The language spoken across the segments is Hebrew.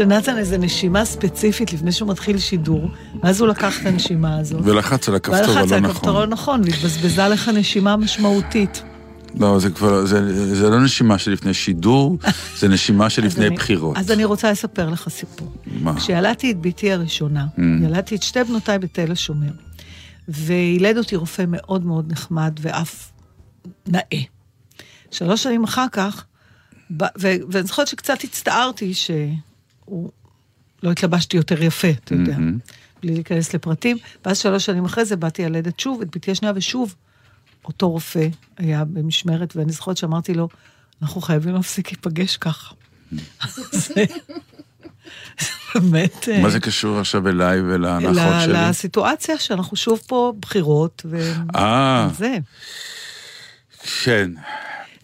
לנתן איזו נשימה ספציפית לפני שהוא מתחיל שידור, ואז הוא לקח את הנשימה הזו. ולחץ על הכפתור ולחץ הלא על הכפתור נכון. הלא נכון, והתבזבזה לך נשימה משמעותית. לא, זה כבר, זה, זה לא נשימה שלפני שידור, זה נשימה אז שלפני אני- בחירות. אז אני רוצה לספר לך סיפור. מה? כשילדתי את בתי הראשונה, Mm. ילדתי את שתי בנותיי בתל השומר, וילד אותי רופא מאוד מאוד נחמד ואף נאה. שלוש שנים אחר כך, ב- ו- ואני זוכרת שקצת הצטערתי שהוא... לא התלבשתי יותר יפה, אתה יודע, מהמם. בלי להיכנס לפרטים. ואז שלוש שנים אחרי זה באתי ללדת שוב את בתי השנייה, ושוב אותו רופא היה במשמרת, ואני זוכרת שאמרתי לו, אנחנו חייבים להפסיק להיפגש ככה. זה באמת... אה, מה זה קשור עכשיו אליי ולהנחות שלי? לסיטואציה שאנחנו שוב פה בחירות, ו... אה. כן.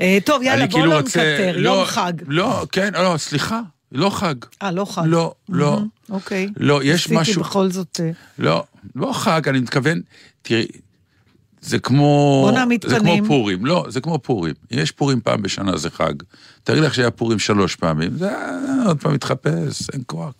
אה, טוב, יאללה, בואו כאילו לא. נקטר, לא, יום חג. לא, כן, לא, סליחה, לא חג. אה, לא חג. לא, לא. אוקיי. לא, יש ניסיתי משהו- בכל זאת... אה, לא, לא חג, אני מתכוון, תראי, זה כמו... בוא נעמיד זה פנים. כמו פורים, לא, זה כמו פורים. יש פורים פעם בשנה, זה חג. תארי לך שהיה פורים שלוש פעמים, זה עוד פעם מתחפש, אין כוח.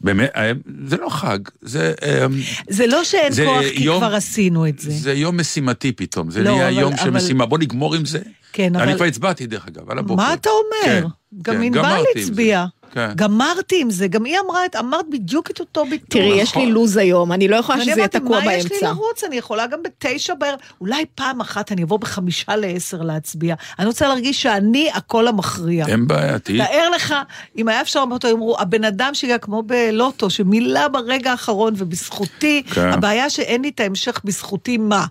באמת, אה, זה לא חג, זה... אה, זה לא שאין זה כוח, כי יום- כבר עשינו את זה. זה יום משימתי פתאום, זה לא, נהיה אבל- יום של אבל- משימה. בוא נגמור עם זה. כן, אני אבל- כבר הצבעתי, דרך אגב, על הבוקר. מה אתה אומר? כן, גם כן, ענבל זה. הצביעה. כן. גמרתי עם זה, גם היא אמרה, את- אמרת בדיוק את אותו ביטוי. תראי, יש לי לו"ז היום, אני לא יכולה ואני שזה יהיה אמרתי, תקוע מה יש לי באמצע. לרוץ? אני יכולה גם בתשע בערב, אולי פעם אחת אני אבוא בחמישה לעשר להצביע. אני רוצה להרגיש שאני הקול המכריע. אין בעיה, תהיי... תאר לך, אם היה אפשר לומר אותו, אמרו, הבן אדם שהגיע כמו בלוטו, שמילא ברגע האחרון, ובזכותי, כן. הבעיה שאין לי את ההמשך בזכותי מה.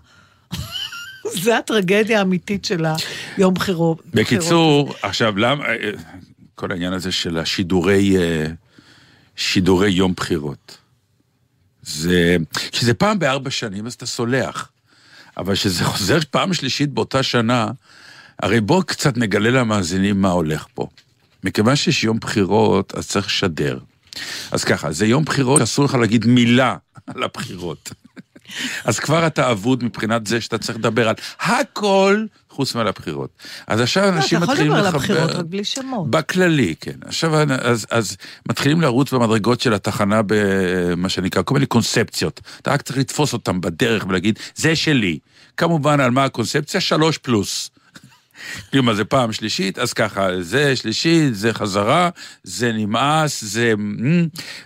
זה הטרגדיה האמיתית של היום בחירות. בקיצור, עכשיו, למה... כל העניין הזה של השידורי... אה, שידורי יום בחירות. זה... כשזה פעם בארבע שנים, אז אתה סולח. אבל כשזה חוזר פעם שלישית באותה שנה, הרי בואו קצת נגלה למאזינים מה הולך פה. מכיוון שיש יום בחירות, אז צריך לשדר. אז ככה, זה יום בחירות, אסור לך להגיד מילה על הבחירות. אז כבר אתה אבוד מבחינת זה שאתה צריך לדבר על הכל חוץ מעל הבחירות. אז עכשיו לא, אתה אנשים יכול מתחילים לדבר על לחבר... הבחירות, רק בלי שמות. בכללי, כן. עכשיו, אז, אז מתחילים לרוץ במדרגות של התחנה במה שנקרא, כל מיני קונספציות. אתה רק צריך לתפוס אותם בדרך ולהגיד, זה שלי. כמובן, על מה הקונספציה? שלוש פלוס. כלומר, זה פעם שלישית, אז ככה, זה שלישית, זה חזרה, זה נמאס, זה...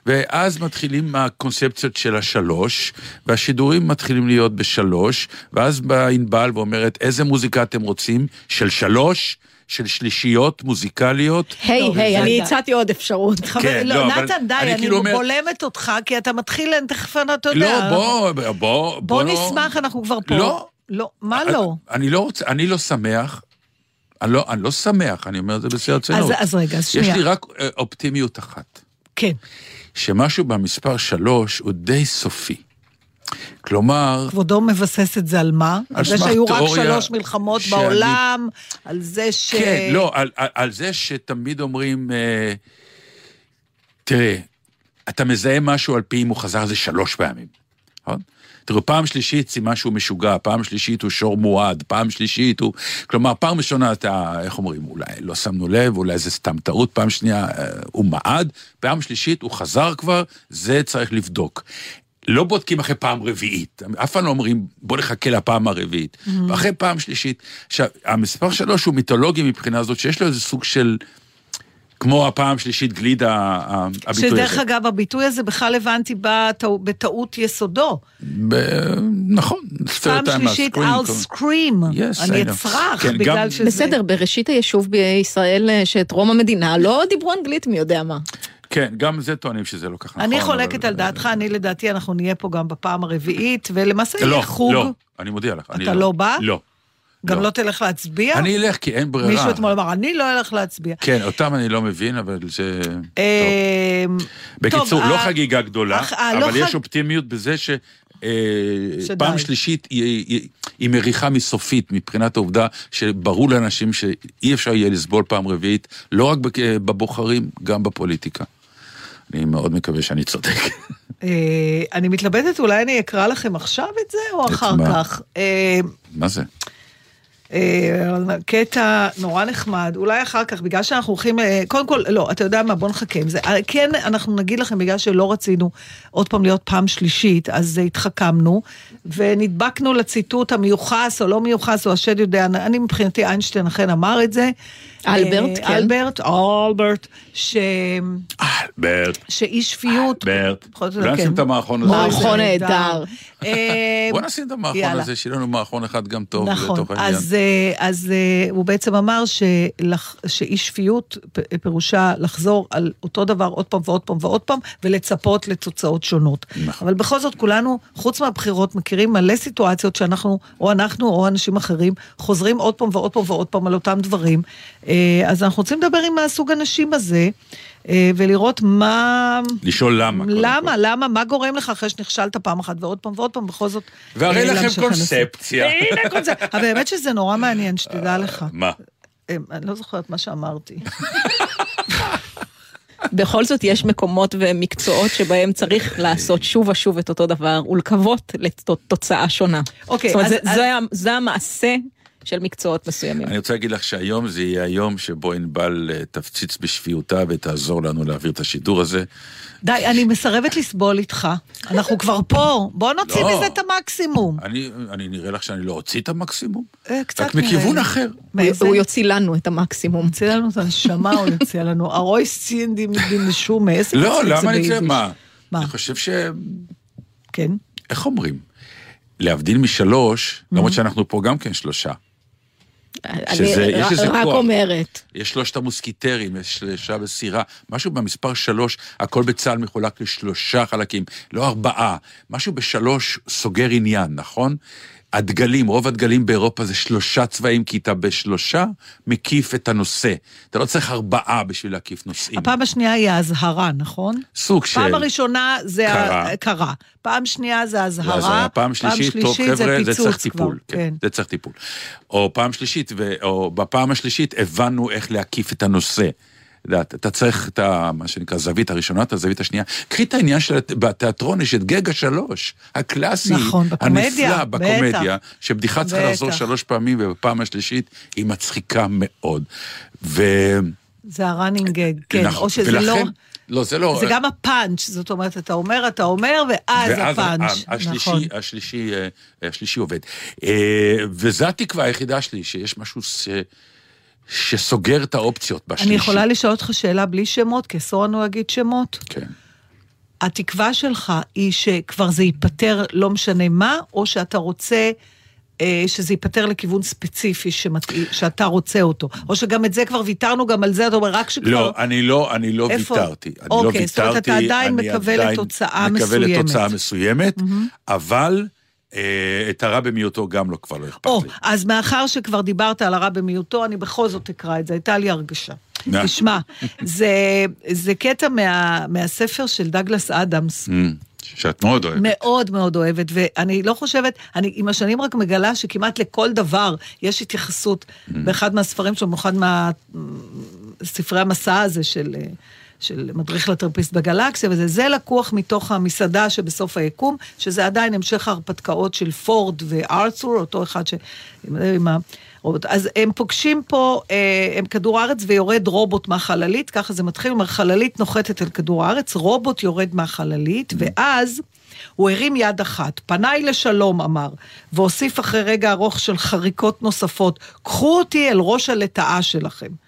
ואז מתחילים הקונספציות של השלוש, והשידורים מתחילים להיות בשלוש, ואז באה ענבל ואומרת, איזה מוזיקה אתם רוצים? של שלוש? של שלישיות מוזיקליות? היי, היי, אני הצעתי עוד אפשרות. חבר, כן, לא, לא, אבל נתן, די, אני אני כאילו אומר- בולמת אותך, כי אתה מתחיל, אני תכף, אתה יודע. לא, בוא, בוא, בוא לא- נשמח, אנחנו כבר פה. לא. לא, מה לא? אני לא רוצה, אני לא שמח. אני לא, אני לא שמח, אני אומר את זה בשיא הרצינות. אז- אז רגע, אז יש שנייה. לי רק אה, אופטימיות אחת. כן. שמשהו במספר שלוש הוא די סופי. כלומר, כבודו מבסס את זה על מה? על זה שהיו רק שלוש מלחמות שאני- בעולם, על זה ש... כן, לא, על, על, על זה שתמיד אומרים, אה, תראה, אתה מזהה משהו על פי אם הוא חזר על זה שלוש פעמים, נכון? תראו, פעם שלישית זה משהו משוגע, פעם שלישית הוא שור מועד, פעם שלישית הוא... כלומר, פעם ראשונה אתה, איך אומרים, אולי לא שמנו לב, אולי זה סתם טעות, פעם שנייה אה, הוא מעד, פעם שלישית הוא חזר כבר, זה צריך לבדוק. לא בודקים אחרי פעם רביעית, אף פעם לא אומרים בוא נחכה לפעם הרביעית, Mm-hmm. ואחרי פעם שלישית. עכשיו, המספר שלוש הוא מיתולוגי מבחינה זאת, שיש לו איזה סוג של, כמו הפעם שלישית גליד ה- ה- הביטוי הזה. שדרך אגב, הביטוי הזה בכלל הבנתי בטעו- בטעות יסודו. ב- נכון, פעם שלישית, I'll scream. Yes, אני. אצרח כן, בגלל גם- שזה... בסדר, בראשית היישוב בישראל, אה, שאת רום המדינה, לא דיברו אנגלית מי יודע מה. כן, גם זה טוענים שזה לא ככה נכון. אני חולקת על דעתך, אני לדעתי אנחנו נהיה פה גם בפעם הרביעית, ולמעשה לא, יהיה חוג. לא, אני מודיע לך. אתה לא בא? לא. גם לא. לא תלך להצביע? אני אלך כי אין ברירה. מישהו אתמול אמר, אני לא אלך להצביע. כן, אותם אני לא מבין, אבל זה... טוב. אמ, בקיצור, טוב, לא ה- חגיגה גדולה, הח- ה- לא אבל יש אופטימיות בזה ש... אה. פעם שלישית היא, מריחה מסופית מבחינת העובדה שברור לאנשים שאי אפשר יהיה לסבול פעם רביעית, לא רק בבוחרים, גם בפוליטיקה. אני מאוד מקווה שאני צודק. אה, אני מתלבטת, אולי אני אקרא לכם עכשיו את זה, או אחר? כך? אה, מה זה? אה, קטע נורא נחמד, אולי אחר כך, בגלל שאנחנו הולכים, אה, קודם כל, לא, אתה יודע מה, בוא נחכה עם זה. אה, כן, אנחנו נגיד לכם, בגלל שלא רצינו עוד פעם להיות פעם שלישית, אז התחכמנו, ונדבקנו לציטוט המיוחס או לא מיוחס, או השד יודע, אני מבחינתי, איינשטיין אכן אמר את זה. אלברט, אה, כן. אלברט, אלברט, ש... ברט, שאי שפיות... ברט. בכל זאת, אולי כן. נשים את המערכון הזה. מערכון נהדר. אה, בוא נשים את המערכון. הזה, שיהיה לנו מערכון אחד גם טוב נכון, לתוך העניין. אז, אה, הוא בעצם אמר שאי שפיות פירושה לחזור על אותו דבר עוד פעם ועוד פעם ועוד פעם, ולצפות לתוצאות שונות. נכון. אבל בכל זאת, כולנו, חוץ מהבחירות, מכירים מלא סיטואציות שאנחנו, או אנחנו או אנשים אחרים, חוזרים עוד פעם ועוד פעם ועוד פעם על אותם דברים. אה, אז אנחנו רוצים לדבר עם הסוג אנשים הזה, אה, ולראות מה... לשאול למה. למה, כל. למה, מה גורם לך אחרי שנכשלת פעם אחת ועוד פעם ועוד פעם, בכל זאת... והרי אה, לכם להמשיך לנסות. קונספציה. הנה קונספציה. אבל באמת שזה נורא מעניין, שתדע לך. מה? אני לא זוכרת מה שאמרתי. בכל זאת יש מקומות ומקצועות שבהם צריך לעשות שוב ושוב את אותו דבר ולקוות לתוצאה שונה. אוקיי, זאת אומרת, אז- זה- אז- זה זה המעשה של מקצועות מסוימים. אני רוצה להגיד לך שהיום זה יהיה היום שבו ענבל אה, תפציץ בשפיותה ותעזור לנו להעביר את השידור הזה. די, אני מסרבת לסבול איתך. אנחנו כבר פה, בוא נוציא לא. מזה את המקסימום. אני, אני נראה לך שאני לא אוציא את המקסימום? אה, קצת רק מכיוון נראה. אחר. הוא-? הוא יוציא לנו את המקסימום. יוציא לנו את הנשמה, הוא יוציא לנו. ארויס ציינדי מדינשומה, איזה לא, למה אני. צריך, מה? מה? אני חושב ש... כן. איך אומרים? להבדיל משלוש, Mm-hmm. למרות שאנחנו פה גם כן שלושה. אני שזה- יש ר- לזה רק כוח. אומרת. יש שלושת המוסקיטרים, יש שלושה בסירה, משהו במספר שלוש, הכל בצה"ל מחולק לשלושה חלקים, לא ארבעה. משהו בשלוש סוגר עניין, נכון? הדגלים, רוב הדגלים באירופה זה שלושה צבעים, כי אתה בשלושה מקיף את הנושא. אתה לא צריך ארבעה בשביל להקיף נושאים. הפעם השנייה היא האזהרה, נכון? סוג של... פעם הראשונה זה קרה. קרה. פעם שנייה זה אז האזהרה. היה פעם שלישית, טוב חבר'ה, זה פיצוץ צריך כבר, טיפול. כן, זה צריך טיפול. או פעם שלישית, ו- או בפעם השלישית הבנו איך להקיף את הנושא. יודעת, אתה צריך את ה... מה שנקרא, זווית הראשונה, את הזווית השנייה. קחי את העניין של... בתיאטרון יש את גג השלוש, הקלאסי, נכון, בקומדיה, הנפלא, בקומדיה, בטח. שבדיחה צריכה לחזור בטח. שלוש פעמים, ובפעם השלישית היא מצחיקה מאוד. ו... זה ה-running gag, כן. נכון, או שזה לא... ולכן- לא, זה לא... זה גם הפאנץ', זאת אומרת, אתה אומר, אתה אומר, ואז ואז הפאנץ'. השלישי, נכון. השלישי, אה, השלישי עובד. אה, וזו התקווה היחידה שלי, שיש משהו ש... שסוגר את האופציות בשלישי. אני יכולה לשאול אותך שאלה בלי שמות, כי אסור לנו להגיד שמות? כן. התקווה שלך היא שכבר זה ייפתר לא משנה מה, או שאתה רוצה אה, שזה ייפתר לכיוון ספציפי שמת... שאתה רוצה אותו? או שגם את זה כבר ויתרנו, גם על זה אתה אומר, רק שכבר... לא, אני לא, אני לא איפה? ויתרתי. אני לא אוקיי, ויתרתי. זאת אומרת, אתה עדיין מקווה לתוצאה מקווה מסוימת. לתוצאה מסוימת, אבל אה, את הרע במיעוטו גם לא, כבר לא אכפת או, לי. אז מאחר שכבר דיברת על הרע במיעוטו, אני בכל זאת אקרא את זה, הייתה לי הרגשה. תשמע, זה, זה קטע מה, מהספר של דגלס אדמס, אמ, שאת מאוד אוהבת. מאוד מאוד אוהבת, ואני לא חושבת, אני עם השנים רק מגלה שכמעט לכל דבר יש התייחסות באחד מהספרים שלו, במיוחד מהספרי המסע הזה של... של מדריך לטרפיסט בגלקסיה, וזה זה לקוח מתוך המסעדה שבסוף היקום, שזה עדיין המשך ההרפתקאות של פורד וארצור, אותו אחד ש... עם- עם ה... רובוט. אז הם פוגשים פה, אה, הם כדור הארץ ויורד רובוט מהחללית, ככה זה מתחיל, אומר חללית נוחתת על כדור הארץ, רובוט יורד מהחללית, ואז הוא הרים יד אחת, פניי לשלום, אמר, והוסיף אחרי רגע ארוך של חריקות נוספות, קחו אותי אל ראש הלטאה שלכם.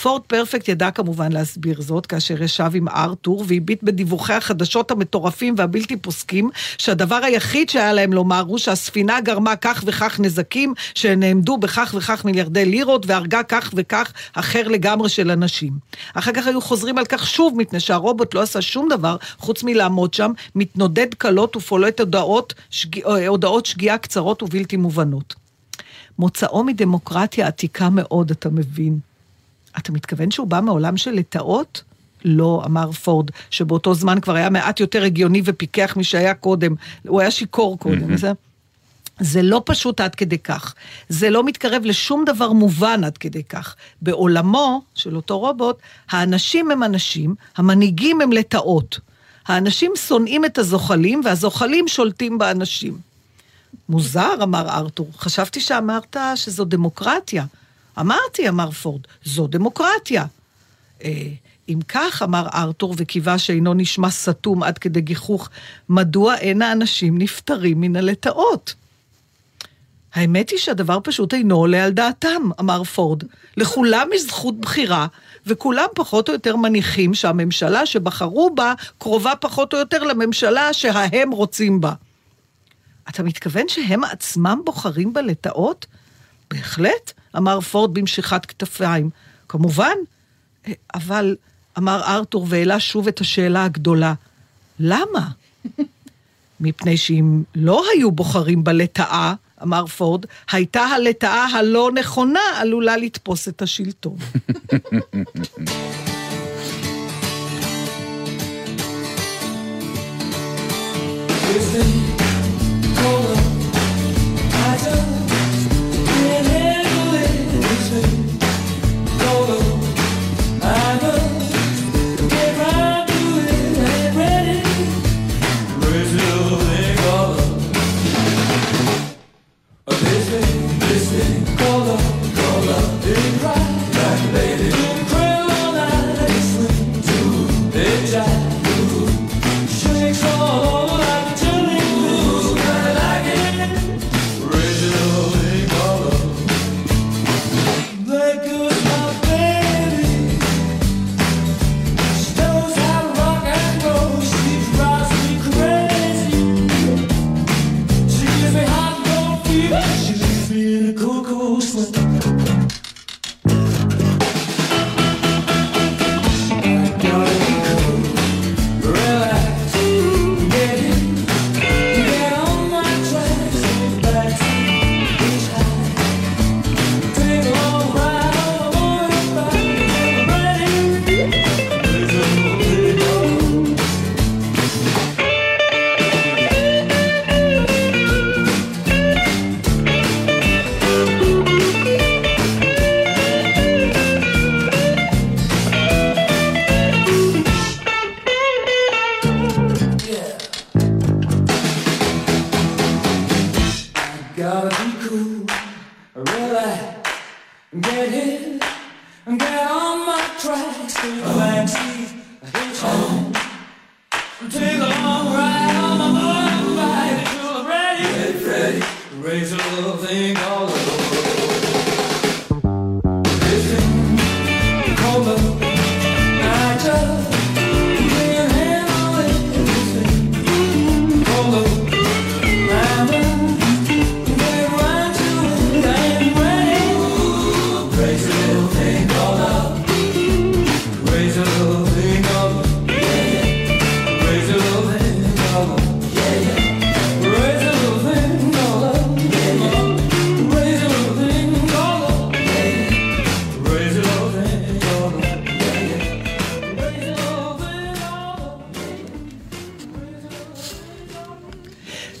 פורד פרפקט ידע כמובן להסביר זאת, כאשר ישב עם ארתור והביט בדיווחי החדשות המטורפים והבלתי פוסקים, שהדבר היחיד שהיה להם לומר הוא שהספינה גרמה כך וכך נזקים, שנעמדו בכך וכך מיליארדי לירות, והרגה כך וכך אחר לגמרי של אנשים. אחר כך היו חוזרים על כך שוב, מפני שהרובוט לא עשה שום דבר חוץ מלעמוד שם, מתנודד קלות ופולט הודעות, שג... הודעות שגיאה קצרות ובלתי מובנות. מוצאו מדמוקרטיה עתיקה מאוד, אתה מבין. אתה מתכוון שהוא בא מעולם של לטאות? לא, אמר פורד, שבאותו זמן כבר היה מעט יותר הגיוני ופיקח משהיה קודם. הוא היה שיכור קודם. זה, זה לא פשוט עד כדי כך. זה לא מתקרב לשום דבר מובן עד כדי כך. בעולמו של אותו רובוט, האנשים הם אנשים, המנהיגים הם לטאות. האנשים שונאים את הזוחלים, והזוחלים שולטים באנשים. מוזר, אמר ארתור. חשבתי שאמרת שזו דמוקרטיה. אמרתי, אמר פורד, זו דמוקרטיה. אה, אם כך, אמר ארתור וקיווה שאינו נשמע סתום עד כדי גיחוך, מדוע אין האנשים נפטרים מן הלטאות? האמת היא שהדבר פשוט אינו עולה על דעתם, אמר פורד. לכולם יש זכות בחירה, וכולם פחות או יותר מניחים שהממשלה שבחרו בה קרובה פחות או יותר לממשלה שההם רוצים בה. אתה מתכוון שהם עצמם בוחרים בלטאות? בהחלט, אמר פורד במשיכת כתפיים. כמובן, אבל, אמר ארתור והעלה שוב את השאלה הגדולה, למה? מפני שאם לא היו בוחרים בלטאה, אמר פורד, הייתה הלטאה הלא נכונה עלולה לתפוס את השלטון. There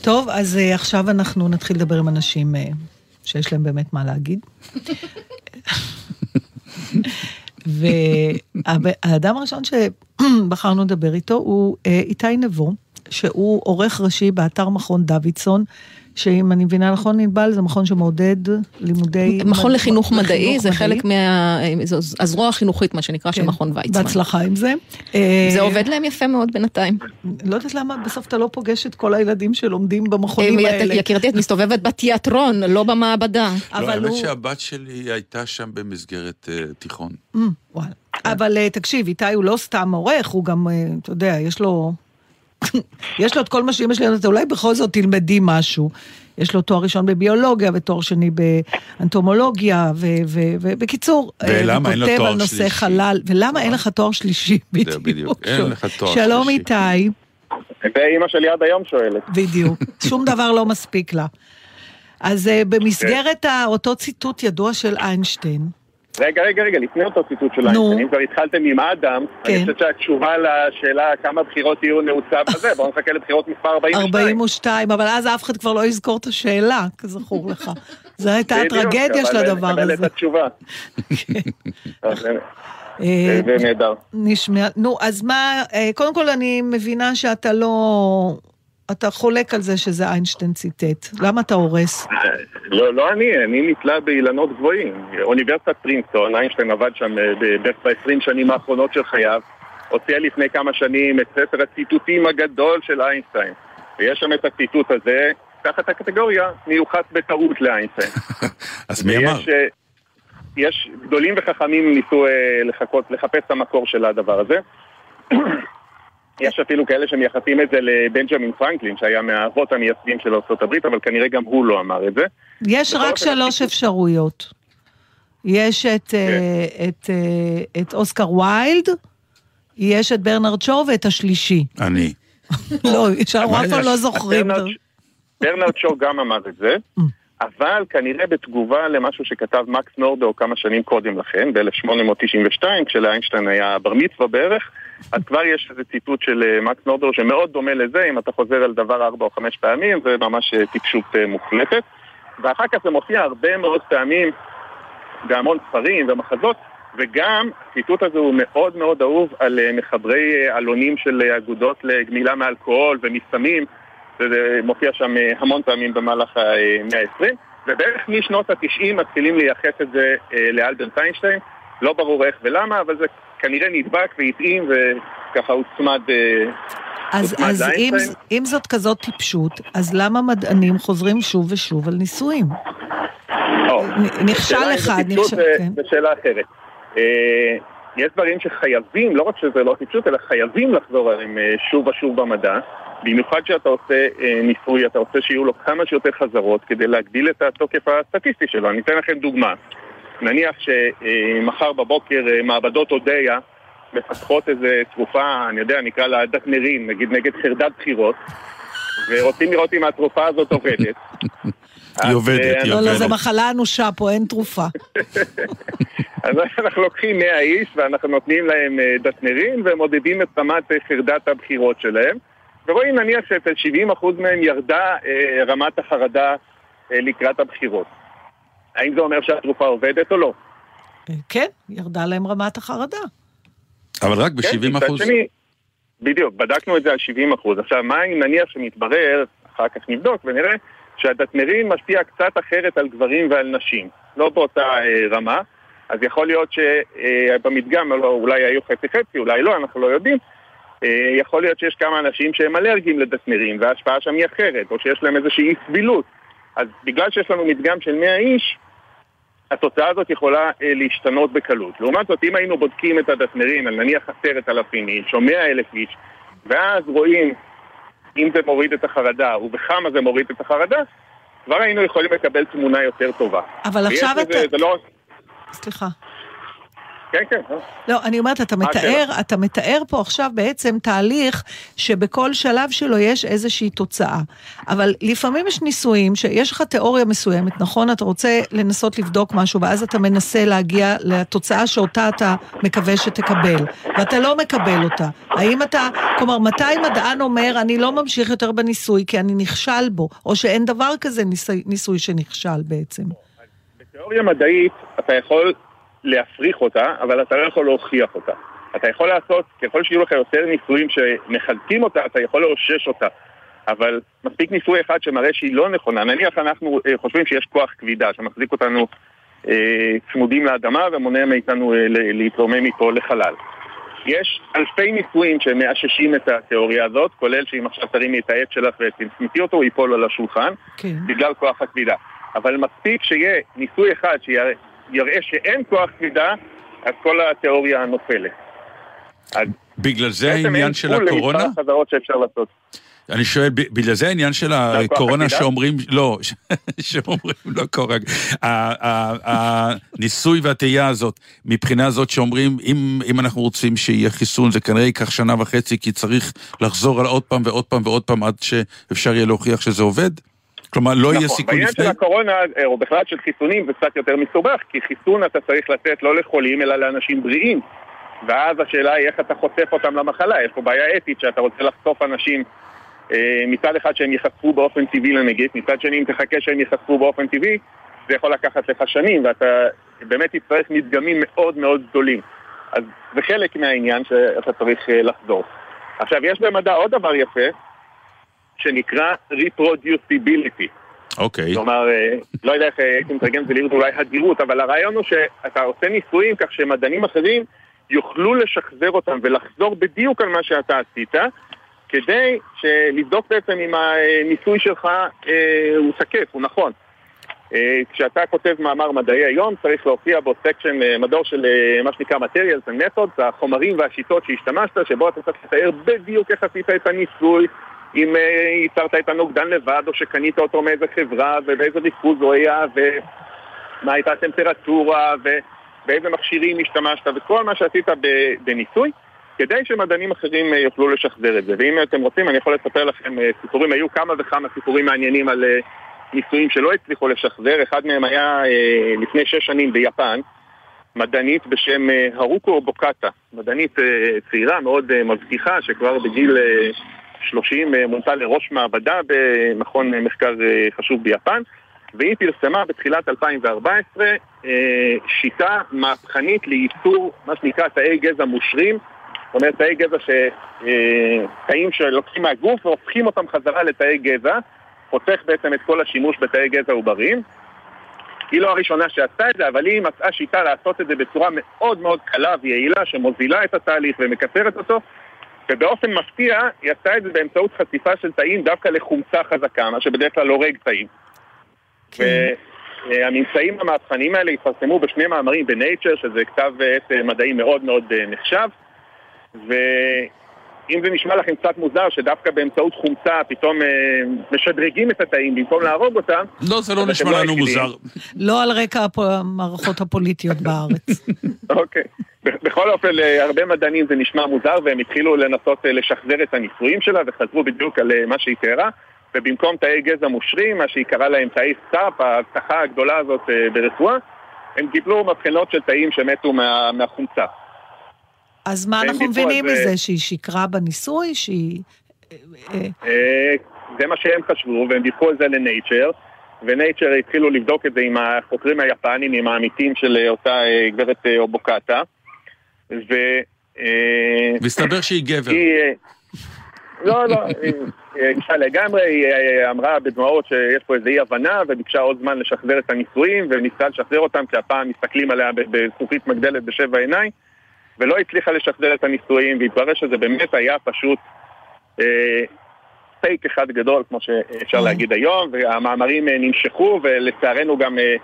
טוב, אז אה, עכשיו אנחנו נתחיל לדבר עם אנשים אה, שיש להם באמת מה להגיד. והאדם הראשון שבחרנו לדבר איתו הוא אה, איתי נבו, שהוא עורך ראשי באתר מכון דוידסון, שאם אני מבינה נכון, ענבל, זה מכון שמעודד לימודי... מכון מד- לחינוך מדעי, לחינוך זה מדעי. חלק מה... זו הזרוע החינוכית, מה שנקרא, של כן, מכון ויצמן. בהצלחה עם זה. אה, זה עובד להם יפה מאוד בינתיים. לא יודעת למה בסוף אתה לא פוגש את כל הילדים שלומדים במכונים אה, האלה. יקירתי, את מסתובבת בתיאטרון, לא במעבדה. לא, האמת הוא... שהבת שלי הייתה שם במסגרת אה, תיכון. Mm, וואלה. אבל תקשיב, איתי הוא לא סתם עורך, הוא גם, אתה יודע, יש לו... יש לו את כל מה שאמא שלי אומרת, אולי בכל זאת תלמדי משהו. יש לו תואר ראשון בביולוגיה ותואר שני באנטומולוגיה, ובקיצור, אה, ולמה אין לו וכותב תואר על נושא שלישי? חלל, ולמה אין לך תואר שלישי? זהו, בדיוק, אין לך תואר שלום שלישי. איתי, ואימא שלי עד היום שואלת. בדיוק, שום דבר לא מספיק לה. אז אה, במסגרת ה- אותו ציטוט ידוע של איינשטיין, רגע, רגע, רגע, לפני אותו ציטוט של. איינשטיין, אם כבר התחלתם עם אדם, כן. אני חושב שהתשובה לשאלה כמה בחירות יהיו נעוצה בזה, בואו נחכה לבחירות מספר 42. 42, אבל אז אף אחד כבר לא יזכור את השאלה, כזכור לך. זו הייתה בדיוק, הטרגדיה של הדבר נקבל הזה. את התשובה. אז זה- אה, נהדר. נשמע, נו, אז מה, אה, קודם כל אני מבינה שאתה לא, אתה חולק על זה שזה איינשטיין ציטט. למה אתה הורס? לא, לא אני, אני נתלה באילנות גבוהים. אוניברסיטת פרינסטון, איינשטיין עבד שם אה, בערך ב-20 שנים האחרונות של חייו, הוציאה לפני כמה שנים את ספר הציטוטים הגדול של איינשטיין. ויש שם את הציטוט הזה, תחת הקטגוריה מיוחס בטעות לאיינשטיין. אז מי אמר? ויש, אה, יש גדולים וחכמים ניסו אה, לחכות, לחפש את המקור של הדבר הזה. יש אפילו כאלה שמייחסים את זה לבנג'מין פרנקלין, שהיה מהאבות המייסדים של ארה"ב, אבל כנראה גם הוא לא אמר את זה. יש רק שלוש אפשרויות. יש את, אה, את, אה, את אוסקר ויילד, יש את ברנרד שור ואת השלישי. אני. לא, שאנחנו אף פעם לא זוכרים. ברנרד- ברנרד שור גם אמר את זה. אבל כנראה בתגובה למשהו שכתב מקס נורדאו כמה שנים קודם לכן, ב-1892, כשלאיינשטיין היה בר מצווה בערך, אז כבר יש איזה ציטוט של אה, מקס נורדאו שמאוד דומה לזה, אם אתה חוזר על דבר ארבע או חמש פעמים, זה ממש אה, טיפשות אה, מוחלטת. ואחר כך זה מופיע הרבה מאוד פעמים בהמון ספרים ומחזות, וגם הציטוט הזה הוא מאוד מאוד אהוב על מחברי עלונים של אגודות לגמילה מאלכוהול ומסמים, זה מופיע שם המון פעמים במהלך המאה ה-20, ובערך משנות ה-90 מתחילים לייחס את זה לאלברט איינשטיין, לא ברור איך ולמה, אבל זה כנראה נדבק והתאים וככה הוצמד... אה, אז, אז אם. אם זאת כזאת טיפשות, אז למה מדענים חוזרים שוב ושוב על ניסויים? נכשל אחד, נכשל, זה- כן. שאלה אחרת. אה, יש דברים שחייבים, לא רק שזה לא טיפשות, אלא חייבים לחזור עליהם אה, שוב ושוב במדע. במיוחד כשאתה עושה אה, ניסוי, אתה רוצה שיהיו לו כמה שיותר חזרות כדי להגדיל את התוקף הסטטיסטי שלו. אני אתן לכם דוגמה. נניח שמחר בבוקר אה, מעבדות אודיה מפתחות איזה תרופה, אני יודע, נקרא לה דקנרין, נגיד נגד חרדת בחירות, ורוצים לראות אם התרופה הזאת עובדת. אז, היא עובדת, אה, היא לא, לא, עובדת. זו מחלה אנושה פה, אין תרופה. אז אנחנו לוקחים 100 איש ואנחנו נותנים להם אה, דטנרין ומודדים את רמת חרדת הבחירות שלהם ורואים נניח שאצל 70% מהם ירדה רמת החרדה לקראת הבחירות. האם זה אומר שהתרופה עובדת או לא? אה, כן, ירדה להם רמת החרדה. אבל רק כן, ב-70 מצד אחוז. שני, בדיוק, בדקנו את זה על 70 אחוז. עכשיו, מה אם נניח שמתברר, אחר כך נבדוק ונראה, שהדטנרין משפיע קצת אחרת על גברים ועל נשים, לא באותה אה, רמה, אז יכול להיות שבמדגם לא, אולי היו חצי חצי, אולי לא, אנחנו לא יודעים. אה, יכול להיות שיש כמה אנשים שהם אלרגיים לדטנרין וההשפעה שם היא אחרת, או שיש להם איזושהי אי סבילות. אז בגלל שיש לנו מדגם של 100 איש, התוצאה הזאת יכולה אה, להשתנות בקלות. לעומת זאת, אם היינו בודקים את הדטנרין על נניח עשרת אלפים איש או מאה אלף איש, ואז רואים אם זה מוריד את החרדה ובכמה זה מוריד את החרדה, כבר היינו יכולים לקבל תמונה יותר טובה. אבל עכשיו אתה... זה לא... סליחה. כן, כן. לא, אני אומרת, אתה מתאר, אתה מתאר פה עכשיו בעצם תהליך שבכל שלב שלו יש איזושהי תוצאה. אבל לפעמים יש ניסויים שיש לך תיאוריה מסוימת, נכון? אתה רוצה לנסות לבדוק משהו, ואז אתה מנסה להגיע לתוצאה שאותה אתה מקווה שתקבל, ואתה לא מקבל אותה. האם אתה, כלומר, מתי מדען אומר, אני לא ממשיך יותר בניסוי כי אני נכשל בו, או שאין דבר כזה ניסוי, ניסוי שנכשל בעצם? בתיאוריה מדעית אתה יכול להפריך אותה, אבל אתה לא יכול להוכיח אותה. אתה יכול לעשות, ככל שיהיו לך יותר ניסויים שמחלקים אותה, אתה יכול לאושש אותה. אבל מספיק ניסוי אחד שמראה שהיא לא נכונה. נניח אנחנו אה, חושבים שיש כוח כבידה שמחזיק אותנו אה, צמודים לאדמה ומונע מאיתנו אה, להתרומם מפה לחלל. יש אלפי ניסויים שמאששים את התיאוריה הזאת, כולל שאם עכשיו תרימי את העט שלך ותמצמתי אותו, הוא ייפול על השולחן, כן. בגלל כוח הכבידה. אבל מספיק שיהיה ניסוי אחד שיראה שאין כוח כבידה, אז כל התיאוריה נופלת. בגלל זה בעצם העניין אין של גבול הקורונה? למספר החזרות שאפשר לעשות. אני שואל, בגלל זה העניין של הקורונה? שאומרים, לא, שאומרים, לא קורונה, ה- ה- הניסוי והטעייה הזאת, מבחינה זאת שאומרים, אם, אם אנחנו רוצים שיהיה חיסון, זה כנראה ייקח שנה וחצי, כי צריך לחזור על עוד פעם ועוד פעם ועוד פעם עד שאפשר יהיה להוכיח שזה עובד? כלומר, לא יהיה נכון, סיכוי בעניין לפני? של הקורונה, אה, או בכלל של חיסונים, זה קצת יותר מסובך, כי חיסון אתה צריך לתת לא לחולים, אלא לאנשים בריאים. ואז השאלה היא איך אתה חושף אותם למחלה. יש פה בעיה אתית שאתה רוצה לחשוף אנשים אה, מצד אחד שהם ייחשפו באופן טבעי לנגיף, מצד שני אם תחכה שהם ייחשפו באופן טבעי, זה יכול לקחת לך שנים, ואתה באמת תצטרך מדגמים מאוד מאוד גדולים. אז זה חלק מהעניין שאתה צריך אה, לחזור. עכשיו, יש במדע עוד דבר יפה, שנקרא reproducibility. אוקיי. כלומר, אה, לא יודע איך אה, הייתי מתרגם את זה לעברית, אולי הדירות, אבל הרעיון הוא שאתה עושה ניסויים כך שמדענים אחרים יוכלו לשחזר אותם ולחזור בדיוק על מה שאתה עשית, כדי לבדוק בעצם אם הניסוי שלך אה, הוא תקף, הוא נכון. אה, כשאתה כותב מאמר מדעי היום, צריך להופיע בו סקשן, אה, מדור של אה, מה שנקרא materials and methods, החומרים והשיטות שהשתמשת, שבו אתה צריך לתאר בדיוק איך עשית את הניסוי, אם אה, ייצרת את הנוגדן לבד, או שקנית אותו מאיזה חברה, ובאיזה ריכוז הוא היה, ומה הייתה הטמפרטורה, ובאיזה מכשירים השתמשת, וכל מה שעשית בניסוי, כדי שמדענים אחרים אה, יוכלו לשחזר את זה. ואם אתם רוצים, אני יכול לספר לכם אה, סיפורים, היו כמה וכמה סיפורים מעניינים על ניסויים שלא הצליחו לשחזר, אחד מהם היה לפני שש שנים ביפן, מדענית בשם הרוקו בוקטה, מדענית צעירה מאוד מבטיחה, שכבר בגיל 30 אה, מונתה לראש מעבדה במכון אה, מחקר אה, חשוב ביפן, והיא פרסמה בתחילת 2014 אה, שיטה מהפכנית לייצור מה שנקרא תאי גזע מושרים, זאת אומרת תאי גזע ש... אה, תאים שלוקחים מהגוף והופכים אותם חזרה לתאי גזע, חוסך בעצם את כל השימוש בתאי גזע עובריים. היא לא הראשונה שעשתה את זה, אבל היא מצאה שיטה לעשות את זה בצורה מאוד מאוד קלה ויעילה, שמוזילה את התהליך ומקצרת אותו, ובאופן מפתיע היא עשתה את זה באמצעות חשיפה של תאים דווקא לחומצה חזקה, מה שבדרך כלל הורג תאים. והממצאים המהפכניים האלה התפרסמו בשני מאמרים בנייצ'ר, שזה כתב עת אה, מדעי מאוד מאוד אה, נחשב, ואם זה נשמע לכם קצת מוזר שדווקא באמצעות חומצה פתאום אה, משדרגים את התאים במקום להרוג אותם, לא, זה לא נשמע לא לנו. מוזר. לא על רקע המערכות הפוליטיות בארץ. אוקיי. בכל אופן, להרבה מדענים זה נשמע מוזר, והם התחילו לנסות אה, לשחזר את הניסויים שלה, וחזרו בדיוק על אה, מה שהיא תיארה, ובמקום תאי גזע מושרים, מה שהיא קראה להם תאי STAP, ההבטחה הגדולה הזאת אה, ברפואה, הם קיבלו מבחנות של תאים שמתו מה, מהחומצה. אז מה אנחנו מבינים מזה? שהיא שיקרה בניסוי? שהיא... אה, אה, אה, זה מה שהם חשבו, והם דיווחו על זה ל Nature, ו Nature התחילו לבדוק את זה עם החוקרים היפנים, עם העמיתים של אותה גברת אובוקטה, ו... מסתבר שהיא גבר. היא... לא, לא, היא אישה לגמרי, היא אמרה בדמעות שיש פה איזו אי הבנה וביקשה עוד זמן לשחזר את הניסויים וניסתה לשחזר אותם כי הפעם מסתכלים עליה בזכוכית מגדלת בשבע עיניים ולא הצליחה לשחזר את הניסויים והתברר שזה באמת היה פשוט אה, פייק אחד גדול כמו שאפשר אוי. להגיד היום והמאמרים אה, נמשכו ולצערנו גם אה,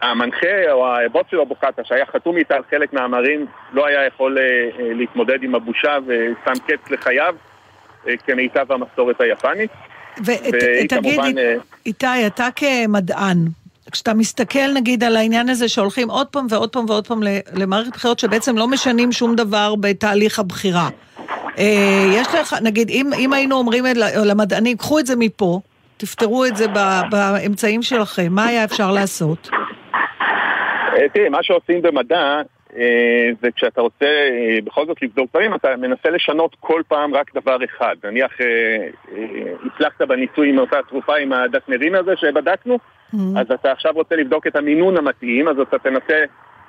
המנחה או הבוס של אבוקטה שהיה חתום איתה על חלק מהמאמרים לא היה יכול אה, אה, להתמודד עם הבושה ושם קץ לחייו אה, כמיטב המסורת היפנית. ותגיד, כמובן, אה, איתי, אתה כמדען, כשאתה מסתכל נגיד על העניין הזה שהולכים עוד פעם ועוד פעם ועוד פעם למערכת בחירות שבעצם לא משנים שום דבר בתהליך הבחירה. אה, יש לך, נגיד, אם, אם היינו אומרים למדענים, קחו את זה מפה, תפתרו את זה באמצעים שלכם, מה היה אפשר לעשות? אה, תראי, מה שעושים במדע אה, זה כשאתה רוצה בכל זאת לבדוק דברים, אתה מנסה לשנות כל פעם רק דבר אחד. נניח הצלחת בניסוי עם אותה תרופה עם הדטמרין הזה שבדקנו, אז אתה עכשיו רוצה לבדוק את המינון המתאים, אז אתה תנסה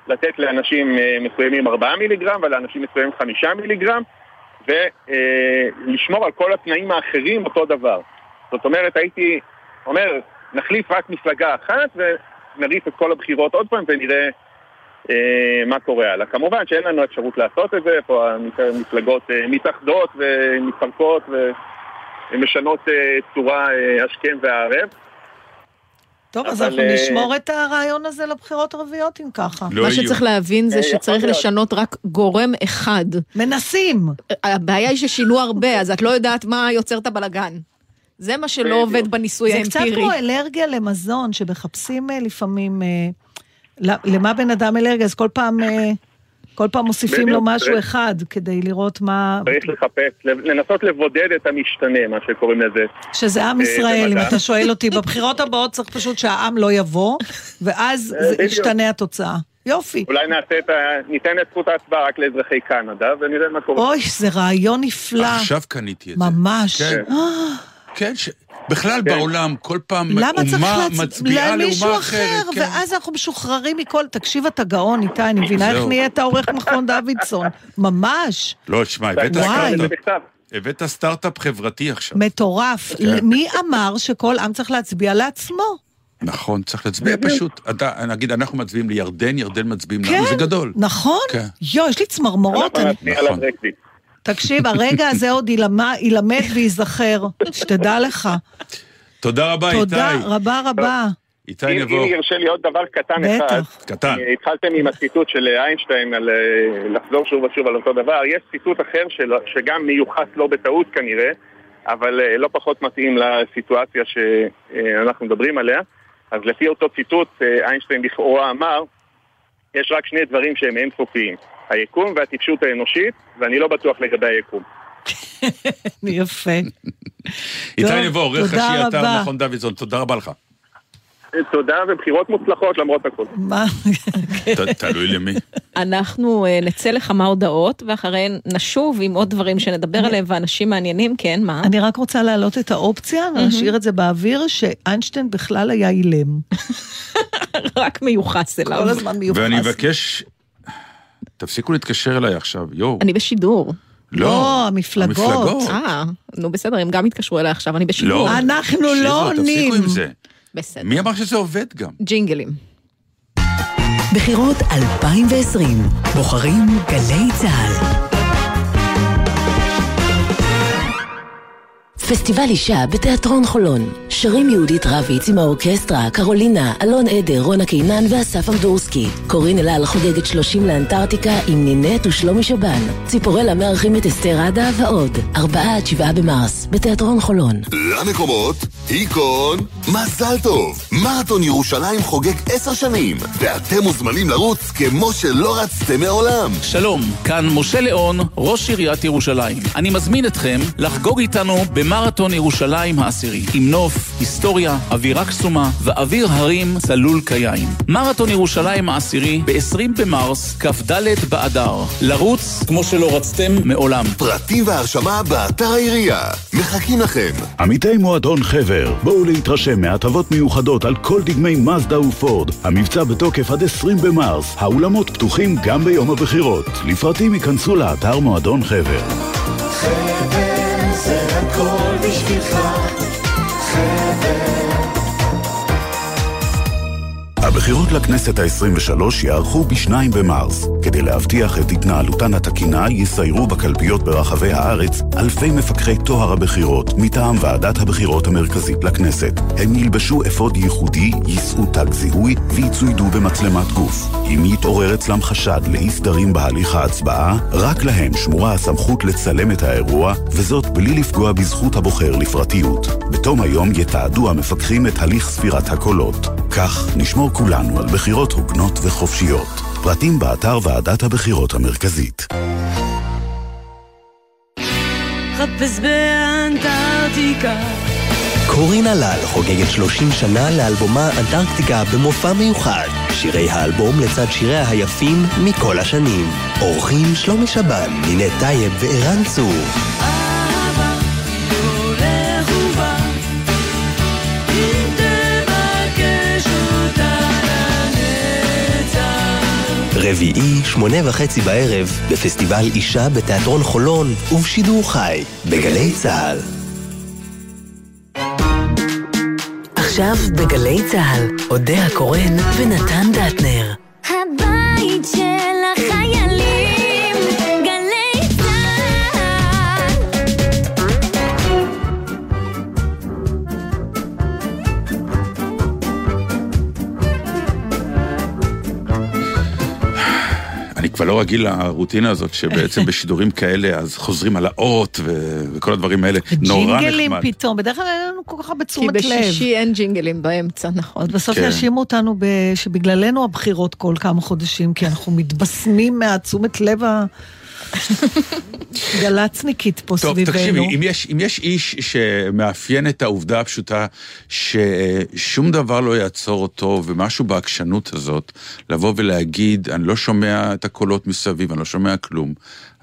לתת לאנשים אה, מסוימים 4 מיליגרם ולאנשים מסוימים 5 מיליגרם, ולשמור על כל התנאים האחרים אותו דבר. זאת אומרת, הייתי אומר, נחליף רק מפלגה אחת ונריץ את כל הבחירות עוד פעם ונראה אה, מה קורה הלאה. כמובן שאין לנו אפשרות לעשות את זה, פה המפלגות אה, מתאחדות ומתפרקות ומשנות אה, צורה אה, השכם והערב. טוב, אז אנחנו אה, נשמור את הרעיון הזה לבחירות הרביעיות אם ככה. לא מה יהיו. שצריך להבין זה אה, שצריך להיות. לשנות רק גורם אחד. מנסים. הבעיה היא ששינו הרבה, אז את לא יודעת מה יוצר את הבלגן. זה מה שלא. עובד בניסוי זה קצת האמפירי. כמו אלרגיה למזון, שמחפשים אה, לפעמים למה בן אדם אלרגיה, אז כל פעם, כל פעם מוסיפים לו משהו צריך- אחד כדי לראות מה... צריך לחפש, לנסות לבודד את המשתנה, מה שקוראים לזה. שזה עם אה, ישראל, אם. אתה שואל אותי. בבחירות הבאות צריך פשוט שהעם לא יבוא, ואז אה. ישתנה התוצאה. יופי. אולי נעשה את ה... ניתן את זכות ההצבעה רק לאזרחי קנדה, ונראה מה קורה. אוי, זה רעיון נפלא. עכשיו קניתי את זה. ממש. כן. אה, כן, ש... בכלל כן. בעולם, כל פעם למה צריך אומה להצ... מצביעה למישהו לאומה אחר, אחרת. כן. ואז אנחנו משוחררים מכל... תקשיב, אתה גאון, איתי, אני מבינה איך. נהיית עורך מכון דוידסון. ממש. לא, תשמע, הבאת סטארט-אפ. הבאת סטארט-אפ חברתי עכשיו. מטורף. כן. מי אמר שכל עם צריך להצביע לעצמו? נכון, צריך להצביע פשוט. אתה, נגיד, אנחנו מצביעים לירדן, ירדן מצביעים כן. לנו, זה גדול. נכון? כן. יואו, יש לי צמרמורות. אנחנו אני- נצביע על נכון. הברקזיט. תקשיב, הרגע הזה עוד ילמד, ילמד וייזכר. שתדע לך. תודה רבה, איתי. תודה רבה רבה. איתי אם אם ירשה לי עוד דבר קטן אחד. קטן. אה, התחלתם עם הציטוט של איינשטיין על אה, לחזור שוב ושוב על אותו דבר. יש ציטוט אחר שגם מיוחס לא בטעות כנראה, אבל אה, לא פחות מתאים לסיטואציה שאנחנו מדברים עליה. אז לפי אותו ציטוט, אה, איינשטיין לכאורה אמר, יש רק שני דברים שהם אינסופיים, היקום והטיפשות האנושית, ואני לא בטוח לגבי היקום. יפה. איתי נבו, עורך תודה ראשי אתר רבה. מכון דוידסון, תודה רבה לך. תודה ובחירות מוצלחות למרות הכל. מה? תלוי למי. אנחנו אה, נצא לכמה הודעות, ואחריהן נשוב עם עוד דברים שנדבר עליהם, ואנשים מעניינים, כן, מה? אני רק רוצה להעלות את האופציה, ולהשאיר את זה באוויר, שאיינשטיין בכלל היה אילם. רק מיוחס אליו. כל הזמן מיוחס. ואני מבקש, תפסיקו להתקשר אליי עכשיו, יואו. אני בשידור. לא, המפלגות. המפלגות. אה, נו בסדר, הם גם התקשרו אליי עכשיו, אני בשידור. לא. אנחנו לא עונים. תפסיקו עם זה. בסדר. מי אמר שזה עובד גם? ג'ינגלים. בחירות 2020. בוחרים גלי צה"ל. פסטיבל אישה בתיאטרון חולון. שרים יהודית רביץ עם האורקסטרה, קרולינה, אלון עדר, רונה קינן ואסף אמדורסקי. קורין אלעל חוגגת 30 לאנטארקטיקה עם נינט ושלומי שבן. ציפורלה מארחים את אסתר עדה ועוד. 4 עד 7 במרס, בתיאטרון חולון. למקומות, היקון, מזל טוב. מרתון ירושלים חוגג עשר שנים, ואתם מוזמנים לרוץ כמו שלא רצתם מעולם. שלום, כאן משה ליאון, ראש עיריית ירושלים. אני מזמין אתכם לחגוג איתנו במרתון ירושלים העשירי, עם נוף, היסטוריה, אווירה קסומה ואוויר הרים צלול כיין. מרתון ירושלים העשירי ב-20 במרס, כ"ד באדר. לרוץ כמו שלא רצתם מעולם. פרטים והרשמה באתר העירייה. מחכים לכם. עמיתי מועדון חבר, בואו להתרשם מהטבות מיוחדות על כל דגמי מזדה ופורד. המבצע בתוקף עד 20 במרס. האולמות פתוחים גם ביום הבחירות. לפרטים ייכנסו לאתר מועדון חבר. זה הכל בשבילך, הבחירות לכנסת ה-23 ייערכו ב-2 במרס. כדי להבטיח את התנהלותן התקינה, יסיירו בקלפיות ברחבי הארץ אלפי מפקחי טוהר הבחירות מטעם ועדת הבחירות המרכזית לכנסת. הם ילבשו אפוד ייחודי, יישאו תג זיהוי ויצוידו במצלמת גוף. אם יתעורר אצלם חשד לאי סדרים בהליך ההצבעה, רק להם שמורה הסמכות לצלם את האירוע, וזאת בלי לפגוע בזכות הבוחר לפרטיות. בתום היום יתעדו המפקחים את הליך ספירת הקולות. כך נשמור כולנו על בחירות הוגנות וחופשיות. פרטים באתר ועדת הבחירות המרכזית. חפש באנטארקטיקה. קורין הלל חוגגת 30 שנה לאלבומה אנטרקטיקה במופע מיוחד. שירי האלבום לצד שיריה היפים מכל השנים. אורחים שלומי שבן, נינת טייב וערן צור. רביעי, שמונה וחצי בערב, בפסטיבל אישה בתיאטרון חולון, ובשידור חי, בגלי צה"ל. עכשיו בגלי צה"ל, אודה הקורן ונתן דטנר. הבית של כבר לא רגיל לרוטינה הזאת, שבעצם בשידורים כאלה, אז חוזרים על האות ו- וכל הדברים האלה. נורא ג'ינגלים נחמד. פתאום, בדרך כלל אין לנו כל כך הרבה כי תשומת לב. בשישי אין ג'ינגלים באמצע, נכון. אז בסוף כן. יאשימו אותנו ב- שבגללנו הבחירות כל כמה חודשים, כי אנחנו מתבשמים מהתשומת לב הגלצניקית פה טוב, סביבנו. תקשיבי, אם יש, אם יש איש שמאפיין את העובדה הפשוטה ששום דבר לא יעצור אותו, ומשהו בעקשנות הזאת, לבוא ולהגיד, אני לא שומע את הקולות מסביב, אני לא שומע כלום,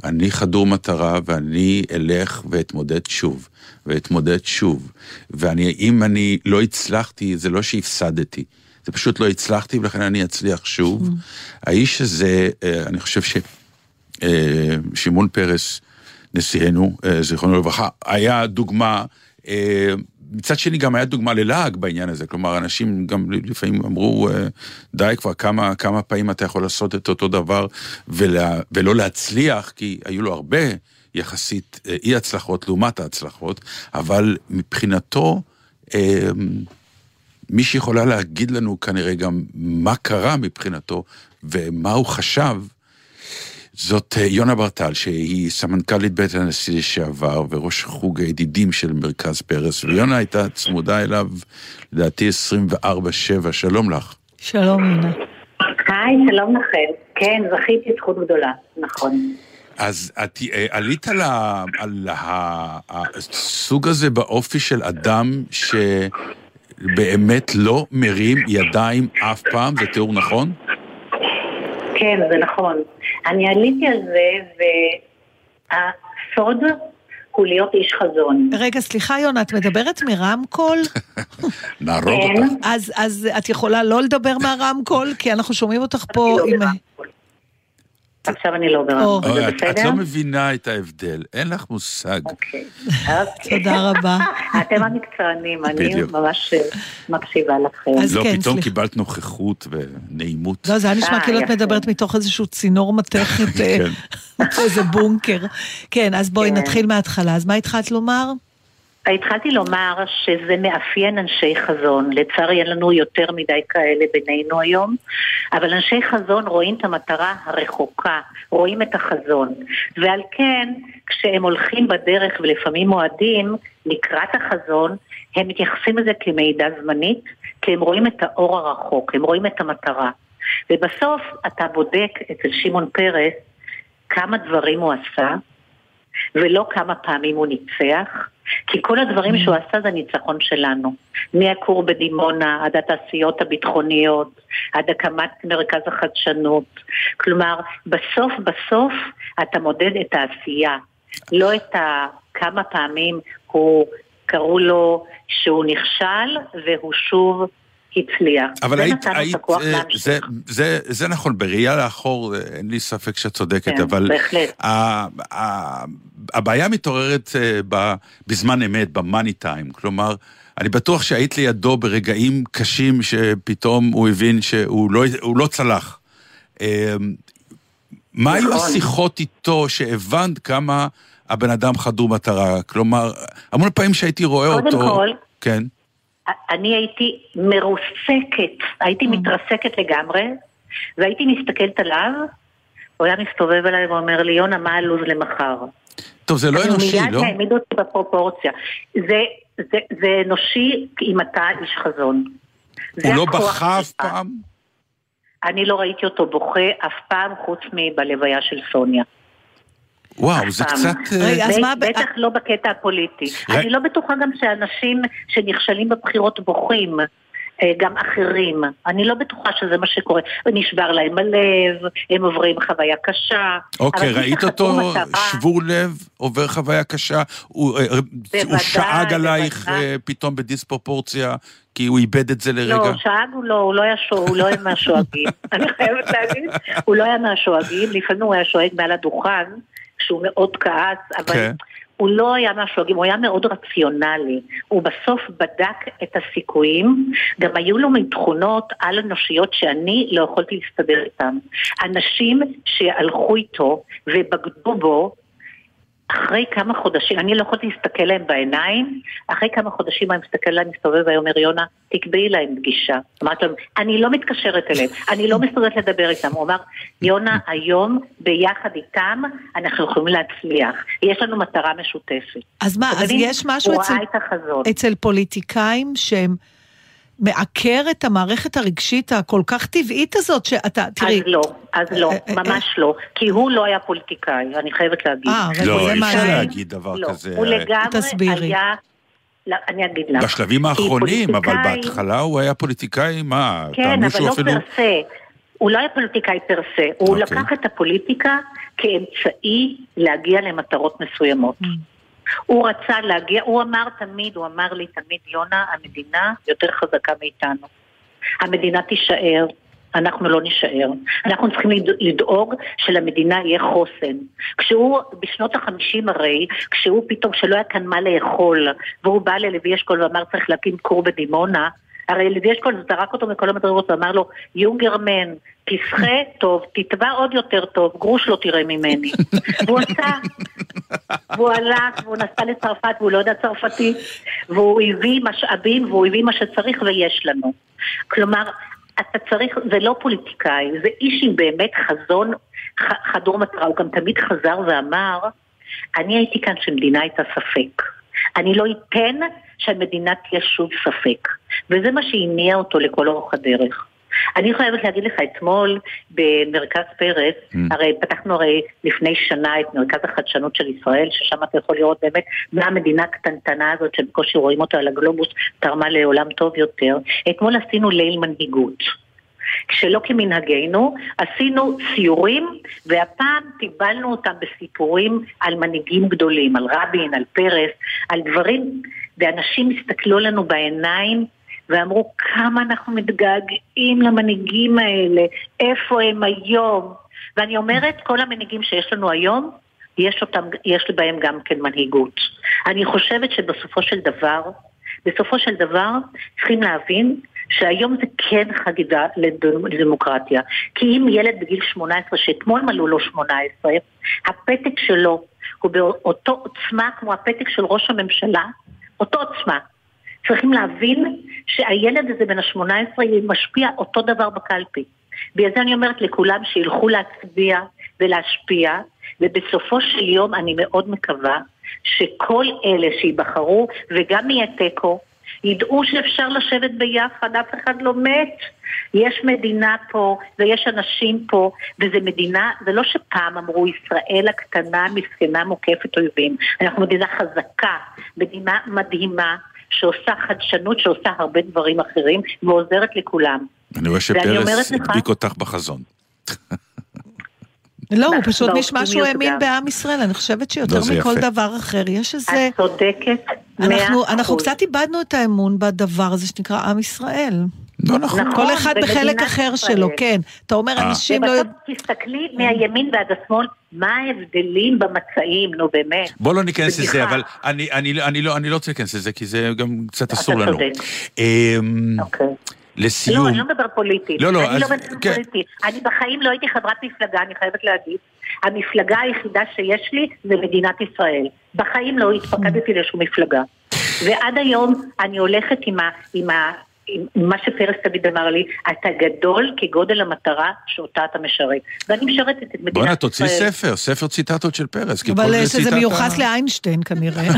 אני חדור מטרה ואני אלך ואתמודד שוב, ואתמודד שוב, ואם אני לא הצלחתי, זה לא שהפסדתי. זה פשוט לא הצלחתי ולכן אני אצליח שוב. האיש הזה, אה, אני חושב ש... אה, שמעון פרס, נשיאנו, אה, זיכרונו לברכה, היה דוגמה, אה, מצד שני גם היה דוגמה ללעג בעניין הזה, כלומר אנשים גם לפעמים אמרו, די כבר כמה, כמה פעמים אתה יכול לעשות את אותו דבר ולה, ולא להצליח, כי היו לו הרבה יחסית אי הצלחות לעומת ההצלחות, אבל מבחינתו, מי שיכולה להגיד לנו כנראה גם מה קרה מבחינתו ומה הוא חשב, זאת אה, יונה ברטל, שהיא סמנכ"לית בית הנשיא לשעבר וראש חוג הידידים של מרכז פרס, ויונה הייתה צמודה אליו, לדעתי 24-7, שלום לך. שלום, יונה. היי, שלום לכם. כן, זכיתי זכות גדולה, נכון. אז את אה, עלית על, ה, על ה, הסוג הזה באופי של אדם שבאמת לא מרים ידיים אף פעם, זה תיאור נכון? כן, זה נכון. אני עליתי על זה, והסוד הוא להיות איש חזון. רגע, סליחה, יונה, את מדברת מרמקול? נהרוג כן. אותך. אז, אז את יכולה לא לדבר מהרמקול? כי אנחנו שומעים אותך פה לא עם... עכשיו אני לא או. ברמקול, אוי, זה את, את בסדר? לא מבינה את ההבדל, אין לך מושג. אוקיי. אוקיי. תודה רבה. אתם המקצוענים, אני. ממש אה, מקשיבה לכם. לא, כן, פתאום. קיבלת נוכחות ונעימות. לא, זה היה נשמע אה, כאילו את. מדברת מתוך איזשהו צינור מתכת, אה, כן. איזה בונקר. כן, אז בואי כן. נתחיל מההתחלה. אז מה התחלת לומר? התחלתי לומר שזה מאפיין אנשי חזון. לצערי אין לנו יותר מדי כאלה בינינו היום, אבל אנשי חזון רואים את המטרה הרחוקה, רואים את החזון. ועל כן, כשהם הולכים בדרך ולפעמים מועדים לקראת החזון, הם מתייחסים לזה כמידע זמנית, כי הם רואים את האור הרחוק, הם רואים את המטרה. ובסוף אתה בודק אצל שמעון פרס כמה דברים הוא עשה, ולא כמה פעמים הוא ניצח, כי כל הדברים שהוא עשה זה ניצחון שלנו. מהכור בדימונה עד התעשיות הביטחוניות, עד הקמת מרכז החדשנות. כלומר, בסוף בסוף אתה מודד את העשייה, לא את ה... כמה פעמים הוא, קראו לו שהוא נכשל והוא שוב הצליח. אבל זה היית, נתן היית, הכוח אה, להמשיך. זה, זה, זה נכון, בראייה לאחור, אה, אין לי ספק שאת צודקת, כן, אבל בהחלט. ה- ה- הבעיה מתעוררת אה, ב- בזמן אמת, במאני טיים, כלומר, אני בטוח שהיית לידו ברגעים קשים שפתאום הוא הבין שהוא לא, לא צלח. אה, מה היו נכון. השיחות איתו שהבנת כמה הבן אדם חדור מטרה? כלומר, המון פעמים שהייתי רואה קודם אותו... כל, כן. אני הייתי מרוסקת, הייתי מתרסקת לגמרי, והייתי מסתכלת עליו, הוא היה מסתובב אליי ואומר לי, יונה, מה הלו"ז למחר? טוב, זה לא אנושי, מיד לא? העמיד אותי בפרופורציה. זה, זה, זה אנושי אם אתה איש חזון. הוא לא בכה אף. פעם? אני לא ראיתי אותו בוכה אף פעם חוץ מבלוויה של סוניה. וואו, זה. קצת... אה, רגע, אז מה... בטח לא בקטע הפוליטי. אני לא בטוחה גם שאנשים שנכשלים בבחירות בוכים. אה, אה, גם אחרים. אני לא בטוחה שזה מה שקורה. נשבר להם הלב, הם עוברים חוויה קשה. אוקיי, ראית אותו מטרה- שבור לב, עובר חוויה קשה? הוא אה, הוא בוודאי, שאג עלייך בוודאי. אה, פתאום בדיספרופורציה, כי הוא איבד את זה לרגע? לא, שאג הוא לא, הוא לא היה שואג, הוא לא היה מהשואגים. אני חייבת להגיד, הוא לא היה מהשואגים, לפעמים הוא היה שואג מעל הדוכן, כשהוא מאוד כעס, אבל כן. הוא לא היה מהשואגים, הוא היה מאוד רציונלי. הוא בסוף בדק את הסיכויים, גם היו לו מין תכונות על-אנושיות שאני לא יכולתי להסתדר איתן. אנשים שהלכו איתו ובגדו בו, אחרי כמה חודשים, אני לא יכולתי להסתכל להם בעיניים, אחרי כמה חודשים אני מסתכל עליהם, מסתובב ואומר, יונה, תקבעי להם פגישה. אמרתי להם, אני לא מתקשרת אליהם, אני לא מסוגלת לדבר איתם. הוא אמר, יונה, היום ביחד איתם אנחנו יכולים להצליח. יש לנו מטרה משותפת. אז מה, אז? יש משהו אצל. אצל פוליטיקאים שהם מעקר את המערכת הרגשית הכל כך טבעית הזאת, שאתה, תראי... אז לא, אז לא, אה, אה, ממש לא. כי הוא לא היה פוליטיקאי, אני חייבת להגיד. אה, רגע, לא, אי אפשר. להגיד דבר לא, כזה. הוא לגמרי. היה... לא, אני אגיד לך. בשלבים האחרונים, אבל בהתחלה הוא היה פוליטיקאי, מה? כן, אבל לא אפילו... פרסה. הוא לא היה פוליטיקאי פרסה, הוא אוקיי. לקח את הפוליטיקה כאמצעי להגיע למטרות מסוימות. הוא רצה להגיע, הוא אמר תמיד, הוא אמר לי תמיד, יונה, המדינה יותר חזקה מאיתנו. המדינה תישאר, אנחנו לא נישאר. אנחנו צריכים לד- לדאוג שלמדינה יהיה חוסן. כשהוא, בשנות החמישים הרי, כשהוא פתאום, כשלא היה כאן מה לאכול, והוא בא ללוי אשכול ואמר צריך להקים כור בדימונה, הרי לוי אשכול זרק אותו מכל המדרגות ואמר לו, יונגרמן, תשחה טוב, תתבע עוד יותר טוב, גרוש לא תראה ממני. והוא עשה, והוא הלך, והוא נסע לצרפת, והוא לא יודע צרפתית, והוא הביא משאבים, והוא הביא מה שצריך ויש לנו. כלומר, אתה צריך, זה לא פוליטיקאי, זה איש עם באמת חזון חדור מטרה. הוא גם תמיד חזר ואמר, אני הייתי כאן כשמדינה הייתה ספק. אני לא אתן שהמדינה תהיה שוב ספק. וזה מה שהניע אותו לכל אורך הדרך. אני חייבת להגיד לך, אתמול במרכז פרס, Mm. הרי פתחנו הרי לפני שנה את מרכז החדשנות של ישראל, ששם אתה יכול לראות באמת מה המדינה הקטנטנה הזאת שבקושי רואים אותה על הגלובוס תרמה לעולם טוב יותר. אתמול עשינו ליל מנהיגות. שלא כמנהגנו, עשינו סיורים, והפעם טיבלנו אותם בסיפורים על מנהיגים גדולים, על רבין, על פרס, על דברים, ואנשים הסתכלו לנו בעיניים ואמרו כמה אנחנו מתגעגעים למנהיגים האלה, איפה הם היום? ואני אומרת, כל המנהיגים שיש לנו היום, יש, אותם, יש בהם גם כן מנהיגות. אני חושבת שבסופו של דבר, בסופו של דבר צריכים להבין שהיום זה כן חגיגה לדמ- לדמוקרטיה. כי אם ילד בגיל 18, שאתמול מלאו לו 18, הפתק שלו הוא באותו עוצמה כמו הפתק של ראש הממשלה, אותו עוצמה. צריכים להבין שהילד הזה בן ה-18 משפיע אותו דבר בקלפי. בגלל זה אני אומרת לכולם שילכו להצביע ולהשפיע, ובסופו של יום אני מאוד מקווה שכל אלה שייבחרו, וגם יהיה תיקו, ידעו שאפשר לשבת ביחד, אף אחד לא מת. יש מדינה פה, ויש אנשים פה, וזו מדינה, זה לא שפעם אמרו ישראל הקטנה, מסכנה, מוקפת אויבים. אנחנו מדינה חזקה, מדינה מדהימה, שעושה חדשנות, שעושה הרבה דברים אחרים, ועוזרת לכולם. אני רואה שפרס הדביק אותך בחזון. לא, הוא אנחנו פשוט נשמע שהוא האמין. בעם ישראל, אני חושבת שיותר לא, מכל. דבר אחר, יש איזה... את צודקת, מאה אנחנו, אנחנו אחוז. קצת איבדנו את האמון בדבר הזה שנקרא עם ישראל. לא נכון. נכון, כל אחד בחלק אחר ישראל. שלו, כן. אתה אומר, אה. אנשים לא ובסוף. תסתכלי מהימין ועד השמאל, מה ההבדלים במצעים, נו באמת. בוא לא ניכנס לזה. אבל אני, אני, אני, לא, אני לא רוצה להיכנס לזה, כי זה גם קצת אסור אתה לנו. צודק. אמ, אוקיי. לסיום, לא, אני לא מדבר פוליטית. לא, לא, אני לא אז- מדבר כן. פוליטית. אני בחיים לא הייתי חברת מפלגה, אני חייבת להגיד. המפלגה היחידה שיש לי זה מדינת ישראל. בחיים לא התפקדתי לשום מפלגה. ועד היום אני הולכת עם, ה, עם, ה, עם מה שפרס תמיד אמר לי, אתה גדול כגודל המטרה שאותה אתה משרת. ואני משרתת את מדינת ישראל. בואנה, תוציא ספר, ספר ציטטות של פרס. כי אבל שזה מיוחס לאיינשטיין כנראה.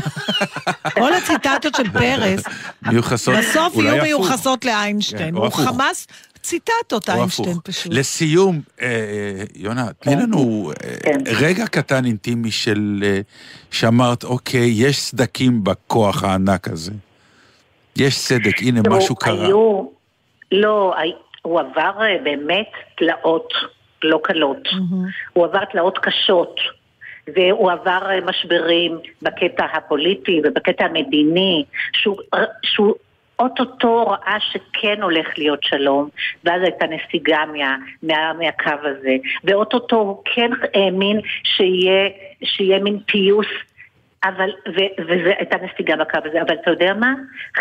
כל הציטטות של פרס, מיוחסות, בסוף יהיו. מיוחסות לאיינשטיין. כן, או הוא. חמאס ציטטות איינשטיין. פשוט. לסיום, אה, אה, יונה, תני לנו אה, כן. רגע קטן אינטימי של... אה, שאמרת, אוקיי, יש סדקים בכוח הענק הזה. יש סדק, הנה תראו, משהו קרה. היו, לא, הוא עבר אה, באמת תלאות לא קלות. הוא עבר תלאות קשות. והוא עבר אה, משברים בקטע הפוליטי ובקטע המדיני, שהוא, שהוא אוטוטו ראה שכן הולך להיות שלום, ואז הייתה נסיגה מה, מה, מהקו הזה, ואוטוטו הוא כן האמין שיהיה, שיהיה מין פיוס אבל, ו, וזו הייתה נסיגה בקו הזה, אבל אתה יודע מה?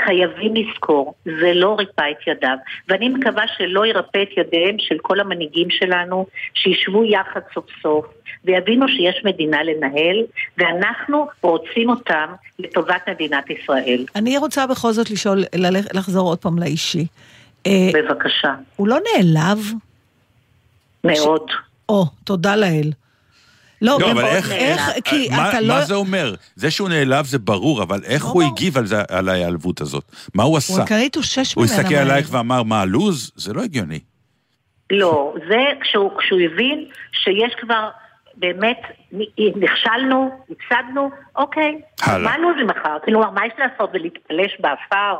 חייבים לזכור, זה לא ריפא את ידיו. ואני מקווה שלא ירפא את ידיהם של כל המנהיגים שלנו, שישבו יחד סוף סוף, ויבינו שיש מדינה לנהל, ואנחנו רוצים אותם לטובת מדינת ישראל. אני רוצה בכל זאת לשאול, לחזור עוד פעם לאישי. אה, בבקשה. הוא לא נעלב? מאוד. או, תודה לאל. לא, לא, אבל איך, איך, כי מה, אתה לא... מה זה אומר? זה שהוא נעלב זה ברור, אבל איך הוא הגיב על, זה, על ההיעלבות הזאת? מה הוא עשה? הוא התאושש הוא ממנה. הסתכל מהר. עלייך ואמר, מה, הלו"ז? זה לא הגיוני. לא, זה כשהוא, כשהוא הבין שיש כבר באמת, נכשלנו, הפסדנו, אוקיי, הלאה. מה לו"ז מחר? כלומר, מה יש לעשות ולהתפלש באפר?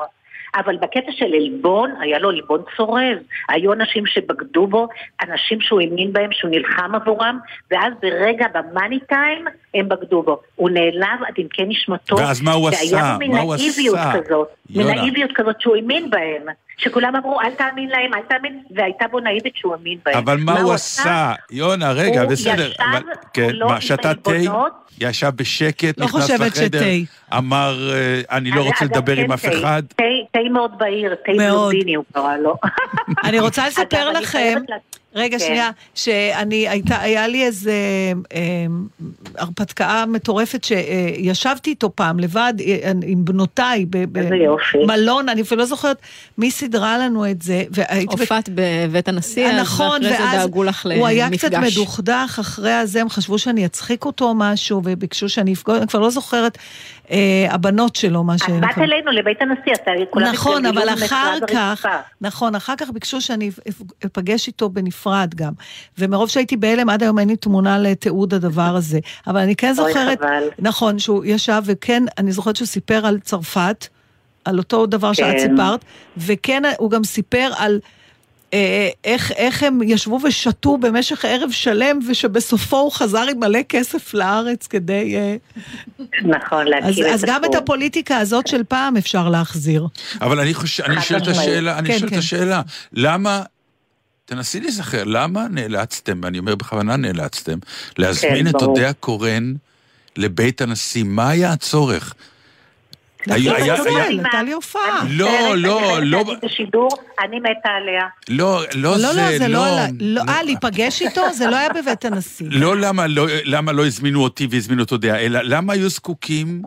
אבל בקטע של עלבון, היה לו עלבון צורב. היו אנשים שבגדו בו, אנשים שהוא האמין בהם, שהוא נלחם עבורם, ואז ברגע, במאני טיים, הם בגדו בו. הוא נעלב עד עמקי נשמתו. ואז מה הוא והיה עשה? בו מה הוא נאיביות עשה? כזאת. מין יונה. נאיביות כזאת שהוא האמין בהם. שכולם אמרו, אל תאמין להם, אל תאמין, והייתה בו נאיבית שהוא האמין בהם. אבל מה הוא עשה? יונה, רגע, הוא בסדר. ישב אבל, כן, מולו מה, עם שתה תה? העלבונות. ישב בשקט, לא נכנס לחדר, שתה. אמר, אה, אני לא רוצה אגב, לדבר כן עם אף תה. אחד. תה תה מאוד בהיר, תה מאוד. בלונדיני הוא קרא לו. אני רוצה לספר לכם, רגע, כן. שנייה, שאני, הייתה, היה לי איזה אה, הרפתקה מטורפת שישבתי איתו פעם לבד אה, עם בנותיי. במלון, אני אפילו לא זוכרת מי סידרה לנו את זה. הופעת בבית הנשיא, אז נכון, ואחרי זה דאגו לך הוא היה למפגש. קצת מדוכדך אחרי הזה, הם חשבו שאני אצחיק אותו או משהו, וביקשו שאני אפגוש, אני כבר לא זוכרת, אה, הבנות שלו, מה את שהן... באת אלינו לבית הנשיא, אתה כולם נכון, אבל אחר כך, הרצפה. נכון, אחר כך ביקשו שאני אפ- אפגש איתו בנפרד גם. ומרוב שהייתי בהלם, עד היום אין לי תמונה לתיעוד הדבר הזה. אבל אני כן אוי, זוכרת, חבל. נכון, שהוא ישב, וכן, אני זוכרת שהוא סיפר על צרפת, על אותו דבר שאת כן. סיפרת, וכן, הוא גם סיפר על... אה, איך, איך הם ישבו ושתו במשך ערב שלם, ושבסופו הוא חזר עם מלא כסף לארץ כדי... אה, נכון, להכיר אז, את אז גם את הסיפור. הפוליטיקה הזאת של פעם אפשר להחזיר. אבל אני חושב, אני שואל את. השאלה, אני כן, שואל את כן. השאלה, למה, תנסי להיזכר, למה נאלצתם, ואני אומר בכוונה נאלצתם, להזמין את כן, ברור. אודיה קורן לבית הנשיא? מה היה הצורך? היה- היה- נכון, היה- הייתה לי הופעה. לא, לא, לא- בשידור, אני מתה עליה. לא, לא לא, זה, לא, זה לא... לא, לא. אה, להיפגש איתו? זה לא היה בבית הנשיא. לא למה לא, לא הזמינו אותי והזמינו את אודיה, אלא למה היו זקוקים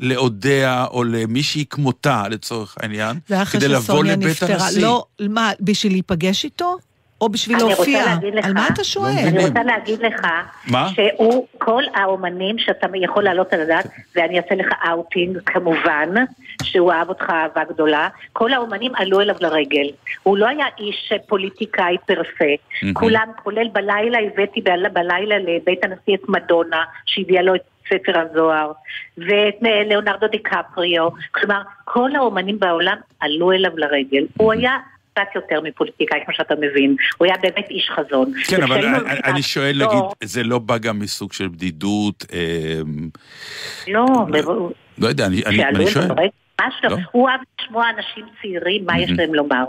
לאודיה או למישהי כמותה, לצורך העניין, זה היה אחרי כדי לבוא שסוניה לבית נפטרה. הנשיא. לא, מה, בשביל להיפגש איתו? או בשביל אני רוצה להופיע? לך- על מה אתה שואל? אני רוצה להגיד לך, מה? שהוא, כל האומנים שאתה יכול להעלות על הדעת, ואני אעשה לך אאוטינג כמובן, שהוא אהב אותך אהבה גדולה, כל האומנים עלו אליו לרגל. הוא לא היה איש פוליטיקאי פרפה. כולם, כולל בלילה, הבאתי בל- בלילה לבית הנשיא את מדונה, שהביאה לו את ספר הזוהר, ואת אה, ליאונרדו דיקפריו. כלומר, כל האומנים בעולם עלו אליו לרגל. הוא היה... קצת יותר מפוליטיקאי, כמו שאתה מבין. הוא היה באמת איש חזון. כן, אבל אני, אני שואל, דור- להגיד, זה לא בא גם מסוג של בדידות? אה, לא, בב- לא יודע, אני, אני, אני שואל. ממש לא. לא? הוא אהב לשמוע אנשים צעירים, מה יש להם לומר.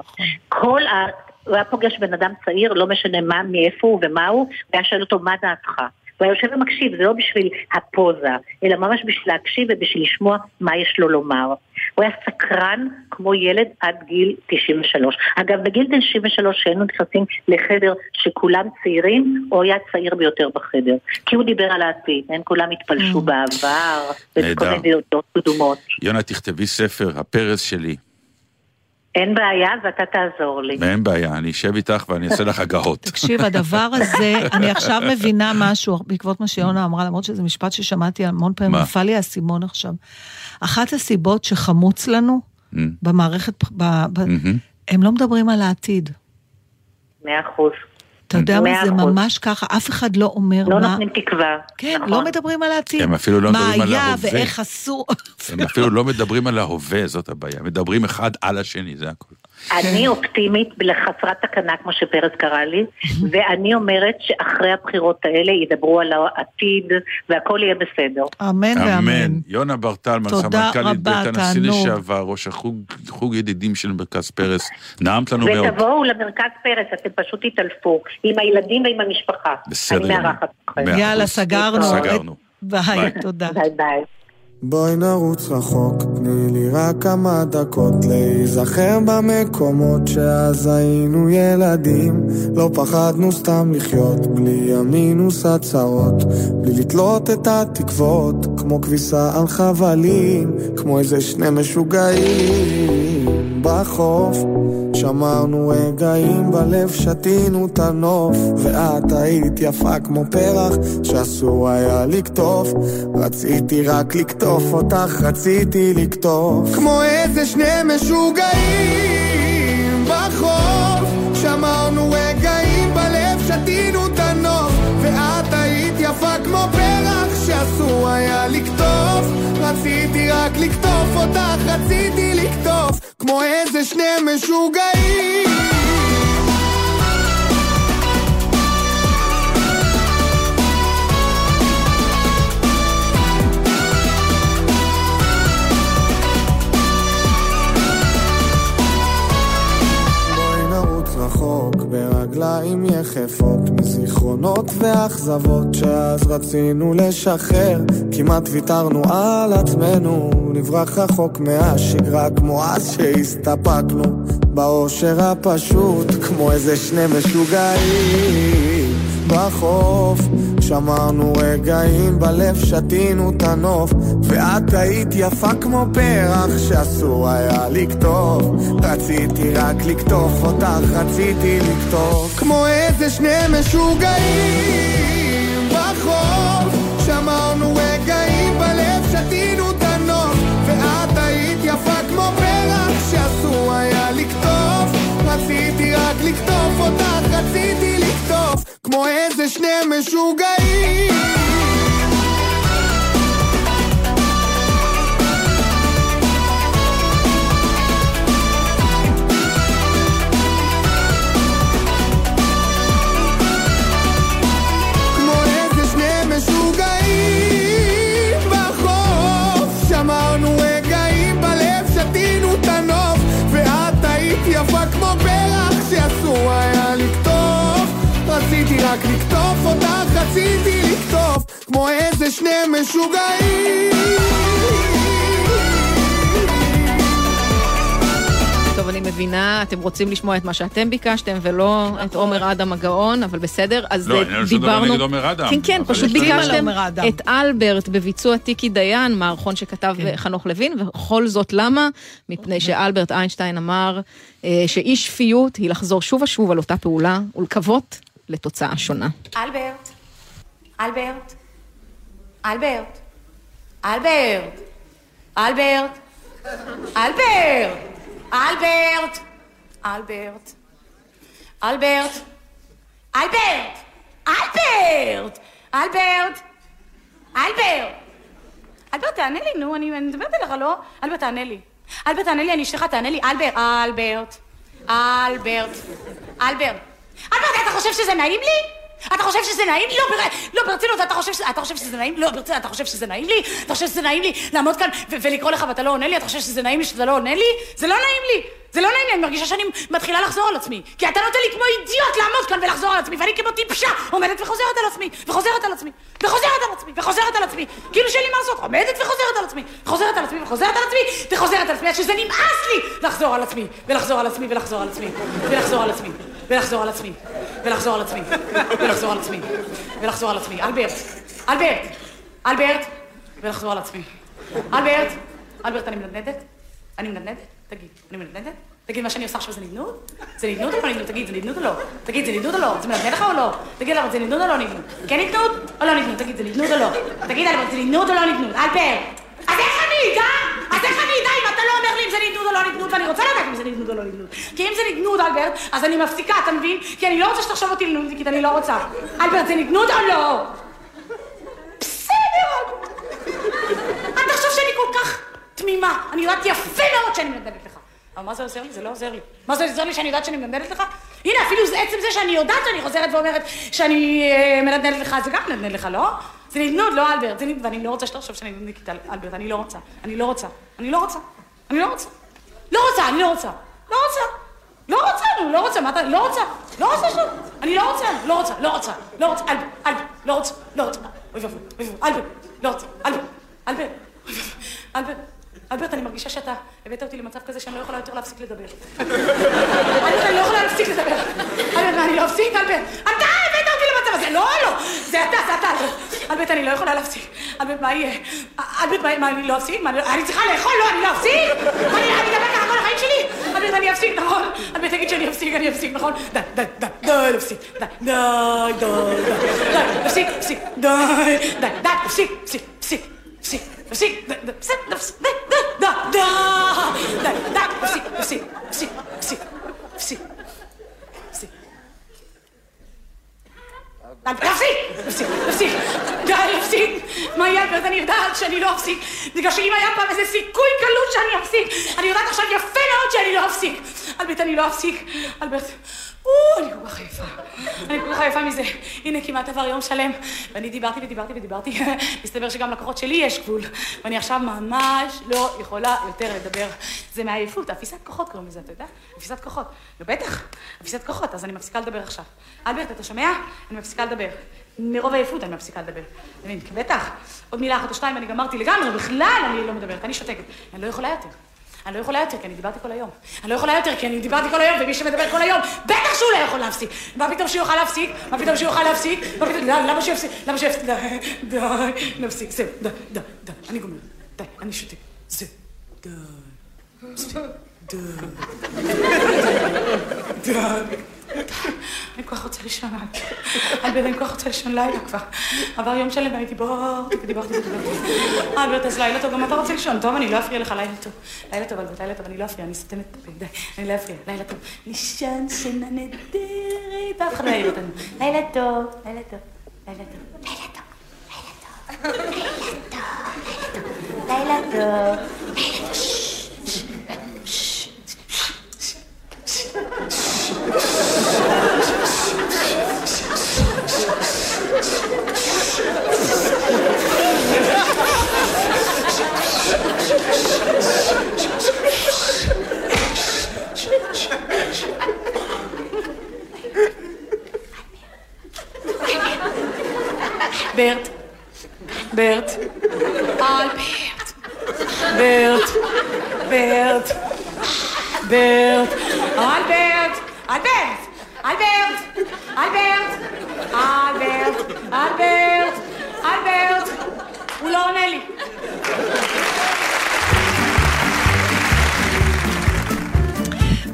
כל ה... הוא היה פוגש בן אדם צעיר, לא משנה מה, מאיפה הוא ומה הוא, והיה שואל אותו, מה דעתך? הוא היה יושב ומקשיב, זה לא בשביל הפוזה, אלא ממש בשביל להקשיב ובשביל לשמוע מה יש לו לומר. הוא היה סקרן כמו ילד עד גיל 93. אגב, בגיל 93 שהיינו נכנסים לחדר שכולם צעירים, הוא היה הצעיר ביותר בחדר. כי הוא דיבר על העתיד, הם כולם התפלשו בעבר, ובכל. מיני דעות קדומות. יונה, תכתבי ספר, הפרס שלי. אין בעיה, ואתה תעזור לי. אין בעיה, אני אשב איתך ואני אעשה לך הגהות. תקשיב, הדבר הזה, אני עכשיו מבינה משהו בעקבות מה שיונה אמרה, למרות שזה משפט ששמעתי המון פעמים? נפל לי האסימון עכשיו. אחת הסיבות שחמוץ לנו Mm, במערכת, מהמם. הם לא מדברים על העתיד. מאה אחוז. אתה יודע מה, זה. ממש ככה, אף אחד לא אומר לא מה... נותנים תקווה. כן, נכון. לא מדברים על העתיד. הם אפילו לא מדברים על מה היה ההווה. ואיך עשו. הם אפילו לא מדברים על ההווה, זאת הבעיה. מדברים אחד על השני, זה הכול. אני אופטימית לחסרת תקנה, כמו שפרס קרא לי, ואני אומרת שאחרי הבחירות האלה ידברו על העתיד, והכל יהיה בסדר. אמן ואמן. אמן. יונה ברטלמן, סמנכ"לית בית הנשיא. לשעבר, ראש החוג חוג ידידים של מרכז פרס. נעמת לנו מאוד. ותבואו למרכז פרס, אתם פשוט תתעלפו, עם הילדים ועם המשפחה. בסדר אני. מארחת אתכם. יאללה. סגרנו. סגרנו. ביי, תודה. ביי ביי. בואי נרוץ רחוק, תני לי רק כמה דקות להיזכר במקומות שאז היינו ילדים. לא פחדנו סתם לחיות, בלי המינוס הצרות, בלי לתלות את התקוות, כמו כביסה על חבלים, כמו איזה שני משוגעים בחוף. שמרנו רגעים בלב, שתינו את הנוף, ואת היית יפה כמו פרח שאסור היה לקטוף. רציתי רק לקטוף אותך, רציתי לקטוף. כמו איזה שני משוגעים בחוף. שמרנו רגעים בלב, שתינו את הנוף, ואת היית יפה כמו פרח שאסור היה לקטוף. רציתי רק לקטוף אותך, רציתי לקטוף. כמו איזה שני משוגעים. רחוק ברגליים יחפות מזיכרונות ואכזבות שאז רצינו לשחרר. כמעט ויתרנו על עצמנו נברח רחוק מהשגרה כמו אז שהסתפקנו. באושר הפשוט כמו איזה שני משוגעים בחוף שמרנו רגעים בלב, שתינו את הנוף ואת היית יפה כמו פרח שאסור היה לקטוף רציתי רק לקטוף אותך, רציתי לקטוף כמו איזה שני משוגעים לקטוף אותך, רציתי כמו איזה שני משוגעים רציתי לקטוף כמו איזה שני משוגעים טוב, אני מבינה, אתם רוצים לשמוע את מה שאתם ביקשתם ולא את עומר אדם הגאון, אבל בסדר. אז לא, אה, אין לנו שום דבר דיברנו... נגד עומר אדם, כן, כן, פשוט ביקשתם. את אלברט בביצוע טיקי דיין, מערכון שכתב כן. חנוך לוין, וכל זאת למה? מפני שאלברט איינשטיין אמר אה, שאי שפיות היא לחזור שוב ושוב על אותה פעולה ולקוות לתוצאה שונה. אלברט, אלברט, אלברט, אלברט, אלברט, אלברט, אלברט, אלברט, אלברט, אלברט, אלברט, אלברט, אלברט. אלברט, תענה לי, נו, אני מדברת אליך, לא? אלברט, תענה לי. אלברט, תענה לי, אני אשתך, תענה לי. אלברט, אלברט, אלברט. אלברט, אתה חושב שזה נעים לי? אתה חושב שזה נעים לי? לא, בר... לא, ברצינות, אתה חושב, ש... אתה חושב שזה נעים? לא, ברצינות, אתה חושב שזה נעים לי? אתה חושב שזה נעים לי לעמוד כאן ו- ולקרוא לך ואתה לא עונה לי? אתה חושב שזה נעים לי שאתה לא עונה לי? זה לא נעים לי! זה לא נעים לי, אני מרגישה שאני מתחילה לחזור על עצמי. כי אתה נותן לי כמו אידיוט לעמוד כאן ולחזור על עצמי, ואני כמו טיפשה עומדת וחוזרת על עצמי, וחוזרת על עצמי, וחוזרת על עצמי, וחוזרת על עצמי. כאילו שאין לי מה לעשות, עומדת וחוזרת על עצמי, חוזרת על עצמי, וחוזרת על עצמי, וחוזרת על עצמי, עד שזה נמאס לי לחזור על עצמי, ולחזור על עצמי, ולחזור על עצמי, ולחזור על עצמי, ולחזור על עצמי, ולחזור על עצמי, ולחזור על עצמי, ולחזור על עצמי. אלברט, אלברט, אלברט, ולחזור על עצמי. אלברט, אלברט, אני מנדנדת? אני מנדנדת? תגיד, אני מנדנדת? תגיד, מה שאני עושה עכשיו זה נדנוד? זה נדנוד או לא נדנוד? תגיד, זה נדנוד או לא? תגיד, זה נדנוד או לא? זה מנדנד לך או לא? תגיד, זה נדנוד או לא נדנוד? כן נדנוד או לא נדנוד? תגיד, זה נדנוד או לא? תגיד, אלברט, זה נדנוד או לא נדנוד? אלברט! אז איך אני אדע? אז איך אני אדע אם אתה לא אומר לי אם זה נדנוד או לא נדנוד? ואני רוצה לדעת אם זה נדנוד או לא נדנוד. כי אם זה נדנוד, אלברט, אז אני מפסיקה, אתה מבין? כי אני לא רוצה שתחשוב אותי לנודניקית, אני לא רוצה. אלברט, זה נדנוד או לא? בסדר. אתה חושב שאני כל כך תמימה. אני יודעת יפה מאוד שאני מנדנדת לך. אבל מה זה עוזר לי? זה לא עוזר לי. מה זה עוזר לי שאני יודעת שאני מנדנדת לך? הנה, אפילו עצם זה שאני יודעת שאני חוזרת ואומרת שאני אה, מנדנדת לך, זה גם מנדנד לך, לא? זה נדנוד, לא אלברט. זה נדנוד, ואני לא רוצה שתחשוב שאני נדנדית אלברט, אני לא רוצה. אני לא רוצה. אני לא רוצה. אני לא רוצה. לא רוצה, אני לא רוצה. לא רוצה. לא רוצה, נו, לא רוצה, מה אתה, לא רוצה. לא רוצה שום. אני לא רוצה, לא רוצה, לא רוצה. לא רוצה, אלברט, אלברט, לא רוצה, לא רוצה. אוי ואבוי, אוי ואבוי, אלברט, לא רוצה, אלברט, אלברט. אלברט. אלברט, אני מרגישה שאתה הבאת אותי למצב כזה שאני לא יכולה יותר להפסיק לדבר. אלברט, אני לא יכולה להפסיק לדבר. אלברט, אני לא אפסיק, אלברט? אתה למצב הזה, לא, לא. זה אתה, זה אתה. אלברט, אני לא יכולה להפסיק. אלברט, מה יהיה? אלברט, מה, אני לא אפסיק? אני- צריכה לאכול, לא, אני לא אפסיק? אני אדבר ככה כל החיים שלי? אלברט, אני אפסיק, נכון? אלברט, תגיד שאני אפסיק, אני אפסיק, נכון? די, די, די, די. די, די, די, די, די, די, די, די, להפסיק, להפסיק, להפסיק. להפסיק, להפסיק, די, די, להפסיק, להפסיק, די, די, די, די, די, די, להפסיק, להפסיק, להפסיק, להפסיק, להפסיק, להפסיק. די, להפסיק, להפסיק, די, להפסיק. מה יהיה, אני יודעת שאני לא אפסיק. בגלל שאם היה פעם איזה סיכוי קלות שאני אפסיק, אני יודעת עכשיו יפה מאוד שאני לא אפסיק. אני לא אפסיק. אלברט, או, אני כל כך עייפה. אני כל כך עייפה מזה. הנה, כמעט עבר יום שלם, ואני דיברתי ודיברתי ודיברתי. מסתבר שגם לקוחות שלי יש גבול, ואני עכשיו ממש לא יכולה יותר לדבר. זה מעייפות, אפיסת כוחות קוראים לזה, אתה יודע? אפיסת כוחות. נו, בטח, אפיסת כוחות, אז אני מפסיקה לדבר עכשיו. אלברט, אתה שומע? אני מפסיקה לדבר. מרוב עייפות אני מפסיקה לדבר. אתה מבין? בטח, עוד מילה אחת או שתיים ואני גמרתי לגמרי, בכלל אני לא מדברת, אני שותקת. אני לא יכולה יותר. אני לא יכולה יותר, כי אני דיברתי כל היום. אני לא יכולה יותר, כי אני דיברתי כל היום, ומי שמדבר כל היום, בטח שהוא לא יכול להפסיק. מה פתאום שהוא יוכל להפסיק? מה פתאום שהוא יוכל להפסיק? מה פתאום... די, למה שהוא יפסיק? למה שהוא יפסיק? די, די, נפסיק, זהו, די, די, די, אני גומר. די, אני שותק. זהו, די. די. די. אני כל כך רוצה לישון, אלברט, אני כל כך רוצה לישון לילה כבר. עבר יום שלם ואני דיברתי ודיברתי ודיברתי. אלברט, אז לילה טוב, גם אתה רוצה לישון. טוב, אני לא אפריע לך, לילה טוב. לילה טוב, אלברט, לילה טוב, אני לא אפריע, אני סותמת את הפה, די, אני לא אפריע, לילה טוב. לישון שינה נהדרת, אף אחד לא יעיר אותנו. לילה טוב, לילה טוב, לילה טוב, לילה טוב, לילה טוב, לילה טוב. ברט, Bert. Bert. Albert. Bert. Bert. אלברט, אלברט, אלברט, אלברט, אלברט, אלברט, אלברט, הוא לא עונה לי.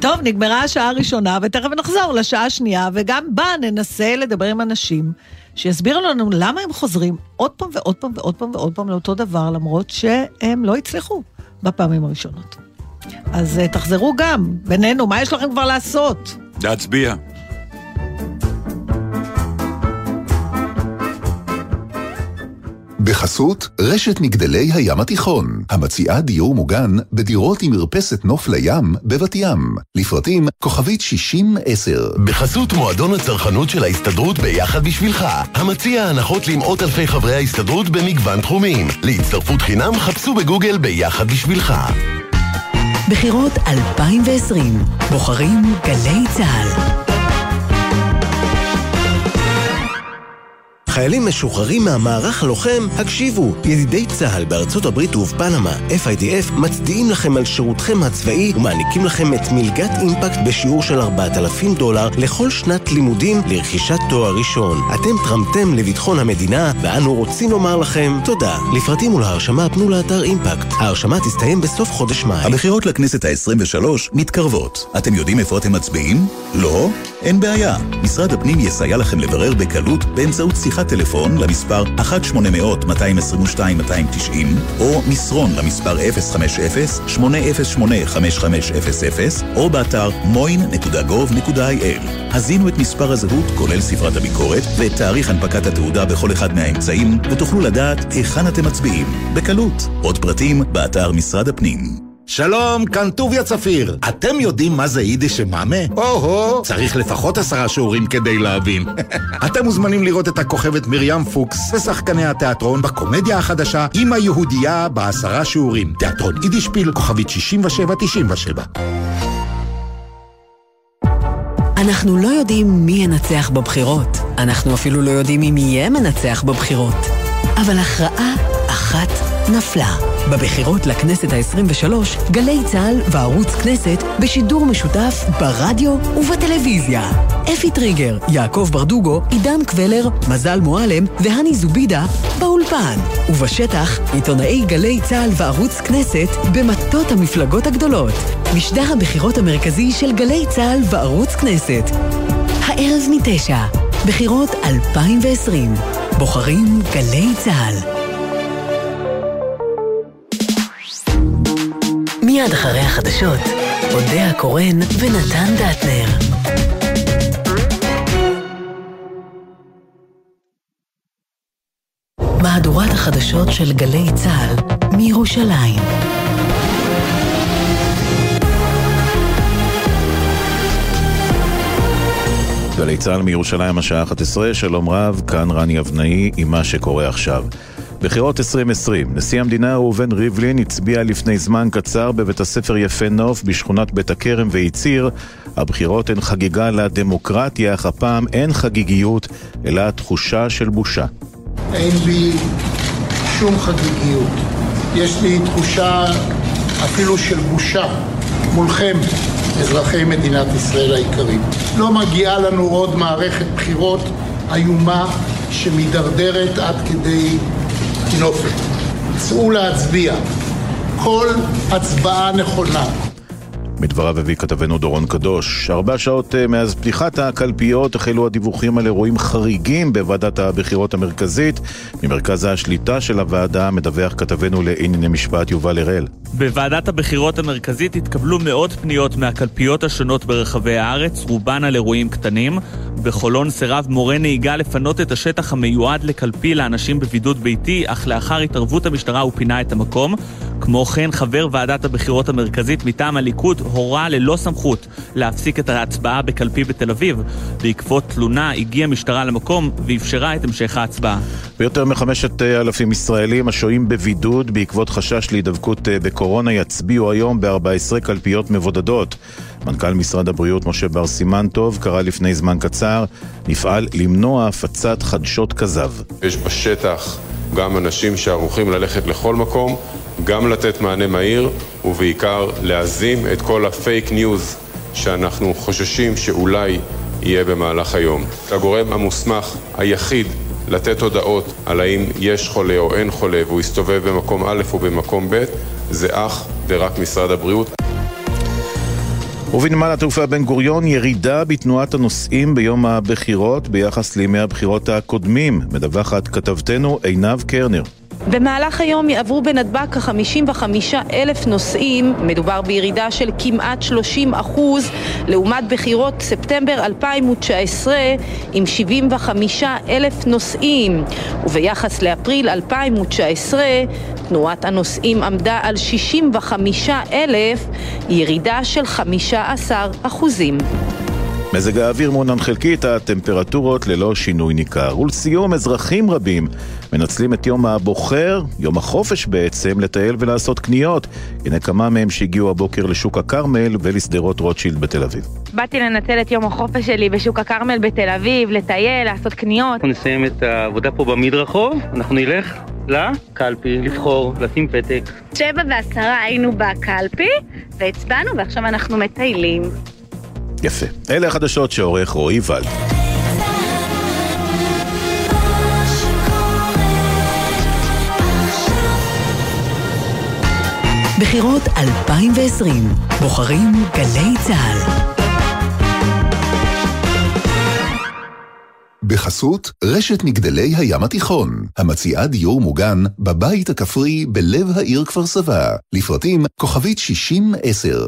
טוב, נגמרה השעה הראשונה, ותכף נחזור לשעה השנייה, וגם בה ננסה לדבר עם אנשים שיסבירו לנו למה הם חוזרים עוד פעם ועוד פעם ועוד פעם ועוד פעם לאותו דבר, למרות שהם לא הצליחו בפעמים הראשונות. אז אה, תחזרו גם, בינינו, מה יש לכם כבר לעשות? להצביע. בחסות רשת מגדלי הים התיכון, המציעה דיור מוגן בדירות עם מרפסת נוף לים בבת ים. לפרטים כוכבית 6010. בחסות מועדון הצרכנות של ההסתדרות ביחד בשבילך, המציע הנחות למאות אלפי חברי ההסתדרות במגוון תחומים. להצטרפות חינם חפשו בגוגל ביחד בשבילך. בחירות 2020, בוחרים גלי צה"ל. חיילים משוחררים מהמערך הלוחם, הקשיבו. ידידי צה"ל בארצות הברית ובפנמה, FIDF, מצדיעים לכם על שירותכם הצבאי ומעניקים לכם את מלגת אימפקט בשיעור של 4,000 דולר לכל שנת לימודים לרכישת תואר ראשון. אתם תרמתם לביטחון המדינה, ואנו רוצים לומר לכם תודה. לפרטים ולהרשמה פנו לאתר אימפקט. ההרשמה תסתיים בסוף חודש מאי. הבחירות לכנסת ה-23 מתקרבות. אתם יודעים איפה אתם מצביעים? לא? אין בעיה. משרד הפנים יסייע לכם לברר בקלות באמצעות שיחת טלפון למספר 1-800-222-290 או מסרון למספר 050-808-5500 או באתר moin.gov.il. הזינו את מספר הזהות, כולל ספרת הביקורת, ואת תאריך הנפקת התעודה בכל אחד מהאמצעים, ותוכלו לדעת היכן אתם מצביעים. בקלות. עוד פרטים באתר משרד הפנים. שלום, כאן טוביה צפיר. אתם יודעים מה זה יידיש שמאמה? או-הו, צריך לפחות עשרה שיעורים כדי להבין. אתם מוזמנים לראות את הכוכבת מרים פוקס ושחקני התיאטרון בקומדיה החדשה עם היהודייה בעשרה שיעורים. תיאטרון יידישפיל, כוכבית 6797. אנחנו לא יודעים מי ינצח בבחירות. אנחנו אפילו לא יודעים אם יהיה מנצח בבחירות. אבל הכרעה אחת נפלה. בבחירות לכנסת ה-23, גלי צה"ל וערוץ כנסת בשידור משותף ברדיו ובטלוויזיה. אפי טריגר, יעקב ברדוגו, עידן קבלר, מזל מועלם והני זובידה באולפן. ובשטח, עיתונאי גלי צה"ל וערוץ כנסת במטות המפלגות הגדולות. משדר הבחירות המרכזי של גלי צה"ל וערוץ כנסת. הערב מתשע, בחירות 2020. בוחרים גלי צה"ל. מיד אחרי החדשות, אודה הקורן ונתן דטנר. מהדורת החדשות של גלי צה"ל מירושלים. גלי צה"ל מירושלים השעה 11, שלום רב, כאן רני אבנאי עם מה שקורה עכשיו. בחירות 2020, נשיא המדינה ראובן ריבלין הצביע לפני זמן קצר בבית הספר יפה נוף בשכונת בית הכרם ויציר. הבחירות הן חגיגה לדמוקרטיה, אך הפעם אין חגיגיות, אלא תחושה של בושה. אין בי שום חגיגיות. יש לי תחושה אפילו של בושה מולכם, אזרחי מדינת ישראל היקרים. לא מגיעה לנו עוד מערכת בחירות איומה שמידרדרת עד כדי נופת. צאו להצביע. כל הצבעה נכונה. מדבריו הביא כתבנו דורון קדוש. ארבע שעות אה, מאז פתיחת הקלפיות החלו הדיווחים על אירועים חריגים בוועדת הבחירות המרכזית. ממרכז השליטה של הוועדה מדווח כתבנו לענייני משפט יובל הראל. בוועדת הבחירות המרכזית התקבלו מאות פניות מהקלפיות השונות ברחבי הארץ, רובן על אירועים קטנים. בחולון סירב מורה נהיגה לפנות את השטח המיועד לקלפי לאנשים בבידוד ביתי, אך לאחר התערבות המשטרה הוא פינה את המקום. כמו כן, חבר ועדת הבחירות המרכזית מטעם הליכוד הורה ללא סמכות להפסיק את ההצבעה בקלפי בתל אביב. בעקבות תלונה הגיעה המשטרה למקום ואפשרה את המשך ההצבעה. ויותר מחמשת אלפים ישראלים השוהים בבידוד בעקבות חשש להידבקות אה, בקורונה יצביעו היום ב-14 קלפיות מבודדות. מנכ"ל משרד הבריאות משה בר סימן טוב קרא לפני זמן קצר, נפעל למנוע הפצת חדשות כזב. יש בשטח גם אנשים שערוכים ללכת לכל מקום, גם לתת מענה מהיר, ובעיקר להזים את כל הפייק ניוז שאנחנו חוששים שאולי יהיה במהלך היום. הגורם המוסמך היחיד לתת הודעות על האם יש חולה או אין חולה והוא יסתובב במקום א' או במקום ב', זה אך ורק משרד הבריאות. ובנמל התעופה בן גוריון ירידה בתנועת הנוסעים ביום הבחירות ביחס לימי הבחירות הקודמים, מדווחת כתבתנו עינב קרנר. במהלך היום יעברו בנתב"ג כ-55 אלף נוסעים, מדובר בירידה של כמעט 30 אחוז לעומת בחירות ספטמבר 2019 עם 75 אלף נוסעים, וביחס לאפריל 2019 תנועת הנוסעים עמדה על 65 אלף, ירידה של 15 אחוזים. מזג האוויר מעונן חלקית, הטמפרטורות ללא שינוי ניכר. ולסיום, אזרחים רבים מנצלים את יום הבוחר, יום החופש בעצם, לטייל ולעשות קניות. הנה כמה מהם שהגיעו הבוקר לשוק הכרמל ולשדרות רוטשילד בתל אביב. באתי לנצל את יום החופש שלי בשוק הכרמל בתל אביב, לטייל, לעשות קניות. אנחנו נסיים את העבודה פה במדרחוב, אנחנו נלך לקלפי, לבחור, לשים פתק. שבע ועשרה היינו בקלפי, והצבענו, ועכשיו אנחנו מטיילים. יפה. אלה החדשות שעורך רועי ולד. בחירות 2020. בוחרים גלי צה"ל. בחסות רשת מגדלי הים התיכון, המציעה דיור מוגן בבית הכפרי בלב העיר כפר סבא, לפרטים כוכבית 6010.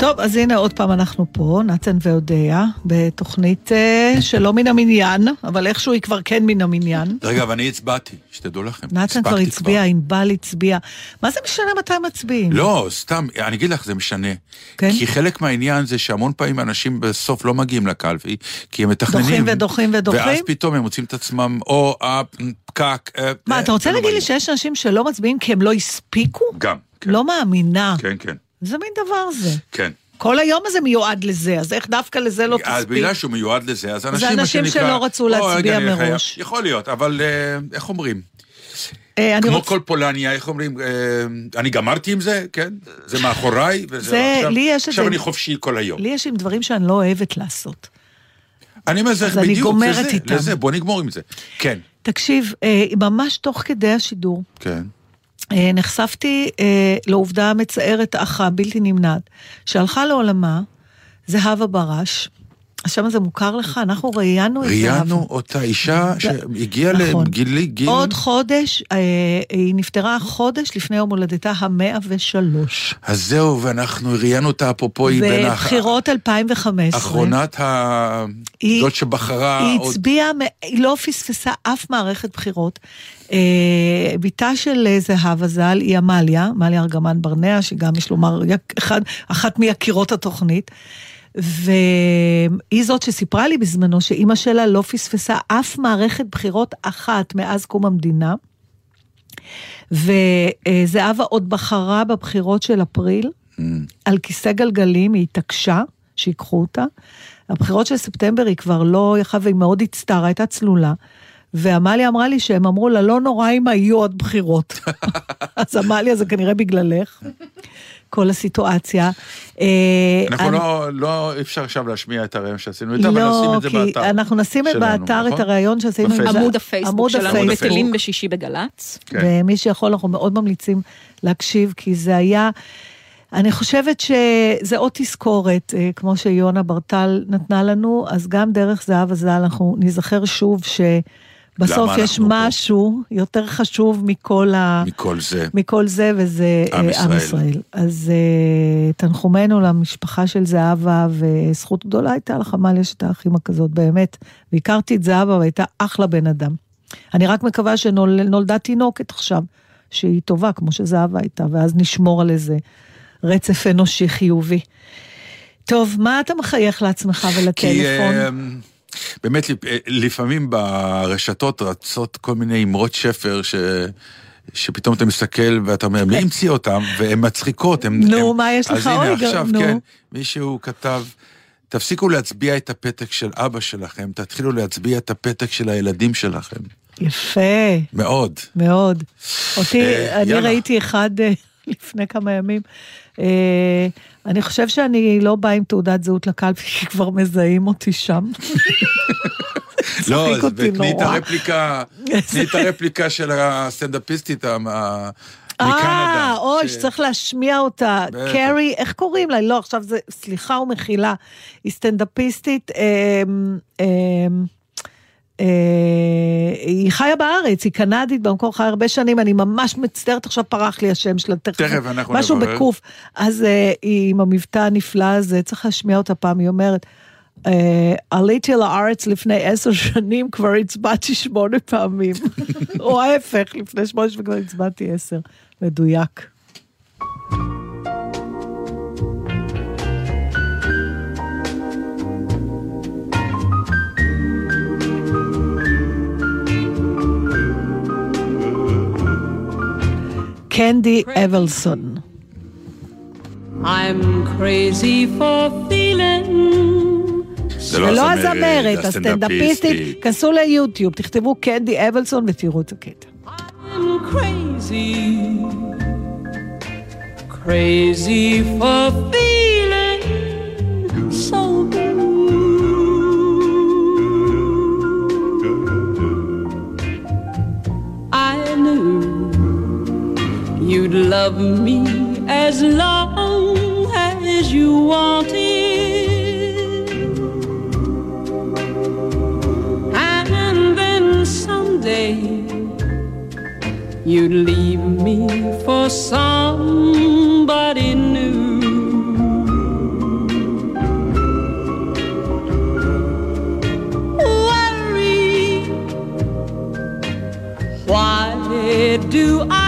טוב, אז הנה עוד פעם אנחנו פה, נתן ואודיה, בתוכנית אה, שלא מן המניין, אבל איכשהו היא כבר כן מן המניין. רגע, אבל אני הצבעתי, שתדעו לכם. נתן כבר הצביע, ענבל הצביע. מה זה משנה מתי מצביעים? לא, סתם, אני אגיד לך, זה משנה. כן? כי חלק מהעניין זה שהמון פעמים אנשים בסוף לא מגיעים לקלפי, כי הם מתכננים. דוחים ודוחים ודוחים? ואז פתאום הם מוצאים את עצמם או אה, פקק. אה, מה, אה, אתה רוצה לא להגיד לי. שיש אנשים שלא מצביעים כי הם לא הספיקו? גם, לא מאמינה. כן, כן, איזה מין דבר זה? כן. כל היום הזה מיועד לזה, אז איך דווקא לזה לא אז תספיק? בגלל שהוא מיועד לזה, אז אנשים, זה אנשים שנקרא... שלא רצו "או, להצביע רגע, אני חייב." מראש. יכול להיות, אבל אה, איך אומרים? אה, כמו רוצ- כל פולניה, איך אומרים? אה, אני גמרתי עם זה, כן? זה מאחוריי, וזה זה- עכשיו, לי יש את עכשיו זה- אני חופשי כל היום. לי יש עם דברים שאני לא אוהבת לעשות. אני אומר, זה אז אני בדיוק, גומרת לזה, איתם. לזה, בוא נגמור עם זה. כן, תקשיב, אה, ממש תוך כדי השידור, כן. אה, נחשפתי אה, לעובדה המצערת אך הבלתי נמנעת, שהלכה לעולמה זהבה בראש. השם הזה מוכר לך? אנחנו ראיינו את זהבה. ראיינו אותה אישה שהגיעה נכון. לגילי, גיל... עוד חודש, אה, היא נפטרה חודש לפני יום הולדתה המאה ושלוש. אז זהו, ואנחנו ראיינו אותה, אפרופו, היא בין בבחירות 2015. אחרונת ה... היא- זאת שבחרה היא עוד... הצביעה, מ- היא לא פספסה אף מערכת בחירות. אה, בתה של אה, זהבה ז"ל היא עמליה, עמליה ארגמן ברנע, שגם יש לומר אחד, אחת מיקירות התוכנית. והיא זאת שסיפרה לי בזמנו שאימא שלה לא פספסה אף מערכת בחירות אחת מאז קום המדינה. וזהבה עוד בחרה בבחירות של אפריל, על כיסא גלגלים, היא התעקשה שיקחו אותה. הבחירות של ספטמבר היא כבר לא יכלה, והיא מאוד הצטערה, הייתה צלולה. ועמליה אמרה לי שהם אמרו לה, לא נורא אם היו עוד בחירות. אז עמליה, זה כנראה בגללך, כל הסיטואציה. אה, אנחנו אני- לא, לא, אי אפשר עכשיו להשמיע את הרעיון שעשינו איתה, אבל נשים לא, את זה באתר. אנחנו נשים שלנו, באתר את נכון? הראיון שעשינו. עם בפייסבוק. עמוד הפייסבוק עמוד שלנו, הפייסבוק. בטלים בשישי בגל"צ. כן. ומי שיכול, אנחנו מאוד ממליצים להקשיב, כי זה היה... אני חושבת שזה עוד תזכורת, אה, כמו שיונה ברטל נתנה לנו, אז גם דרך זהבה ז"ל אנחנו ניזכר שוב שבסוף למה יש אנחנו פה? משהו יותר חשוב מכל ה... מכל זה. מכל זה, וזה עם אה, עם ישראל. ישראל. אז אה, תנחומינו למשפחה של זהבה, וזכות גדולה הייתה לך, עמליה, יש את האחים הכזאת, באמת. והכרתי את זהבה, והייתה אחלה בן אדם. אני רק מקווה שנולדה תינוקת עכשיו, שהיא טובה, כמו שזהבה הייתה, ואז נשמור על איזה רצף אנושי חיובי. טוב, מה אתה מחייך לעצמך כי ולטלפון? אה, באמת, אה, לפעמים ברשתות רצות כל מיני אמרות שפר ש... שפתאום אתה מסתכל ואתה אומר, מי המציא אותם? והן מצחיקות. הם, נו, הם... מה יש לך? אז הנה, אוי, עכשיו, נו. כן, מישהו כתב, תפסיקו להצביע את הפתק של אבא שלכם, תתחילו להצביע את הפתק של הילדים שלכם. יפה. מאוד. מאוד. אותי, אה, אני יאללה. ראיתי אחד אה, לפני כמה ימים. אה, אני חושב שאני לא באה עם תעודת זהות לקלפי, כי כבר מזהים אותי שם. לא, אז תני את. הרפליקה, תני את הרפליקה של הסטנדאפיסטית אה, מקנדה. אוי, שצריך להשמיע אותה. קרי, איך קוראים לה? לא, עכשיו זה, סליחה ומחילה. היא סטנדאפיסטית, אמ, אמ, אה, היא חיה בארץ, היא קנדית במקור חיה הרבה שנים, אני ממש מצטערת, עכשיו פרח לי השם שלה, תכף. אנחנו משהו נברר. בקוף. אז אה, היא עם המבטא הנפלא הזה, צריך להשמיע אותה פעם, היא אומרת, אה, עליתי לארץ לפני עשר שנים, כבר הצבעתי שמונה פעמים. או ההפך, לפני שמונה שנים כבר הצבעתי עשר. מדויק. קנדי אבלסון. I'm crazy for feeling זה לא הזמרת, הסטנדאפיסטית, כנסו ליוטיוב, תכתבו קנדי אבלסון ותראו את הקטע. I'm crazy, crazy for feeling so blue. You'd love me as long as you wanted. And then someday you'd leave me for somebody new. Why do I?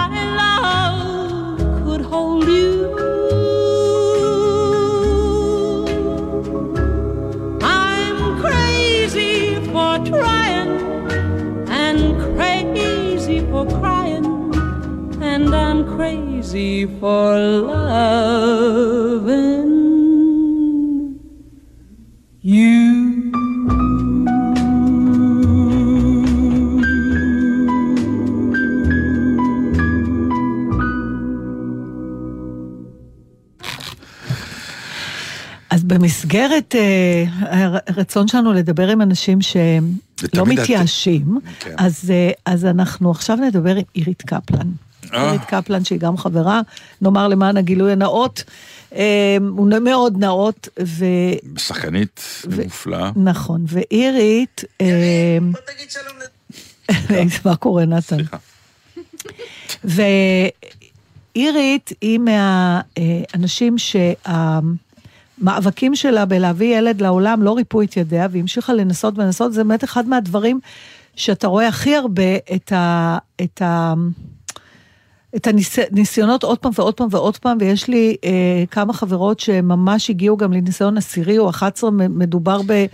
crazy for loving you. אז במסגרת אה, הרצון שלנו לדבר עם אנשים שלא את- מתייאשים, כן. אז, אה, אז אנחנו עכשיו נדבר עם אירית קפלן. אה. אירית קפלן שהיא גם חברה, נאמר למען הגילוי הנאות, אה, הוא מאוד נאות, ו... שחקנית מופלאה. נכון, ואירית... אה, מה קורה, נתן? ואירית היא מהאנשים שהמאבקים שלה בלהביא ילד לעולם לא ריפו את ידיה, והיא המשיכה לנסות ולנסות, זה באמת אחד מהדברים שאתה רואה הכי הרבה את ה... את ה את הניסיונות עוד פעם ועוד פעם ועוד פעם, ויש לי אה, כמה חברות שממש הגיעו גם לניסיון עשירי או 11, מ- מדובר ב...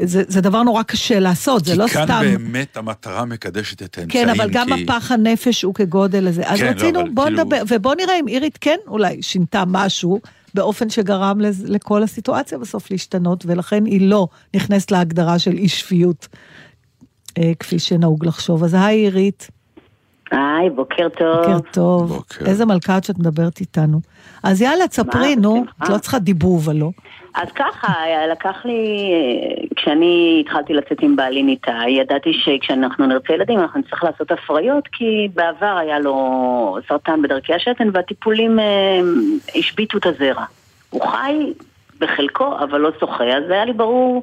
זה, זה דבר נורא קשה לעשות, זה לא כי כאן סתם... באמת המטרה מקדשת את האמצעים. כן, אבל גם כי... מפח הנפש הוא כגודל הזה. אז כן, לא, רצינו, אבל בוא כאילו- נדבר, ובוא נראה אם אירית כן אולי שינתה משהו באופן שגרם לז- לכל הסיטואציה בסוף להשתנות, ולכן היא לא נכנסת להגדרה של אי שפיות, אה, כפי שנהוג לחשוב. אז היי אירית. היי, בוקר טוב. בוקר טוב. איזה מלכה את שאת מדברת איתנו. אז יאללה, תספרי, נו, את לא צריכה דיבוב, הלא. אז ככה, לקח לי, אה, כשאני התחלתי לצאת עם בעלי ניתאי, ידעתי שכשאנחנו נרצה ילדים אנחנו נצטרך לעשות הפריות, כי בעבר היה לו סרטן בדרכי השתן והטיפולים אה, השביתו את הזרע. הוא חי בחלקו, אבל לא שוחה, אז היה לי ברור,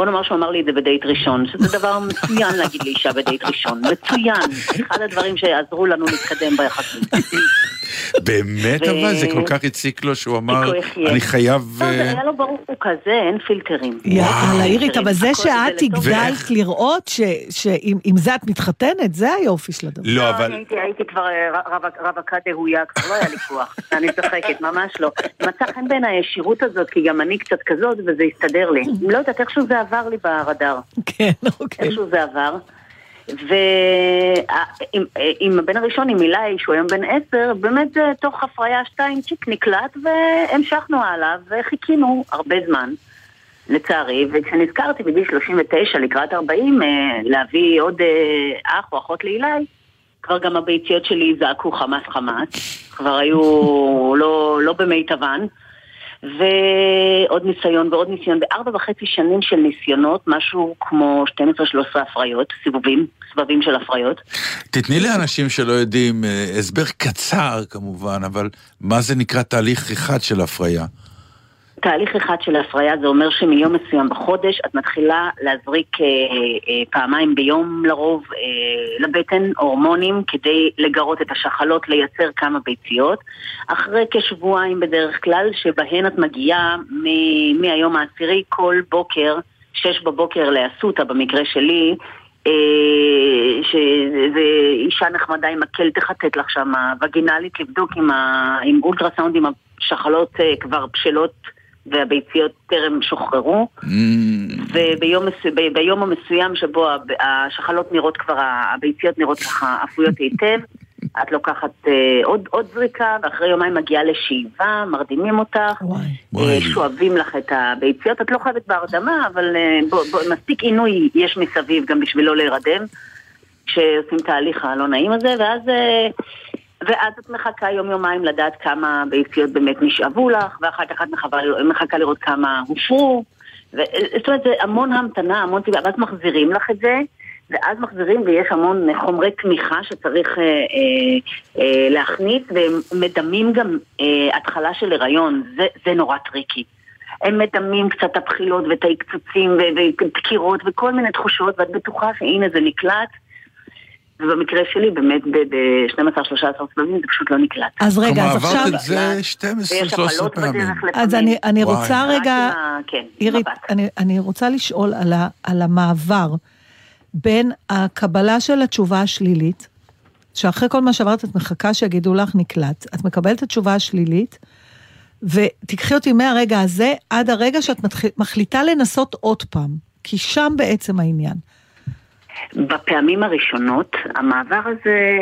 בוא נאמר שהוא אמר לי את זה בדייט ראשון, שזה דבר מצוין להגיד לאישה בדייט ראשון, מצוין, אחד הדברים שעזרו לנו להתקדם ביחסים. באמת ו- אבל? זה כל כך הציק לו שהוא אמר. אני חייב... לא, אה, זה היה לו ברור, הוא כזה, אין פילטרים. יאללה, אירית, אבל זה שאת. הגדלת לראות ש- שעם עם זה את מתחתנת, זה היופי של הדבר. לא, אבל... אני הייתי, כבר אה, רווקה דהויה, כבר לא היה לי כוח. אני צוחקת, ממש לא. מצא חן בעיניי הישירות הזאת, כי גם אני קצת כזאת, וזה הסתדר לי. לא יודעת, איכשהו זה עבר לי ברדאר. כן, אוקיי. איכשהו זה עבר. ועם הבן הראשון, עם אילי, שהוא היום בן עשר, באמת זה תוך הפריה שתיים צ'יק נקלט, והמשכנו הלאה, וחיכינו הרבה זמן. לצערי, וכשנזכרתי בגיל 39 לקראת 40 אה, להביא עוד אה, אח או אחות לאילי, כבר גם הביציות שלי זעקו חמאס חמאס, כבר היו לא, לא במיטבן, ועוד ניסיון ועוד ניסיון, בארבע וחצי שנים של ניסיונות, משהו כמו 12-13 הפריות, סיבובים, סבבים של הפריות. תתני לאנשים שלא יודעים אה, הסבר קצר כמובן, אבל מה זה נקרא תהליך אחד של הפריה? תהליך אחד של הפריה זה אומר שמיום מסוים בחודש את מתחילה להזריק אה, אה, פעמיים ביום לרוב אה, לבטן הורמונים כדי לגרות את השחלות, לייצר כמה ביציות. אחרי כשבועיים בדרך כלל שבהן את מגיעה מ- מהיום העשירי כל בוקר, שש בבוקר לאסותא במקרה שלי, אה, שזה אישה נחמדה עם מקל תחטט לך שם וגינלית לבדוק עם, ה, עם אולטרסאונד עם השחלות אה, כבר בשלות והביציות טרם שוחררו. וביום מס- ב- ביום המסוים שבו השחלות נראות כבר, הביציות נראות ככה אפויות היטב את לוקחת אה, עוד, עוד זריקה, ואחרי יומיים מגיעה לשאיבה, מרדימים אותך, אה, שואבים לך את הביציות, את לא חייבת בהרדמה, אבל אה, בוא, בוא, מספיק עינוי יש מסביב גם בשביל לא להירדם, כשעושים תהליך הלא נעים הזה, ואז... אה, ואז את מחכה יום-יומיים לדעת כמה ביציות באמת נשאבו לך, ואחר כך את מחכה, מחכה לראות כמה הופרו. ו- זאת אומרת, זה המון המתנה, המון סיבה, ואז מחזירים לך את זה, ואז מחזירים ויש המון חומרי תמיכה שצריך אה, אה, אה, להכניס, ומדמים גם אה, התחלה של הריון, זה, זה נורא טריקי. הם מדמים קצת הבחילות ואת העקצוצים ו- ודקירות וכל מיני תחושות, ואת בטוחה שהנה זה נקלט. ובמקרה שלי, באמת ב-12-13 סבבים זה פשוט לא נקלט. אז רגע, אז כלומר, עכשיו... עברת את זה 12, ויש 13 הפלות פעמים. בדרך לפעמים. אז אני, אני רוצה רגע, כן, הבת. אני, אני רוצה לשאול על, ה, על המעבר בין הקבלה של התשובה השלילית, שאחרי כל מה שעברת את מחכה שיגידו לך נקלט, את מקבלת את התשובה השלילית, ותיקחי אותי מהרגע הזה עד הרגע שאת מתח... מחליטה לנסות עוד פעם, כי שם בעצם העניין. בפעמים הראשונות, המעבר הזה,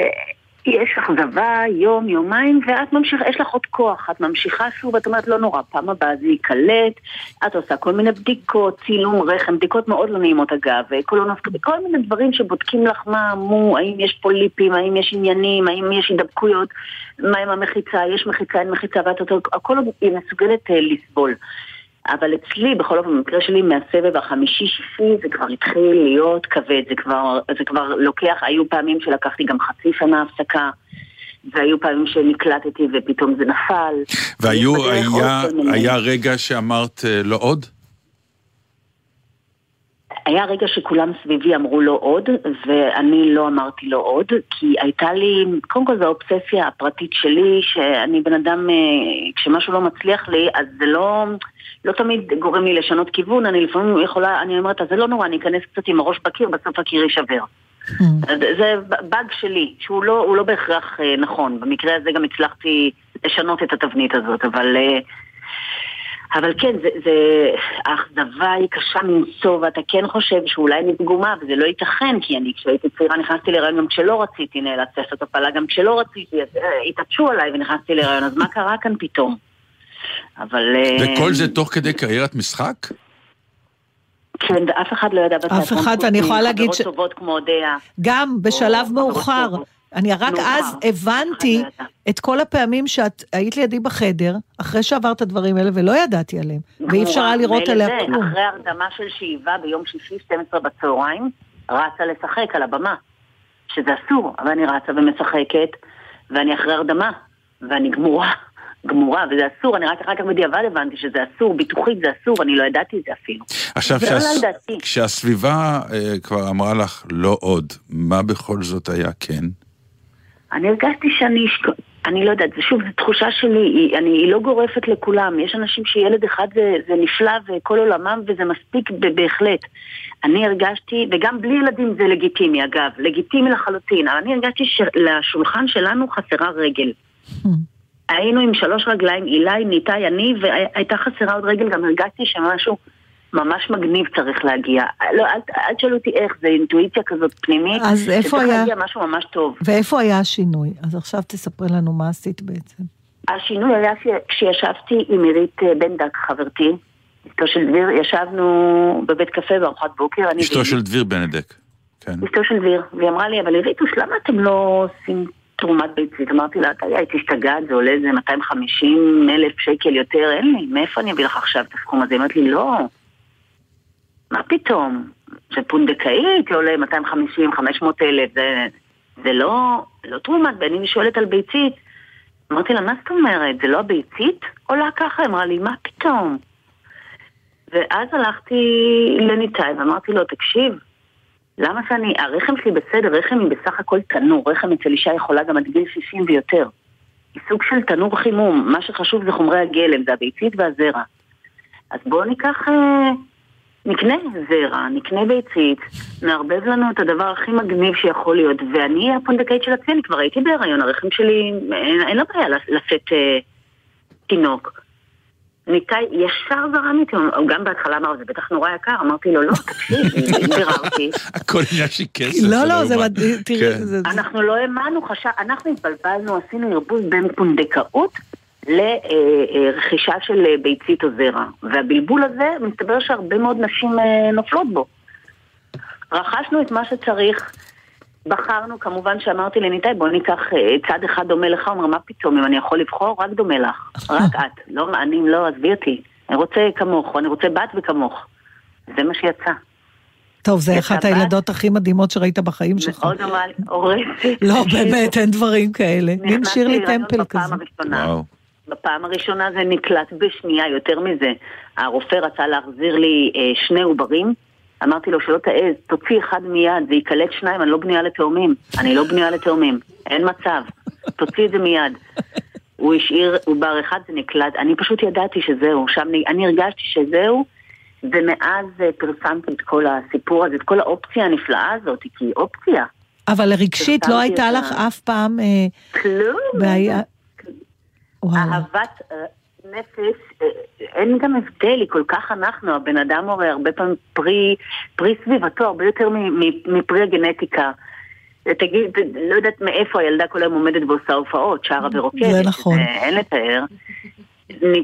יש אכזבה יום, יומיים, ואת ממשיכה, יש לך עוד כוח, את ממשיכה שוב, את אומרת, לא נורא, פעם הבאה זה ייקלט, את עושה כל מיני בדיקות, צילום רחם, בדיקות מאוד לא נעימות אגב, קולונוסקופי, כל מיני דברים שבודקים לך מה מו, האם יש פוליפים, האם יש עניינים, האם יש הידבקויות, מה עם המחיצה, יש מחיצה, אין מחיצה, ואת אותו, הכל היא מסוגלת אה, לסבול. אבל אצלי, בכל אופן, במקרה שלי, מהסבב החמישי-שישי, זה כבר התחיל להיות כבד, זה כבר, זה כבר לוקח, היו פעמים שלקחתי גם חצי שנה הפסקה, והיו פעמים שנקלטתי ופתאום זה נפל. והיו, היה, היה רגע שאמרת אה, לא עוד? היה רגע שכולם סביבי אמרו לא עוד, ואני לא אמרתי לא עוד, כי הייתה לי, קודם כל זו האובססיה הפרטית שלי, שאני בן אדם, אה, כשמשהו לא מצליח לי, אז זה לא, לא תמיד גורם לי לשנות כיוון, אני לפעמים יכולה, אני אומרת, אז זה לא נורא, אני אכנס קצת עם הראש בקיר, בסוף הקיר יישבר. אז זה באג שלי, שהוא לא, לא בהכרח אה, נכון. במקרה הזה גם הצלחתי לשנות את התבנית הזאת, אבל... אבל כן, זה, זה, האכזבה היא קשה מנשוא, ואתה כן חושב שאולי אני פגומה, וזה לא ייתכן, כי אני כשהייתי צעירה נכנסתי להיריון גם כשלא רציתי, נאלצתי לעשות הפלה גם כשלא רציתי, אז אה, התעטשו עליי ונכנסתי להיריון, אז מה קרה כאן פתאום? אבל... אה, וכל זה תוך כדי קריירת משחק? כן, ואף אחד לא ידע בתיאטרון. אף אחד, חוץ ואני יכולה להגיד ש- טובות כמו אודיה. גם בשלב מאוחר. אני רק מאוחר. אז הבנתי את כל הפעמים שאת היית לידי בחדר, אחרי שעברת את הדברים האלה, ולא ידעתי עליהם, ואי אפשר היה לראות עליה כלום. אחרי הרדמה של שאיבה ביום שישי, 12 בצהריים, רצה לשחק על הבמה. שזה אסור, אבל אני רצה ומשחקת, ואני אחרי הרדמה, ואני גמורה, גמורה, וזה אסור, אני רק אחר כך בדיעבד הבנתי שזה אסור, ביטוחית זה אסור, אני לא ידעתי את זה אפילו. עכשיו, זה לא. כשהסביבה אה, כבר אמרה לך לא עוד, מה בכל זאת היה כן? אני הרגשתי שאני, אני לא יודעת, שוב, זו תחושה שלי, היא, אני, היא לא גורפת לכולם. יש אנשים שילד אחד זה, זה נפלא וכל עולמם וזה מספיק ב- בהחלט. אני הרגשתי, וגם בלי ילדים זה לגיטימי אגב, לגיטימי לחלוטין, אבל אני הרגשתי שלשולחן שלנו חסרה רגל. היינו עם שלוש רגליים, אילי, ניתאי, אני, והייתה חסרה עוד רגל, גם הרגשתי שמשהו ממש מגניב צריך להגיע. לא, אל, אל תשאלו אותי איך, זה אינטואיציה כזאת פנימית. אז איפה שצריך היה- להגיע משהו ממש טוב. ואיפה היה השינוי? אז עכשיו תספרי לנו מה עשית בעצם. השינוי היה כשישבתי עם עירית אה, בן דק, חברתי, אשתו של דביר, ישבנו בבית קפה בארוחת בוקר, אני אשתו. של דביר בנדק. כן. אשתו של דביר, והיא אמרה לי, אבל עיריתוש, למה אתם לא עושים תרומת ביצית? אמרתי לה, טליה, היית השתגעת, זה עולה איזה 250 אלף שקל יותר, אין לי, מאיפה אני אביא לך עכשיו את הסכום הזה? היא אמרת לי, לא, מה פתאום? זה פונדקאית, זה עולה 250, 500 אלף, זה, זה לא, לא תרומת, ואני שואלת על ביצית. אמרתי לה, מה זאת אומרת? זה לא הביצית עולה ככה? היא אמרה לי, מה פתאום? ואז הלכתי לניתאי ואמרתי לו, תקשיב, למה שאני, הרחם שלי בסדר, רחם היא בסך הכל תנור, רחם אצל אישה יכולה גם עד גיל 60 ויותר. היא סוג של תנור חימום, מה שחשוב זה חומרי הגלם, זה הביצית והזרע. אז בואו ניקח, אה, נקנה זרע, נקנה ביצית, נערבב לנו את הדבר הכי מגניב שיכול להיות, ואני הפונדקאית של עצמי, אני כבר הייתי בהיריון, הרחם שלי, אין, אין לה בעיה לש- לשאת אה, תינוק. ניתאי ישר זרם איתי, הוא גם בהתחלה אמר, זה בטח נורא יקר, אמרתי לו, לא, תקשיב, ביררתי. הכל עניין של כסף. לא, לא, זה יאומן. מדהים, תראי, כן. זה... אנחנו לא האמנו, חשב, אנחנו התבלבלנו, עשינו ערבוב בין פונדקאות לרכישה של אה, ביצית או זרע. והבלבול הזה, מסתבר שהרבה מאוד נשים אה, נופלות בו. רכשנו את מה שצריך, בחרנו, כמובן שאמרתי לניתאי, בוא ניקח אה, צד אחד דומה לך, הוא אומר, מה פתאום, אם אני יכול לבחור, רק דומה לך. רק את. לא, אני לא, עזבי אותי. אני רוצה כמוך, או אני רוצה בת וכמוך. זה מה שיצא. טוב, זה אחת הבת- הילדות הכי מדהימות שראית בחיים שלך. מאוד לי, הורסת. לא, באמת, אין דברים כאלה. מין שירלי טמפל בפעם כזה. בפעם הראשונה זה נקלט בשנייה, יותר מזה. הרופא רצה להחזיר לי אה, שני עוברים. אמרתי לו שלא תעז, תוציא אחד מיד, זה ייקלט שניים, אני לא בנויה לתאומים. אני לא בנויה לתאומים. אין מצב. תוציא את זה מיד. הוא השאיר עובר אחד, זה נקלט. אני פשוט ידעתי שזהו. שם אני, אני הרגשתי שזהו, ומאז אה, פרסמתי את כל הסיפור הזה, את כל האופציה הנפלאה הזאת, כי היא אופציה. אבל רגשית לא הייתה לך אף פעם אה, כלום. בעיה... אהבת אה, נפש, אה, אין גם הבדל, היא כל כך אנחנו, הבן אדם הרי הרבה פעמים פרי, פרי סביבתו, הרבה יותר מפרי הגנטיקה. תגיד, לא יודעת מאיפה הילדה כל היום עומדת ועושה הופעות, שרה ורוקדת. זה נכון. שזה אין לתאר.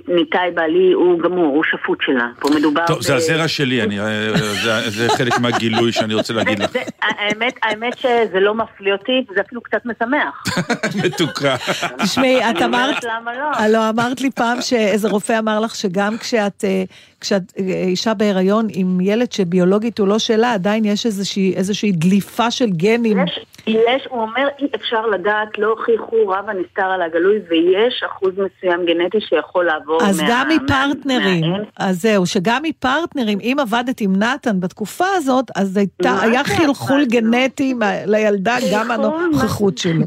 ניתאי בעלי הוא גמור, הוא שפוט שלה. פה מדובר... טוב, זה ב- הזרע שלי, אני- אה, זה- זה חלק מהגילוי שאני רוצה להגיד לך. זה- האמת, האמת שזה לא מפליא אותי, זה אפילו קצת משמח. מתוקה. תשמעי, את אמרת... למה לא? לא, אמרת לי פעם שאיזה רופא אמר לך שגם כשאת, אה, כשאת אה, אישה בהיריון עם ילד שביולוגית הוא לא שלה, עדיין יש איזושהי, איזושהי דליפה של גנים. יש, יש, הוא אומר, אי אפשר לדעת, לא הוכיחו רב הנסתר על הגלוי, ויש אחוז מסוים גנטי שיכול לעבור אז מה... גם מה- מפרטנרים, מהאם. אז זהו, שגם מפרטנרים, אם עבדת עם נתן בתקופה הזאת, אז הייתה, מה היה זה חלחול? גנטי מה- לילדה, גם הנוכחות שלו.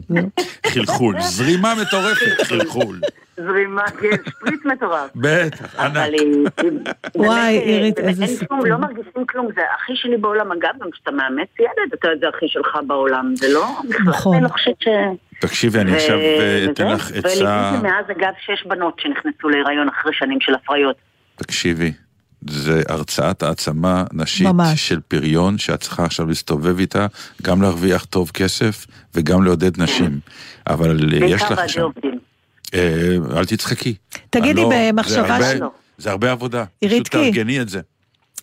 חלחול, זרימה מטורפת, חלחול. זרימה, כן, שפריץ מטורף. בטח, ענק. היא- וואי, באמת, אירית, איזה סיפור. כלום, לא מרגישים כלום, זה הכי שלי בעולם. אגב, גם כשאתה מאמץ ילד, אתה יודע, זה הכי שלך בעולם, זה לא... נכון. אני לא חושבת ש... תקשיבי, אני ו- עכשיו אה, אתן. לך עצה, וליוויתי מאז, אגב, שש בנות שנכנסו להיריון אחרי שנים של הפריות. תקשיבי. זה הרצאת העצמה נשית ממש. של פריון שאת צריכה עכשיו להסתובב איתה, גם להרוויח טוב כסף וגם לעודד נשים. אבל אה, יש בעיקר לך ועדי שם... אה, אל תצחקי. תגידי, אני לא- במחשבה זה הרבה- שלו. זה הרבה עבודה. עירית פשוט קי. תארגני את זה.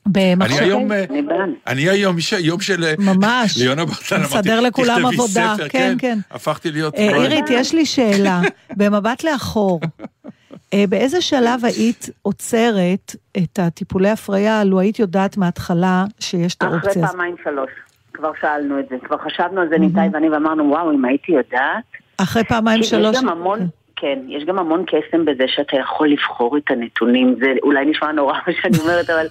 אני במחשבה... היום, אה, אני. אני היום יום של... אה, ממש. ליונה ברטל, אמרתי, מסדר לכולם תכתבי עבודה, ספר, כן, כן. הפכתי להיות... אירית, יש לי שאלה. במבט לאחור, באיזה שלב היית עוצרת את הטיפולי הפריה, לו היית יודעת מההתחלה שיש את אחרי האופציה הזאת? פעמיים שלוש. כבר שאלנו את זה, כבר חשבנו על זה ניתאי ואני ואמרנו, וואו, אם הייתי יודעת... אחרי פעמיים כי שלוש? יש גם המון, כן, יש גם המון קסם בזה שאתה יכול לבחור את הנתונים. זה אולי נשמע נורא מה שאני אומרת, אבל...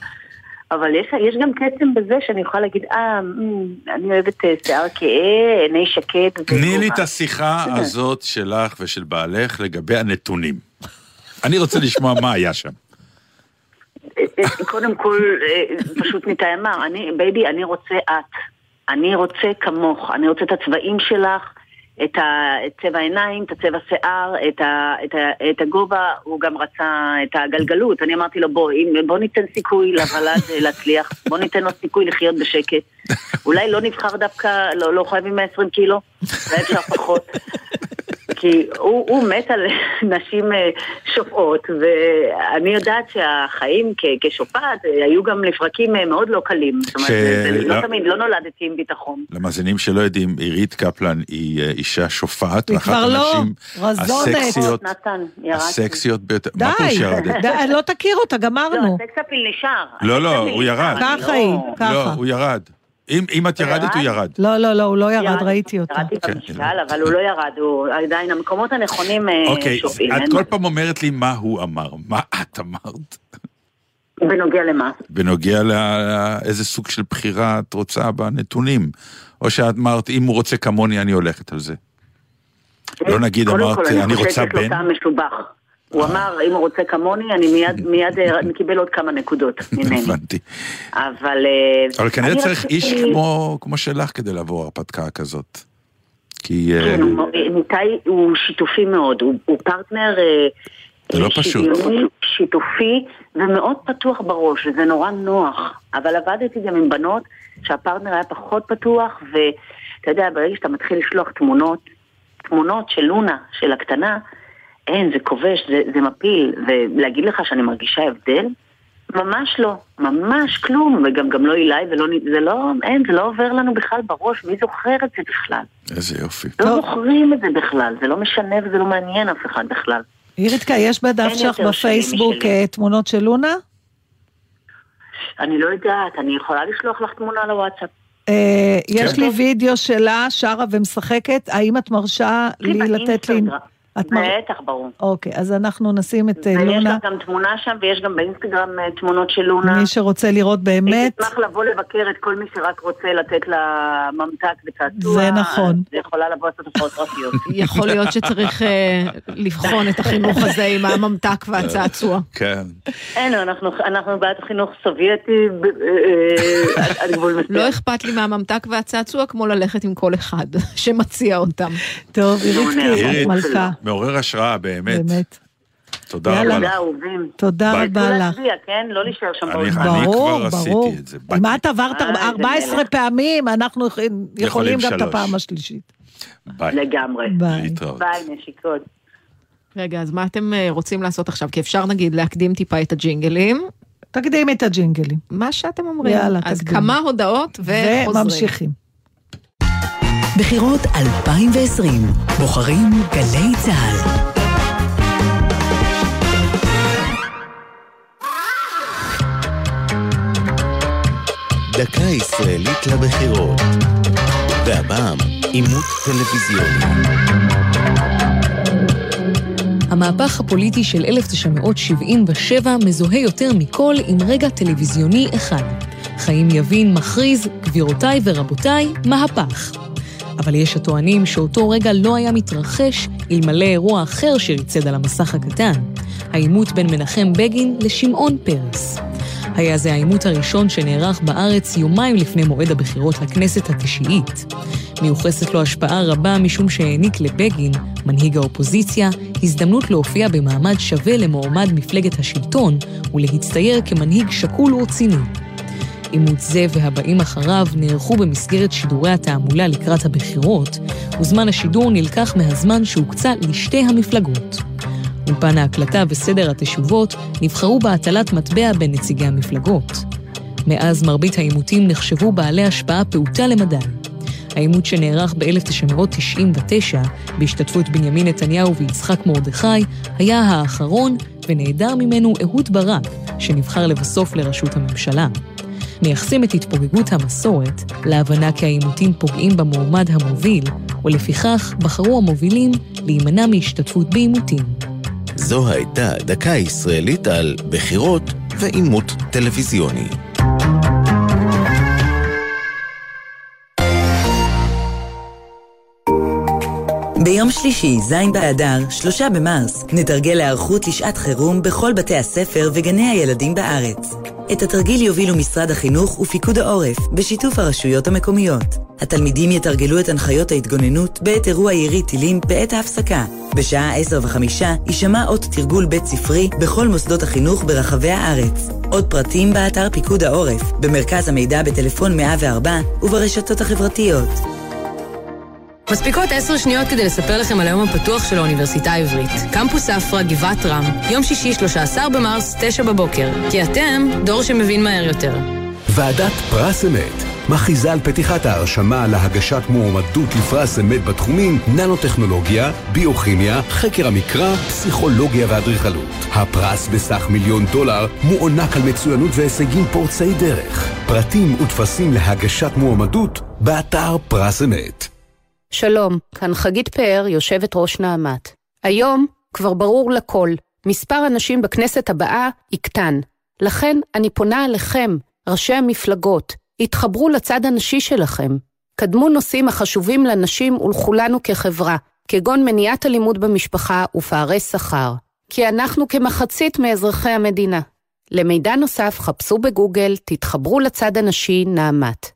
אבל יש, יש גם קסם בזה שאני יכולה להגיד, אה, אני אוהבת אה, שיער כהה, עיני שקד. תני לי וגובה." את השיחה. הזאת שלך ושל בעלך לגבי הנתונים. אני רוצה לשמוע מה היה שם. אה, קודם כל, אה, פשוט ניתאי אמר, אני, baby, אני רוצה את. אני רוצה כמוך. אני רוצה את הצבעים שלך, את צבע העיניים, את הצבע שיער, את, ה, את, ה, את הגובה. הוא גם רצה את הגלגלות. אני אמרתי לו, בוא, אם, בוא ניתן סיכוי לוולד להצליח. בוא ניתן לו סיכוי לחיות בשקט. אולי לא נבחר דווקא, לא, לא חייבים 120 קילו, אולי אפשר פחות. כי הוא, הוא מת על נשים אה, שופעות, ואני יודעת שהחיים כ- כשופעת אה, היו גם לפרקים אה, מאוד לא קלים. זאת אומרת, ש- לא- לא תמיד, לא נולדתי עם ביטחון. למאזינים שלא יודעים, עירית קפלן היא אישה שופעת, היא כבר לא, רזונת. הסקסיות, נתן. הסקסיות ביותר. די, מה פירוש ירדת? די, לא תכיר אותה, לא, גמרנו. הסקס אפיל נשאר. לא, לא, הוא ירד. ככה לא- היא, לא, ככה. הוא ירד. אם אם את ירדת, הוא ירד. לא, לא, לא, הוא לא ירד, ירדתי- ראיתי אותה. ירדתי במשקל, אבל הוא לא ירד, הוא עדיין, המקומות הנכונים אה, אוקיי, שופעים. את אין כל. פעם אומרת לי מה הוא אמר. מה את אמרת? בנוגע למה? בנוגע לאיזה סוג של בחירה את רוצה בנתונים. או שאת אמרת, אם הוא רוצה כמוני, אני הולכת על זה. לא נגיד, קודם אמרת, כל, אני אני רוצה חושבת שיש לו בן. טעם משובח. הוא אמר, אם הוא רוצה כמוני, אני מיד, מיד אה, קיבל עוד כמה נקודות ממני. הבנתי. אבל... אה, אבל כנראה צריך רציתי- איש כמו כמו שלך כדי לעבור הרפתקה כזאת. כי... אה, כן, ניתאי הוא שיתופי מאוד, הוא, הוא פרטנר זה לא פשוט. שיתופי ומאוד פתוח בראש, וזה נורא נוח. אבל עבדתי גם עם בנות שהפרטנר היה פחות פתוח, ואתה יודע, ברגע שאתה מתחיל לשלוח תמונות, תמונות של לונה, של הקטנה, אין, זה כובש, זה, זה מפיל, ולהגיד לך שאני מרגישה הבדל? ממש לא, ממש כלום, וגם גם לא אילי ולא, זה לא, אין, זה לא עובר לנו בכלל בראש, מי זוכר את זה בכלל? איזה יופי. לא זוכרים את זה בכלל, זה לא משנה וזה לא מעניין אף אחד בכלל. איריתקה, יש בדף שלך שלי בפייסבוק משלי. אה, תמונות של לונה? אני לא יודעת, אני יכולה לשלוח לך תמונה לוואטסאפ. אה, יש כן. לי וידאו שלה, שרה ומשחקת, האם את מרשה לי לתת לי... את מר- בטח, ברור. אוקיי, אז אנחנו נשים את אה, ויש לונה. לך גם תמונה שם, ויש גם באינסטגרם אה, תמונות של לונה. מי שרוצה לראות באמת, אני אשמח לבוא לבקר את כל מי שרק רוצה לתת לה ממתק וצעצוע. זה נכון. אז יכולה לבוא לעשות הופעות פרטיות. יכול להיות שצריך אה, לבחון את החינוך הזה עם הממתק והצעצוע. כן. אין, אנחנו- אנחנו בעד חינוך סובייטי עד- גבול מסוים. לא אכפת לי מהממתק והצעצוע כמו ללכת עם כל אחד שמציע אותם. טוב, אירית, מעורר השראה, באמת. באמת. תודה יאללה. רבה תודה, לך. אהובים. תודה. רבה לך. להצביע, כן? לא להישאר שם אני- באוזן. אני ברור, כבר עשיתי ברור. את זה. מה את עברת אה, איזה 14 מלך. פעמים, אנחנו יכולים גם את. הפעם השלישית. ביי. לגמרי. ביי. ביי, נשיקות. רגע, אז מה אתם אה, רוצים לעשות עכשיו? כי אפשר נגיד להקדים טיפה את הג'ינגלים. תקדים את הג'ינגלים. מה שאתם אומרים. יאללה, אז תקדים. כמה הודעות וחוזרים. וממשיכים. בחירות 2020, בוחרים גלי צה"ל. דקה ישראלית לבחירות. והפעם, עימות טלוויזיוני. המהפך הפוליטי של 1977 מזוהה יותר מכל עם רגע טלוויזיוני אחד. חיים יבין מכריז, גבירותיי ורבותיי, מהפך. אבל יש הטוענים שאותו רגע לא היה מתרחש אלמלא אירוע אחר שריצד על המסך הקטן, העימות בין מנחם בגין לשמעון פרס. היה זה העימות הראשון שנערך בארץ יומיים לפני מועד הבחירות לכנסת התשיעית. מיוחסת לו השפעה רבה משום שהעניק לבגין, מנהיג האופוזיציה, הזדמנות להופיע במעמד שווה למועמד מפלגת השלטון ולהצטייר כמנהיג שקול ורציני. עימות זה והבאים אחריו נערכו במסגרת שידורי התעמולה לקראת הבחירות, וזמן השידור נלקח מהזמן שהוקצה לשתי המפלגות. אולפן ההקלטה וסדר התשובות נבחרו בהטלת מטבע בין נציגי המפלגות. מאז מרבית העימותים נחשבו בעלי השפעה פעוטה למדי. העימות שנערך ב-1999, בהשתתפות בנימין נתניהו ויצחק מרדכי, היה האחרון, ונעדר ממנו אהוד ברק, שנבחר לבסוף לראשות הממשלה. מייחסים את התפוגגות המסורת להבנה כי העימותים פוגעים במועמד המוביל, ולפיכך בחרו המובילים להימנע מהשתתפות בעימותים. זו הייתה דקה ישראלית על בחירות ועימות טלוויזיוני. ביום שלישי, ז' באדר, שלושה במרס, נתרגל להיערכות לשעת חירום בכל בתי הספר וגני הילדים בארץ. את התרגיל יובילו משרד החינוך ופיקוד העורף, בשיתוף הרשויות המקומיות. התלמידים יתרגלו את הנחיות ההתגוננות בעת אירוע ירי טילים בעת ההפסקה. בשעה עשר וחמישה יישמע אות תרגול בית ספרי בכל מוסדות החינוך ברחבי הארץ. עוד פרטים באתר פיקוד העורף, במרכז המידע בטלפון 104 וברשתות החברתיות. מספיקות עשר שניות כדי לספר לכם על היום הפתוח של האוניברסיטה העברית. קמפוס אפרה, גבעת רם, יום שישי, 13 במרס, 9 בבוקר. כי אתם דור שמבין מהר יותר. ועדת פרס אמת מכריזה על פתיחת ההרשמה להגשת מועמדות לפרס אמת בתחומים ננו-טכנולוגיה, ביוכימיה, חקר המקרא, פסיכולוגיה ואדריכלות. הפרס בסך מיליון דולר מוענק על מצוינות והישגים פורצי דרך. פרטים וטפסים להגשת מועמדות באתר פרס אמת. שלום, כאן חגית פאר, יושבת ראש נעמת. היום כבר ברור לכל, מספר הנשים בכנסת הבאה יקטן. לכן אני פונה אליכם, ראשי המפלגות, התחברו לצד הנשי שלכם. קדמו נושאים החשובים לנשים ולכולנו כחברה, כגון מניעת אלימות במשפחה ופערי שכר. כי אנחנו כמחצית מאזרחי המדינה. למידע נוסף חפשו בגוגל, תתחברו לצד הנשי נעמת.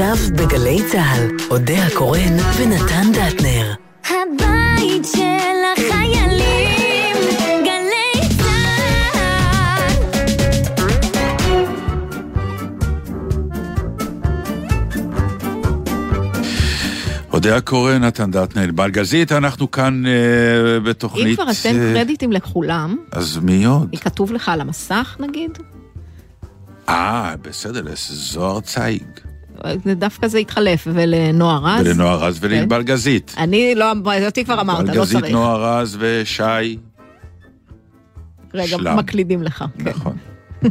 עכשיו בגלי צה"ל, אודה הקורן ונתן דטנר. הבית של החיילים, גלי צה"ל. אודה הקורן, נתן דטנר, בלגזית, אנחנו כאן אה, בתוכנית... אם כבר אתם אה, קרדיטים לכולם... אז מי עוד? היא כתוב לך על המסך נגיד? אה, בסדר, זוהר צייג. דווקא זה התחלף, ולנועה רז. ולנועה רז ולענבל גזית. אני לא, אותי כבר אמרת, לא גזית, צריך. נועה רז ושי. רגע, שלם. מקלידים לך. כן. נכון.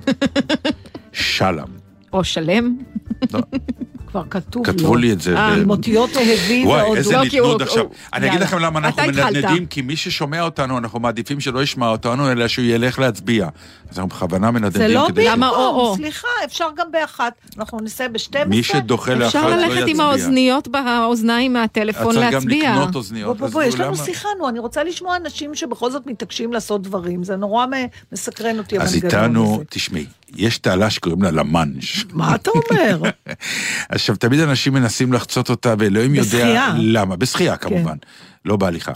שלם. או שלם. כבר כתוב כתבו לי את זה. אה, עם אותיות וואי, ועוד... איזה לא, נדנוד הוא- עכשיו. הוא- אני אגיד. לכם למה אנחנו. מנדנדים, כי מי ששומע אותנו, אנחנו מעדיפים שלא ישמע אותנו, אלא שהוא ילך להצביע. אז אנחנו בכוונה זה מנדנדים לא כדי... ש- במקום, סליחה, אפשר גם באחת. אנחנו נסיים ב-12. מי שדוחה לאחת לא אפשר יצביע. ללכת עם האוזניות באוזניים מהטלפון צריך גם להצביע. לקנות אוזניות. בוא, אז בוא, יש נו, לנו? שיחה, נו, אני רוצה לשמוע אנשים שבכל זאת מתעקשים לעשות דברים. זה נורא מסקרן אותי אז המנגנון איתנו, הזה. תשמעי, יש תעלה שקוראים לה למאנש. מה אתה אומר? עכשיו, תמיד אנשים מנסים לחצות אותה, ואלוהים יודע. למה. בשחייה, כמובן, לא בהליכה.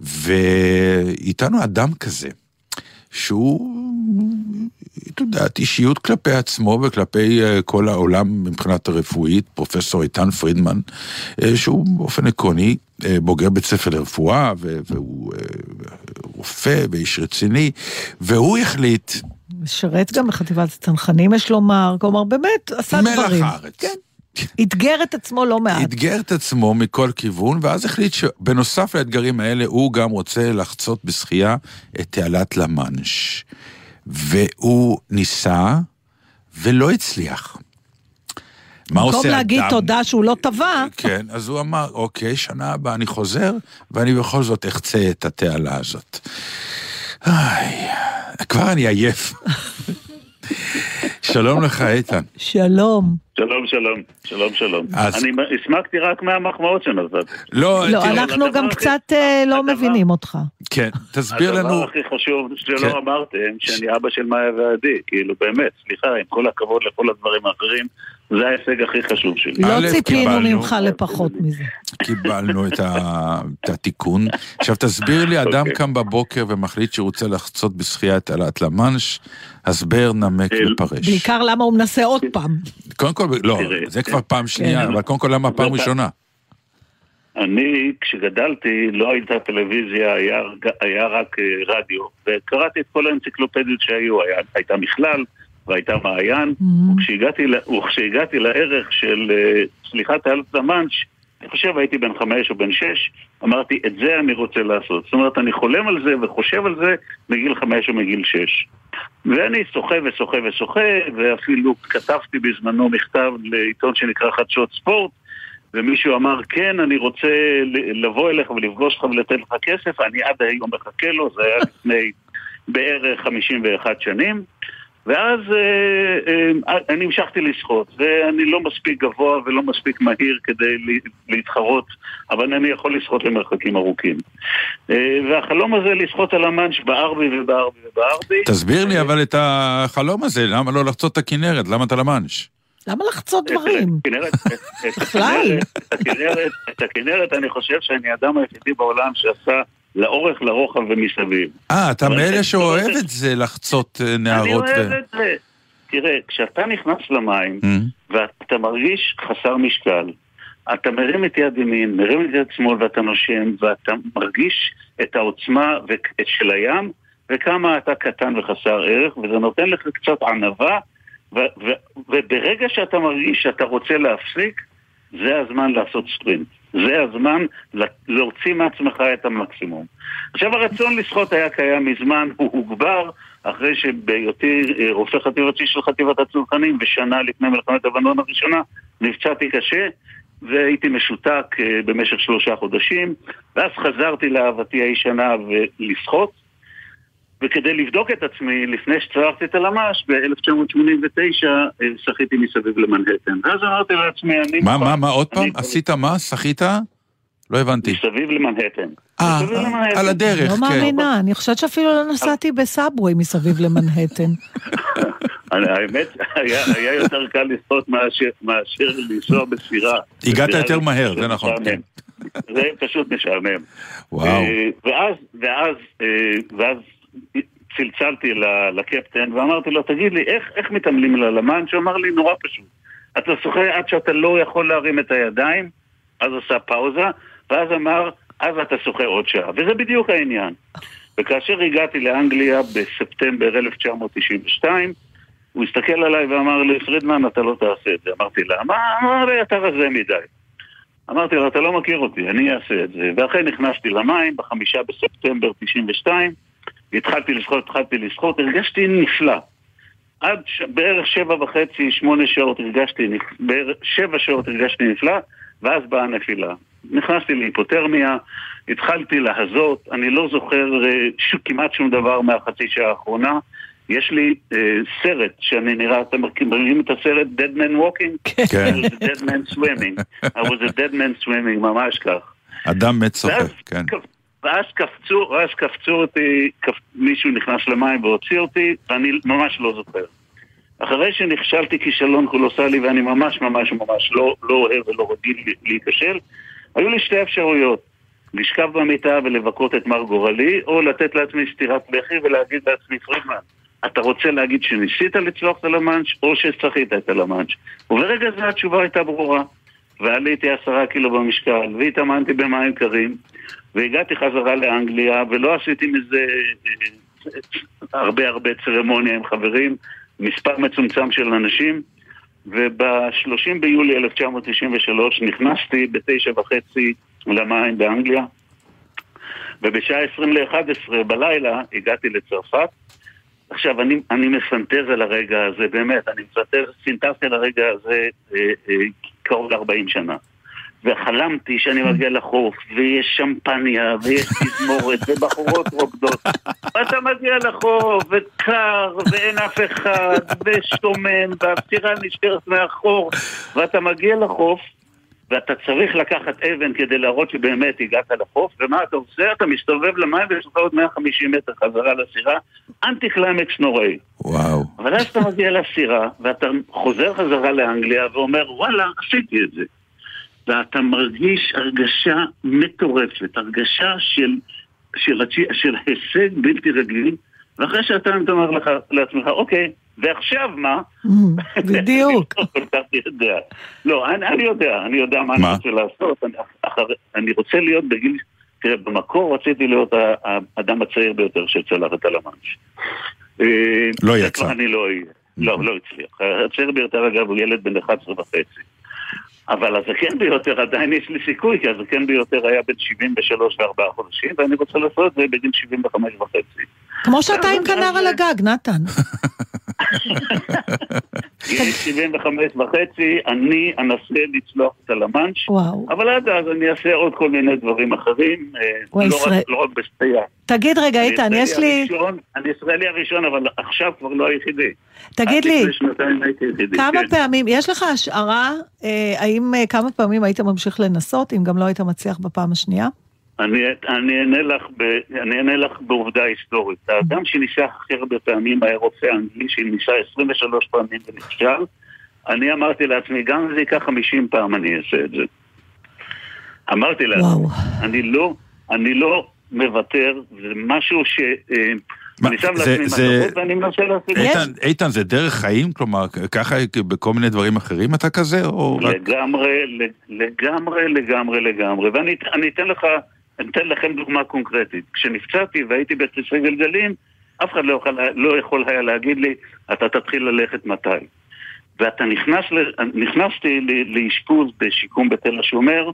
ואיתנו אדם כזה, שהוא, את יודעת, אישיות כלפי עצמו וכלפי אה, כל העולם מבחינת הרפואית, פרופסור איתן פרידמן, אה, שהוא באופן עקרוני אה, בוגר בית ספר לרפואה, והוא רופא ואיש רציני, והוא החליט, משרת גם בחטיבת הצנחנים, יש לומר. כלומר, באמת, עשה מלח דברים. הארץ. כן. אתגר את עצמו לא מעט. אתגר את עצמו מכל כיוון, ואז החליט שבנוסף לאתגרים האלה, הוא גם רוצה לחצות בשחייה את תעלת למאנש. והוא ניסה, ולא הצליח. מה עושה במקום אדם? להגיד תודה שהוא לא טבע, כן, אז הוא אמר, אוקיי, שנה הבאה אני חוזר, ואני בכל זאת אחצה את התעלה הזאת. איי, כבר אני עייף. שלום לך, איתן. שלום. שלום, שלום, שלום, שלום. אז- אני הסמקתי רק מהמחמאות שנתת. לא, לא, אנחנו גם קצת אה, לא מבינים אותך. כן, תסביר לנו... הדבר הכי חשוב כן. שלא אמרתם, שאני אבא של מאיה ועדי, כאילו באמת, סליחה, עם כל הכבוד לכל הדברים האחרים, זה ההישג הכי חשוב שלי. לא ציפינו. ממך לפחות מזה. קיבלנו את, התיקון. עכשיו תסביר לי, אדם קם בבוקר ומחליט שהוא רוצה לחצות בשחייה את תעלת למאנש, הסבר, נמק ופרש. בעיקר למה הוא מנסה עוד פעם. קודם כל, לא, זה כבר פעם שנייה, כן. אבל קודם כל למה פעם ראשונה? אני, כשגדלתי, לא הייתה טלוויזיה, היה, היה רק אה, רדיו, וקראתי את כל האנציקלופדיות שהיו, היה, הייתה מכלל והייתה מעיין, וכשהגעתי, ל- וכשהגעתי לערך של, אה, סליחה, תעלת למאנש, אני חושב הייתי בן חמש או בן שש, אמרתי, את זה אני רוצה לעשות. זאת אומרת, אני חולם על זה וחושב על זה מגיל חמש או מגיל שש. ואני שוחה ושוחה ושוחה, ואפילו כתבתי בזמנו מכתב לעיתון שנקרא חדשות ספורט, ומישהו אמר, כן, אני רוצה לבוא אליך ולפגוש אותך ולתת לך כסף, אני עד היום מחכה לו, זה היה לפני בערך 51 שנים. ואז אה, אה, אני המשכתי לשחות, ואני לא מספיק גבוה ולא מספיק מהיר כדי להתחרות, אבל אני יכול לשחות למרחקים ארוכים. אה, והחלום הזה לשחות על המאנש בער בי ובער בי ובער בי. תסביר לי אבל את החלום הזה, למה לא לחצות את הכנרת? למה אתה למאנש? למה לחצות דברים? הכנרת, את הכנרת, אני חושב שאני האדם היחידי בעולם שעשה לאורך, לרוחב ומסביב. אה, אתה מאלה שאוהב את זה לחצות אה, אני נהרות אוהב ו... את זה. תראה, כשאתה נכנס למים ואתה מרגיש חסר משקל, אתה מרים את יד ימין, מרים את יד שמאל ואתה נושם, ואתה מרגיש את העוצמה של הים, וכמה אתה קטן וחסר ערך, וזה נותן לך קצת ענווה, וברגע שאתה מרגיש שאתה רוצה להפסיק, זה הזמן לעשות ספרינט. זה הזמן להוציא מעצמך את המקסימום. עכשיו הרצון לשחות היה קיים מזמן, הוא הוגבר אחרי שבהיותי אה, רופא חטיבתי של חטיבת הצנחנים ושנה לפני מלחמת לבנון הראשונה נפצעתי קשה והייתי משותק אה, במשך שלושה חודשים ואז חזרתי לאהבתי הישנה ולשחות וכדי לבדוק את עצמי, לפני שצרחתי את הלמ"ש, ב-1989 אה, שחיתי מסביב למנהטן. ואז אמרתי לעצמי, אני... מה. מה, מה, עוד פעם? עשית מה? שחית? לא הבנתי. מסביב למנהטן. אה, למנהטן. על הדרך, לא כן. מאמינה, אני חושבת שאפילו לא נסעתי בסאבווי מסביב למנהטן. אני- האמת, היה יותר קל לשחות מאשר לנסוע בסירה. הגעת יותר מהר, זה נכון, משעמם. זה פשוט משעמם. וואו. אה, ואז, ואז, אה, ואז צלצלתי לקפטן ואמרתי לו, תגיד לי, איך, איך מתעמלים על הלמן? שהוא אמר לי, נורא פשוט. אתה שוחה עד שאתה לא יכול להרים את הידיים, אז עשה פאוזה, ואז אמר, אז אתה שוחה עוד שעה. וזה בדיוק העניין. וכאשר הגעתי לאנגליה בספטמבר 1992, הוא הסתכל עליי ואמר לי, פרידמן, אתה לא תעשה את זה. אמרתי למה? אמר לי, אתה רזה מדי. אמרתי לו, אתה לא מכיר אותי, אני אעשה את זה. ואחרי נכנסתי למים, בחמישה בספטמבר 92, התחלתי לשחות, התחלתי לשחות, הרגשתי נפלא. עד ש... בערך שבע וחצי, שמונה שעות הרגשתי, נפ- בערך שבע שעות הרגשתי נפלא, ואז באה הנפילה. נכנסתי להיפותרמיה, התחלתי להזות, אני לא זוכר אה, ש... כמעט שום דבר מהחצי שעה האחרונה. יש לי אה, סרט שאני נראה, אתם מכירים את הסרט Dead Man Walking? כן. I was a dead man swimming. I was a dead man swimming, ממש כך. אדם מת צוחק, כן. ואז קפצו, ואז קפצו אותי, קפ... מישהו נכנס למים והוציא אותי, ואני ממש לא זוכר. אחרי שנכשלתי כישלון קולוסלי, ואני ממש ממש ממש לא, לא אוהב ולא רגיל להיכשל, היו לי שתי אפשרויות. לשכב במיטה ולבכות את מר גורלי, או לתת לעצמי סטירת לחי ולהגיד לעצמי, פרידמן, אתה רוצה להגיד שניסית לצלוח את הלמאנץ' או שצחית את הלמאנץ'? וברגע זה התשובה הייתה ברורה. ועליתי עשרה קילו במשקל, והתאמנתי במים קרים, והגעתי חזרה לאנגליה, ולא עשיתי מזה אה, הרבה הרבה צרמוניה עם חברים, מספר מצומצם של אנשים, וב-30 ביולי 1993 נכנסתי בתשע וחצי למים באנגליה, ובשעה 20 ל-11 בלילה הגעתי לצרפת. עכשיו, אני, אני מפנטז על הרגע הזה, באמת, אני מפנטז, סינטזתי על הרגע הזה אה, אה, קרוב ל-40 שנה. וחלמתי שאני מגיע לחוף, ויש שמפניה, ויש תזמורת, ובחורות רוקדות. ואתה מגיע לחוף, וקר, ואין אף אחד, ושומם, והסירה נשארת מאחור, ואתה מגיע לחוף, ואתה צריך לקחת אבן כדי להראות שבאמת הגעת לחוף, ומה אתה עושה? אתה מסתובב למים ויש לך עוד 150 מטר חזרה לסירה, אנטי קליימקס נוראי. וואו. אבל אז אתה מגיע לסירה, ואתה חוזר חזרה לאנגליה ואומר, וואלה, עשיתי את זה. ואתה מרגיש הרגשה מטורפת, הרגשה של, של, של, של הישג בלתי רגיל, ואחרי שעתיים אתה אומר לך, לעצמך, אוקיי, ועכשיו מה? בדיוק. אני לא. לא, אני, אני יודע, אני יודע מה, אני רוצה לעשות. אני, אחר, אני רוצה להיות בגיל... תראה, במקור רציתי להיות האדם הצעיר ביותר שצלח את. אה, לא יצא. אני לא אהיה. לא, לא הצליח. הצעיר ביותר, אגב, הוא ילד בן 11 וחצי. אבל הזקן ביותר עדיין יש לי סיכוי, כי הזקן ביותר היה בן 73 וארבעה חודשים, ואני רוצה לעשות את זה בגיל 75 וחצי. כמו שאתה עם כנר על הגג, נתן. גיל 75 וחצי, אני אנסה לצלוח את הלמאנץ', וואו. אבל עד אז אני אעשה עוד כל מיני דברים אחרים, אה, לא רק- לא רק בשתייה. תגיד רגע, אני איתן, יש לי... אני ישראלי הראשון, אבל עכשיו כבר לא היחידי. תגיד לי. כמה כן. פעמים, יש לך השערה, אה, האם אה, כמה פעמים היית ממשיך לנסות, אם גם לא היית מצליח בפעם השנייה? אני, אני, אענה לך ב, אני אענה לך בעובדה היסטורית. האדם שניסה הכי הרבה פעמים היה רופא אנגלי שניסה 23 פעמים ונכשל. אני אמרתי לעצמי, גם אם זה ייקח 50 פעם אני אעשה את זה. אמרתי לעצמי, אני לא, אני לא מוותר, זה משהו ש... אה, אני שם זה- לעצמי זה- מטרות ואני מנסה לעשות את זה. איתן, איתן, זה דרך חיים? כלומר, ככה בכל מיני דברים אחרים אתה כזה? או רק... לגמרי, לגמרי, לגמרי, לגמרי. ואני אני אתן לך, אני אתן לכם דוגמה קונקרטית. כשנפצעתי והייתי בכיסא גלגלים, אף אחד לא יכול, לא יכול היה להגיד לי, אתה תתחיל ללכת מתי. ואתה נכנס, ל- נכנסתי לאשפוז בשיקום בתל השומר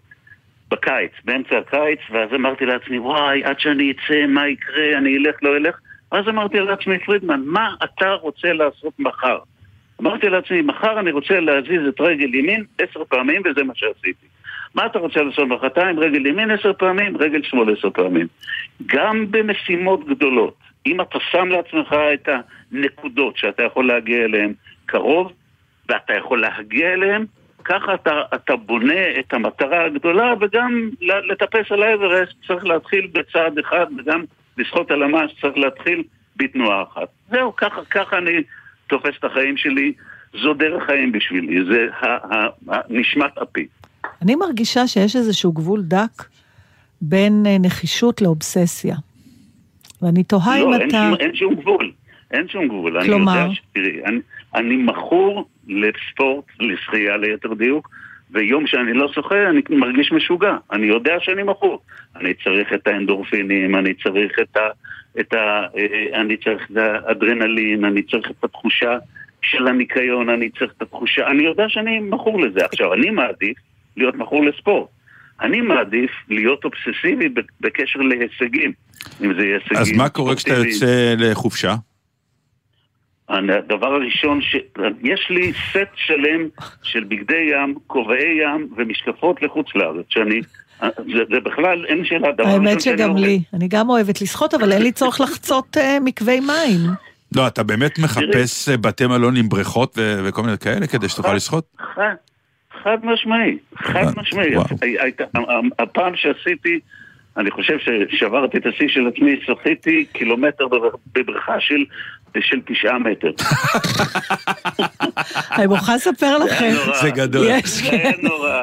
בקיץ, באמצע הקיץ, ואז אמרתי לעצמי, וואי, עד שאני אצא, מה יקרה, אני אלך, לא אלך. ואז אמרתי לעצמי, פרידמן, מה אתה רוצה לעשות מחר? אמרתי לעצמי, מחר אני רוצה להזיז את רגל ימין עשר פעמים, וזה מה שעשיתי. מה אתה רוצה לעשות מחרתיים? רגל ימין עשר פעמים, רגל שמאל עשר פעמים. גם במשימות גדולות, אם אתה שם לעצמך את הנקודות שאתה יכול להגיע אליהן קרוב, ואתה יכול להגיע אליהן, ככה אתה, אתה בונה את המטרה הגדולה, וגם לטפס על האברסט צריך להתחיל בצעד אחד, וגם לשחות על המס צריך להתחיל בתנועה אחת. זהו, ככה, ככה אני תופס את החיים שלי, זו דרך חיים בשבילי, זה נשמת אפי. אני מרגישה שיש איזשהו גבול דק בין אה, נחישות לאובססיה. ואני תוהה לא, אם אין, אתה... שום, אין שום גבול. אין שום גבול. כלומר? אני יודע ש... תראי, אני, אני מכור לספורט, לשחייה ליתר דיוק, ויום שאני לא שוחה אני מרגיש משוגע. אני יודע שאני מכור. אני צריך את האנדורפינים, אני צריך את ה... את ה אה, אני צריך את האדרנלין, אני צריך את התחושה של הניקיון, אני צריך את התחושה... אני יודע שאני מכור לזה. עכשיו, אני מעדיף להיות מכור לספורט. אני מעדיף להיות אובססיבי בקשר להישגים. אם זה יהיה הישגים... אז מה קורה כשאתה. יוצא לחופשה? הדבר הראשון, ש... יש לי סט שלם של בגדי ים, כובעי ים ומשקפות לחוץ לארץ, שאני... זה, זה בכלל, אין שאלה, דבר ראשון האמת שאני שגם אומר. לי. אני גם אוהבת לשחות, אבל אין לי צורך לחצות אה, מקווי מים. לא, אתה באמת מחפש אה, בתי מלון עם בריכות ו- וכל מיני כאלה כדי שתוכל לשחות? חד, משמעי, חד משמעי. הי- הייתה- הפעם שעשיתי, אני חושב ששברתי את השיא של עצמי, שחיתי קילומטר בבר- בבריכה של, של תשעה מטר. אני מוכרחה לספר לכם. זה גדול. יש, כן.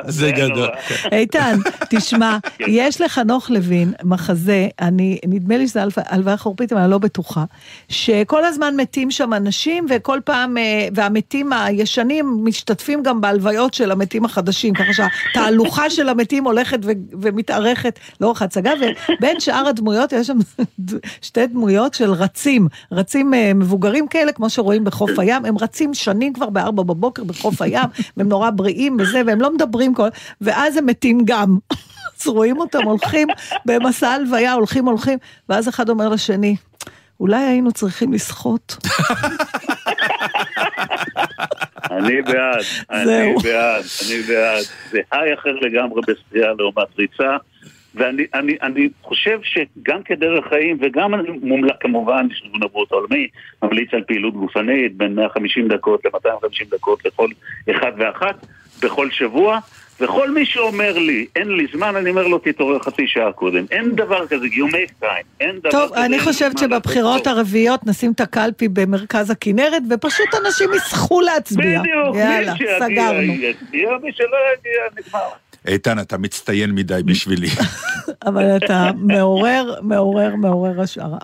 זה גדול. איתן, תשמע, יש לחנוך לוין מחזה, אני, נדמה לי שזה הלוויה- הלוויה חורפית, אבל אני לא בטוחה, שכל הזמן מתים שם אנשים, וכל פעם, אה, והמתים הישנים משתתפים גם בהלוויות של המתים החדשים, ככה שהתהלוכה של המתים הולכת ומתארכת לאורך ההצגה, ובין שאר הדמויות יש שם שתי דמויות של רצים, רצים אה, מבוגרים כאלה, כמו שרואים בחוף הים, הם רצים שנים כבר בארבע בבוקר בחוף הים, והם נורא בריאים וזה, והם לא מדברים כל... ואז הם מתים גם. אז רואים אותם הולכים במסע הלוויה, הולכים הולכים, ואז אחד אומר לשני, אולי היינו צריכים לשחות. אני בעד, אני. בעד, אני בעד. זה היי אחר לגמרי בשחייה לעומת ריצה. ואני אני, אני חושב שגם כדרך חיים וגם אני מומלץ כמובן, יש ארגון הבריאות העולמי, ממליץ על פעילות גופנית בין 150 דקות ל-250 דקות לכל אחד ואחת בכל שבוע. וכל מי שאומר לי, אין לי זמן, אני אומר לו, תתעורר חצי שעה קודם. אין דבר כזה, you make time. אין דבר טוב, כזה. אני אין חושבת שבבחירות הרביעיות נשים את הקלפי במרכז הכנרת, ופשוט אנשים יסחו להצביע. בדיוק, יאללה, מי שיגיע סגרנו. יצביע, מי שלא יגיע נגמר. איתן, אתה מצטיין מדי בשבילי. אבל אתה מעורר, מעורר, מעורר השראה.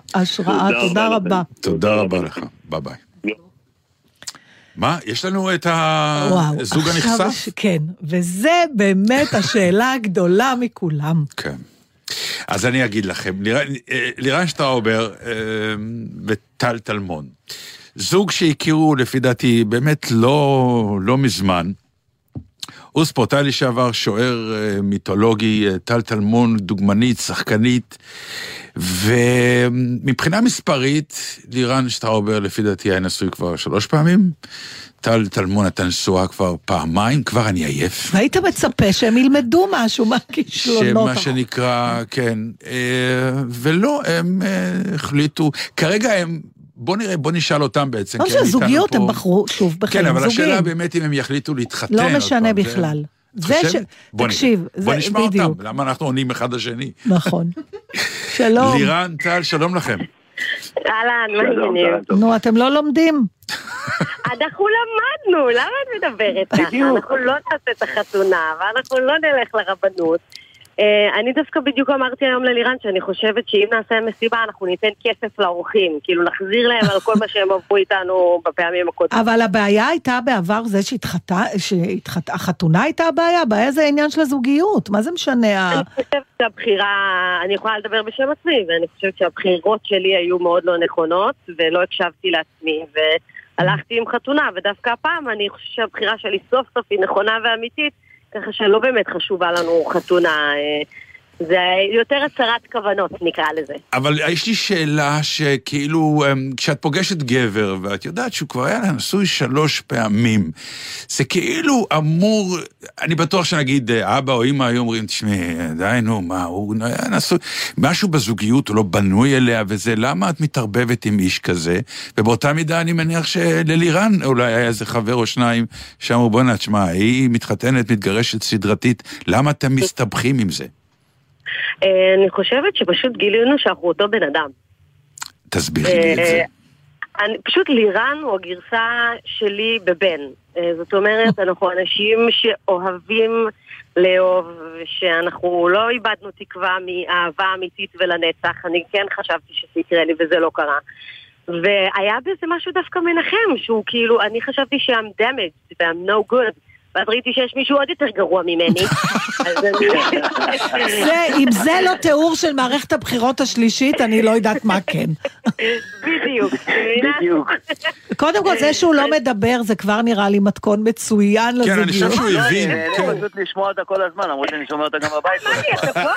תודה תודה רבה. תודה רבה לך, ביי ביי. מה, יש לנו את הזוג הנכסף? ש- כן, וזה באמת השאלה הגדולה מכולם. כן. אז אני אגיד לכם, לירן- אה, שטראובר אה, וטל טלמון, זוג שהכירו לפי דעתי באמת לא, לא מזמן, הוא ספורטאי לשעבר, שוער אה, מיתולוגי, אה, טל טלמון, דוגמנית, שחקנית, ומבחינה מספרית, לירן שטראובר לפי דעתי היה נשוי כבר שלוש פעמים, טל טלמון הייתה נשואה כבר פעמיים, כבר אני עייף. והיית מצפה שהם ילמדו משהו מהכישלונות. שמה שנקרא, כן, אה, ולא, הם החליטו, כרגע הם, בוא נראה, בוא נשאל אותם בעצם. לא שהזוגיות פה. הם בחרו שוב בחיים כן, אבל זוגיים. השאלה באמת אם הם יחליטו להתחתן. לא משנה בכלל. זה ש... בוא תקשיב, נראה. זה בוא נשמע בדיוק. אותם, למה אנחנו עונים אחד לשני? נכון. שלום. לירן, טל, שלום לכם. אהלן, מה העניינים? נו, אתם לא לומדים. אנחנו למדנו, למה את מדברת ככה? אנחנו לא נעשה את החתונה, ואנחנו לא נלך לרבנות. אה, אני דווקא בדיוק אמרתי היום ללירן שאני חושבת שאם נעשה מסיבה אנחנו ניתן כסף לאורחים, כאילו נחזיר להם על כל מה שהם עברו איתנו בפעמים הקודמות. אבל הבעיה הייתה בעבר זה שהתחתה, שהתחת... החתונה הייתה הבעיה, הבעיה זה העניין של הזוגיות, מה זה משנה? אני חושבת שהבחירה, אני יכולה לדבר בשם עצמי, ואני חושבת שהבחירות שלי היו מאוד לא נכונות, ולא הקשבתי לעצמי, והלכתי עם חתונה, ודווקא הפעם אני חושבת שהבחירה שלי סוף סוף היא נכונה ואמיתית, ככה שלא באמת חשובה לנו חתונה, אה, זה יותר הצהרת כוונות נקרא לזה. אבל יש לי שאלה שכאילו, אמ, כשאת פוגשת גבר, ואת יודעת שהוא כבר היה נשוי שלוש פעמים, זה כאילו אמור, אני בטוח שנגיד אה, אבא או אמא היו אומרים, תשמעי, די נו, מה, הוא היה נשוי, משהו בזוגיות, הוא לא בנוי אליה וזה, למה את מתערבבת עם איש כזה? ובאותה מידה אני מניח שללירן אולי היה איזה חבר או שניים שאמרו, בואנה, תשמע, היא מתחתנת, מתגרשת סדרתית, למה אתם מסתבכים עם זה? אה, אני חושבת שפשוט גילינו שאנחנו אותו בן אדם. תסבירי לי את זה. אה, אני, פשוט לירן הוא הגרסה שלי בבן. אה, זאת אומרת, אנחנו אנשים שאוהבים לאהוב, שאנחנו לא איבדנו תקווה מאהבה אמיתית ולנצח. אני כן חשבתי שזה יקרה לי וזה לא קרה. והיה בזה משהו דווקא מנחם, שהוא כאילו, אני חשבתי ש-I'm damaged ו-I'm no good, ואז ראיתי שיש מישהו עוד יותר גרוע ממני. זה, אם זה לא תיאור של מערכת הבחירות השלישית, אני לא יודעת מה כן. בדיוק. בדיוק. קודם כל, זה שהוא לא מדבר, זה כבר נראה לי מתכון מצוין כן, אני לזוגיות. חושב שהוא הבין. אני כן. נהנה פשוט לשמוע אותה כל הזמן, למרות שאני שומע אותה גם בבית. אתה פה?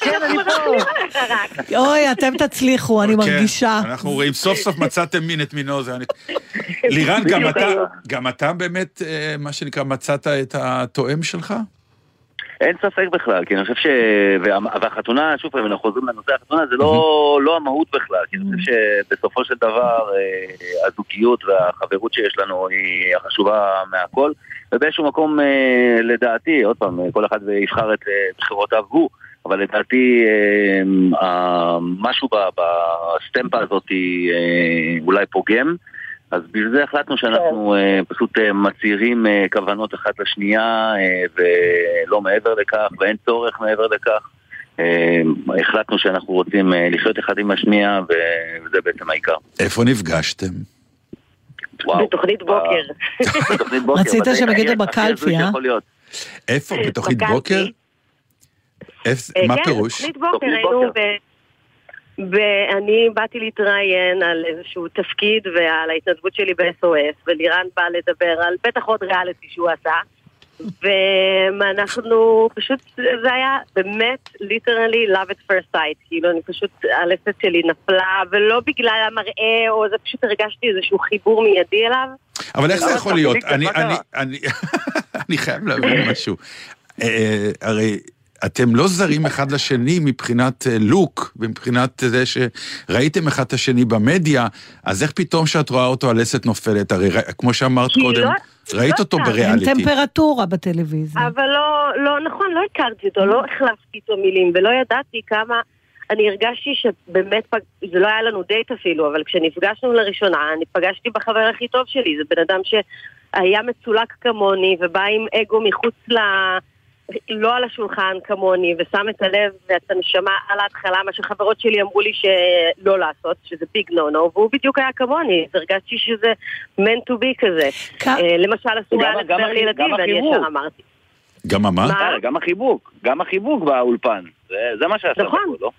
כן, אני פה. אוי, אתם תצליחו, אני מרגישה. כן, אנחנו רואים, סוף סוף מצאתם מין את מינו. זה אני- לירן, גם. אתה, באמת, אה, מה שנקרא, מצאת את התואם שלך? אין ספק בכלל, כי אני חושב ש... וה- והחתונה, שוב פעם, אנחנו חוזרים לנושא החתונה, זה לא, לא המהות בכלל, כי אני חושב שבסופו של דבר אה, הזוגיות והחברות שיש לנו היא החשובה מהכל, ובאיזשהו מקום, אה, לדעתי, עוד פעם, כל אחד יבחר את אה, בחירותיו הוא, אבל לדעתי אה, משהו בסטמפה הזאת אולי פוגם. אז בגלל זה החלטנו שאנחנו אה, פשוט אה, מצהירים אה, כוונות אחת לשנייה אה, ולא מעבר לכך ואין צורך מעבר לכך. אה, החלטנו שאנחנו רוצים אה, לחיות אחד עם השנייה ו- וזה בעצם העיקר. איפה נפגשתם? וואו. בתוכנית בוקר. בתוכנית בוקר. רצית שהם יגידו בקלפי, אה? איפה? בתוכנית. בוקר? מה כן, פירוש? תוכנית בוקר, תוכנית היינו בוקר. ב... ואני באתי להתראיין על איזשהו תפקיד ועל ההתנדבות שלי ב-SOS, ולירן בא לדבר על בטח עוד ריאליטי שהוא עשה. ואנחנו פשוט, זה היה באמת ליטרלי love at first sight, כאילו אני פשוט, הלסת שלי נפלה, ולא בגלל המראה, או זה פשוט הרגשתי איזשהו חיבור מיידי אליו. אבל איך זה למה יכול להיות? פוליטיקה? אני- חייב להבין משהו. אה, הרי אתם לא זרים אחד לשני מבחינת אה, לוק, ומבחינת זה שראיתם אחד את השני במדיה, אז איך פתאום שאת רואה אותו הלסת נופלת? הרי כמו שאמרת קודם, לא- ראית לא אותו ככה. אין בריאליטי. טמפרטורה בטלוויזיה. אבל לא, לא, נכון, לא הכרתי אותו, לא החלפתי איתו מילים, ולא ידעתי כמה... אני הרגשתי שבאמת, פג... זה לא היה לנו דייט אפילו, אבל כשנפגשנו לראשונה, אני פגשתי בחבר הכי טוב שלי, זה בן אדם שהיה מצולק כמוני, ובא עם אגו מחוץ ל... לא על השולחן כמוני, ושם את הלב ואת הנשמה על ההתחלה, מה שחברות שלי אמרו לי שלא לעשות, שזה ביג נו נו, והוא בדיוק היה כמוני, אז הרגשתי שזה meant to be כזה. אה, למשל, אסור היה לדבר לילדים, גם ואני. ישר אמרתי. גם מה? אה, גם החיבוק, גם החיבוק באולפן. זה- זה מה שעשה נכון. לא?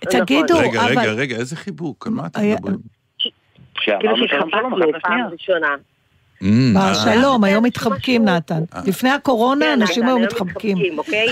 תגידו, רגע, רגע, אבל... רגע, איזה חיבוק? על מה אתם מדברים? כאילו שהתחבקנו. פעם ראשונה. Mm, אה, בשלום, היום מתחבקים, נתן. לפני הקורונה כן, אנשים היו מתחבקים. אוקיי?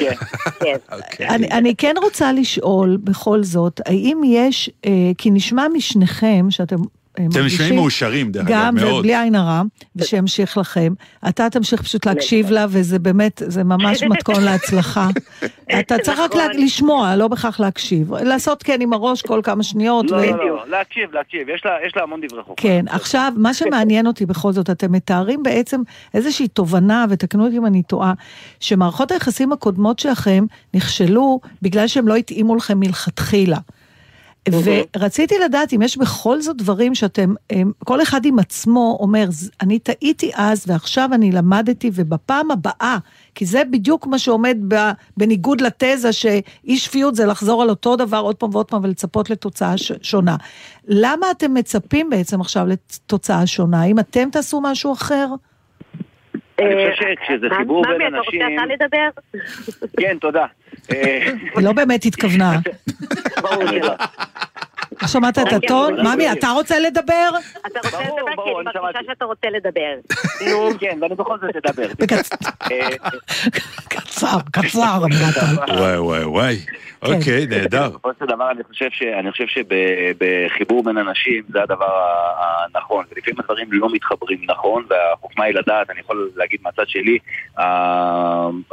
כן. אוקיי. אני, אני כן רוצה לשאול, בכל זאת, האם יש, אה, כי נשמע משניכם שאתם אה, אתם נשמעים מאושרים, דרך אגב, גם, מאוד. ובלי עין הרע, ושימשיך לכם. אתה תמשיך פשוט להקשיב לה, וזה באמת, זה ממש מתכון להצלחה. אתה צריך רק לה- לשמוע, לא בהכרח להקשיב. לעשות כן עם הראש כל כמה שניות. לא, לא, לא, להקשיב, להקשיב, יש לה- יש לה המון דברי חוכמה. כן, עכשיו, מה שמעניין אותי בכל זאת, אתם מתארים בעצם איזושהי תובנה, ותקנו אותי אם אני טועה, שמערכות היחסים הקודמות שלכם נכשלו בגלל שהם לא התאימו לכם מלכתחילה. ורציתי לדעת אם יש בכל זאת דברים שאתם, הם, כל אחד עם עצמו אומר, "ז- אני טעיתי אז ועכשיו אני למדתי ובפעם הבאה, כי זה בדיוק מה שעומד בניגוד לתזה שאי שפיות זה לחזור על אותו דבר עוד פעם ועוד פעם ולצפות לתוצאה שונה. למה אתם מצפים בעצם עכשיו לתוצאה שונה? האם אתם תעשו משהו אחר? אני אה, חושב שכשזה חיבור בין ממי, אתה אנשים... רוצה אתה לדבר? כן, תודה. אה, היא לא באמת התכוונה. ברור לי. לא שמעת את הטון? ממי, אתה רוצה לדבר? אתה רוצה לדבר? כי אני מרגישה שאתה רוצה לדבר. נו, כן, ואני בכל זאת אדבר. אה, קצר, קצר. וואי, וואי, וואי. כן. אוקיי, נהדר. בסופו של דבר אני חושב ש- אני חושב שבחיבור בין אנשים זה הדבר הנכון, ולפעמים הדברים לא מתחברים נכון, והחוכמה היא לדעת, אני יכול להגיד מהצד שלי,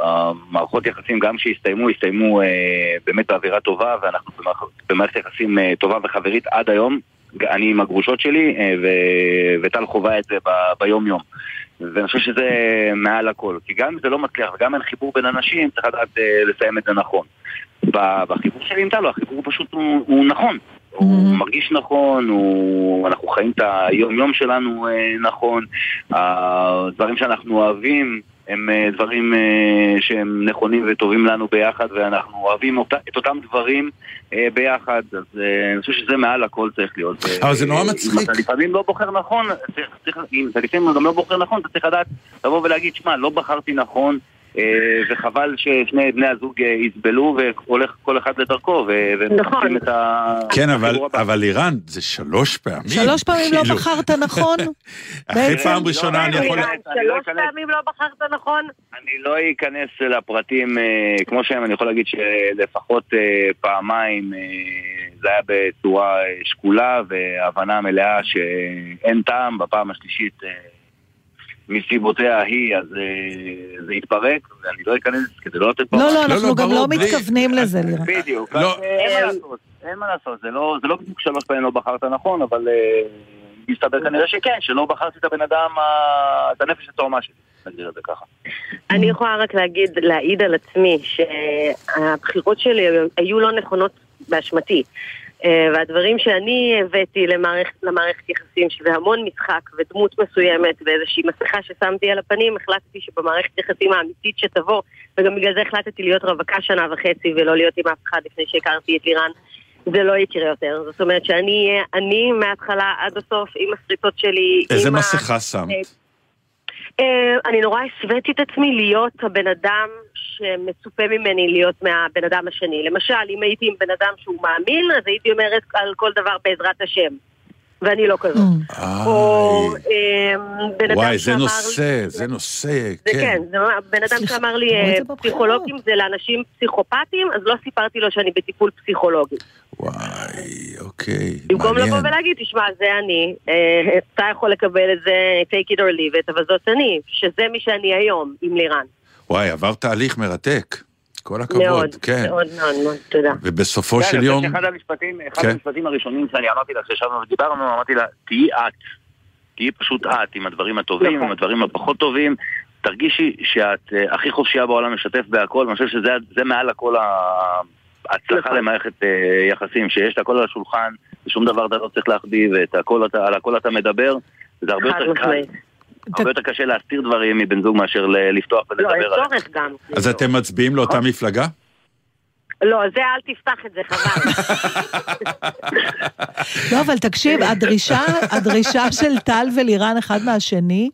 המערכות יחסים גם שהסתיימו, הסתיימו אה, באמת באווירה טובה, ואנחנו במערכ- במערכת יחסים אה, טובה וחברית עד היום, אני עם הגרושות שלי, אה, ו- וטל חווה את זה ב- ביום יום. ואני חושב שזה מעל הכל, כי גם אם זה לא מצליח וגם אין חיבור בין אנשים, צריך לדעת אה, לסיים את זה נכון. בחיבור שלי עם טלו, החיבור פשוט הוא, הוא נכון. הוא מרגיש נכון, הוא... אנחנו חיים את היום-יום שלנו אה, נכון, הדברים שאנחנו אוהבים, הם אה, דברים אה, שהם נכונים וטובים לנו ביחד, ואנחנו אוהבים אותה, את אותם דברים אה, ביחד, אז אני חושב שזה מעל הכל צריך להיות. אבל זה נורא אם מצחיק. אתה לפעמים לא בוחר נכון, צריך, צריך, אם אתה לפעמים גם לא בוחר נכון, אתה צריך לדעת, לבוא ולהגיד, שמע, לא בחרתי נכון, וחבל ששני בני הזוג אה, יסבלו, והולך כל אחד לדרכו, ו- ומחפשים את ה... כן, אבל, אבל לירן, זה שלוש פעמים. שלוש פעמים לא כאילו. בחרת נכון? אחרי? פעם ראשונה אני יכול... שלוש פעמים לא בחרת נכון? אני לא אכנס לפרטים אה, כמו שהם, אני יכול להגיד שלפחות אה, פעמיים אה, זה היה בצורה אה, שקולה והבנה מלאה שאין טעם, בפעם השלישית אה, מסיבותיה היא, אז אה, זה התפרק, ואני לא אכנס כדי לא לתת... לא, במה. לא, אנחנו גם לא מתכוונים לזה, לירן. בדיוק, לא. אה, אין מה לעשות, אין מה לעשות, זה לא זה לא בדיוק שלוש פעמים לא בחרת נכון, אבל אה, מסתבר כנראה שכן, שלא בחרתי את הבן אדם, את הנפש התאומה שלי, נגדיר את זה ככה. אני יכולה רק להגיד, להעיד על עצמי, שהבחירות שלי היו לא נכונות באשמתי. אה, והדברים שאני הבאתי למערכת, למערכת יחסים, שזה המון משחק ודמות מסוימת ואיזושהי מסכה ששמתי על הפנים, החלטתי שבמערכת יחסים האמיתית שתבוא, וגם בגלל זה החלטתי להיות רווקה שנה וחצי ולא להיות עם אף אחד לפני שהכרתי את לירן. זה לא יקרה יותר. זאת אומרת שאני אהיה אני מההתחלה עד הסוף עם הסריטות שלי. איזה עם ה- מסכה שמת? אה, אני נורא הסוויתי את עצמי להיות הבן אדם שמצופה ממני להיות מהבן אדם השני. למשל, אם הייתי עם בן אדם שהוא מאמין, אז הייתי אומרת על כל דבר בעזרת השם. ואני לא כזאת. או אה, בן אדם וואי, זה שאמר לי... נושא, זה נושא, זה כן. כן, זה ממש- בן אדם שאמר לי, אה. פסיכולוגים זה לאנשים פסיכופטיים, אז לא סיפרתי לו שאני בטיפול פסיכולוגי. אוקיי, במקום לבוא מעניין. ולהגיד, תשמע, זה אני, אה, אתה יכול לקבל את זה, take it or leave it, אבל זאת אני, שזה מי שאני היום, עם לירן. וואי, עבר תהליך מרתק. כל הכבוד, מאוד, כן. מאוד מאוד מאוד, תודה. ובסופו כן, של אני יום... חושב שאחד המשפטים, אחד כן. המשפטים הראשונים שאני אמרתי לה, כשישבנו ודיברנו, אמרתי לה, תהיי את. תהיי פשוט את, עם הדברים הטובים, נכון. עם הדברים הפחות טובים. תרגישי שאת אה, הכי חופשייה בעולם לשתף בהכל, ואני חושב שזה זה מעל הכל ה- ההצלחה נכון. למערכת אה, יחסים, שיש את הכל על השולחן, ושום דבר אתה לא צריך להחביא, ואת הכל אתה- על הכל אתה מדבר, זה הרבה יותר קל. הרבה יותר קשה להסתיר דברים מבן זוג מאשר לפתוח לא, ולדבר אין עליהם. צורך גם. אז אתם מצביעים לאותה מפלגה? לא, זה אל תפתח את זה, חבל. לא, אבל תקשיב, הדרישה, הדרישה של טל ולירן אחד מהשני,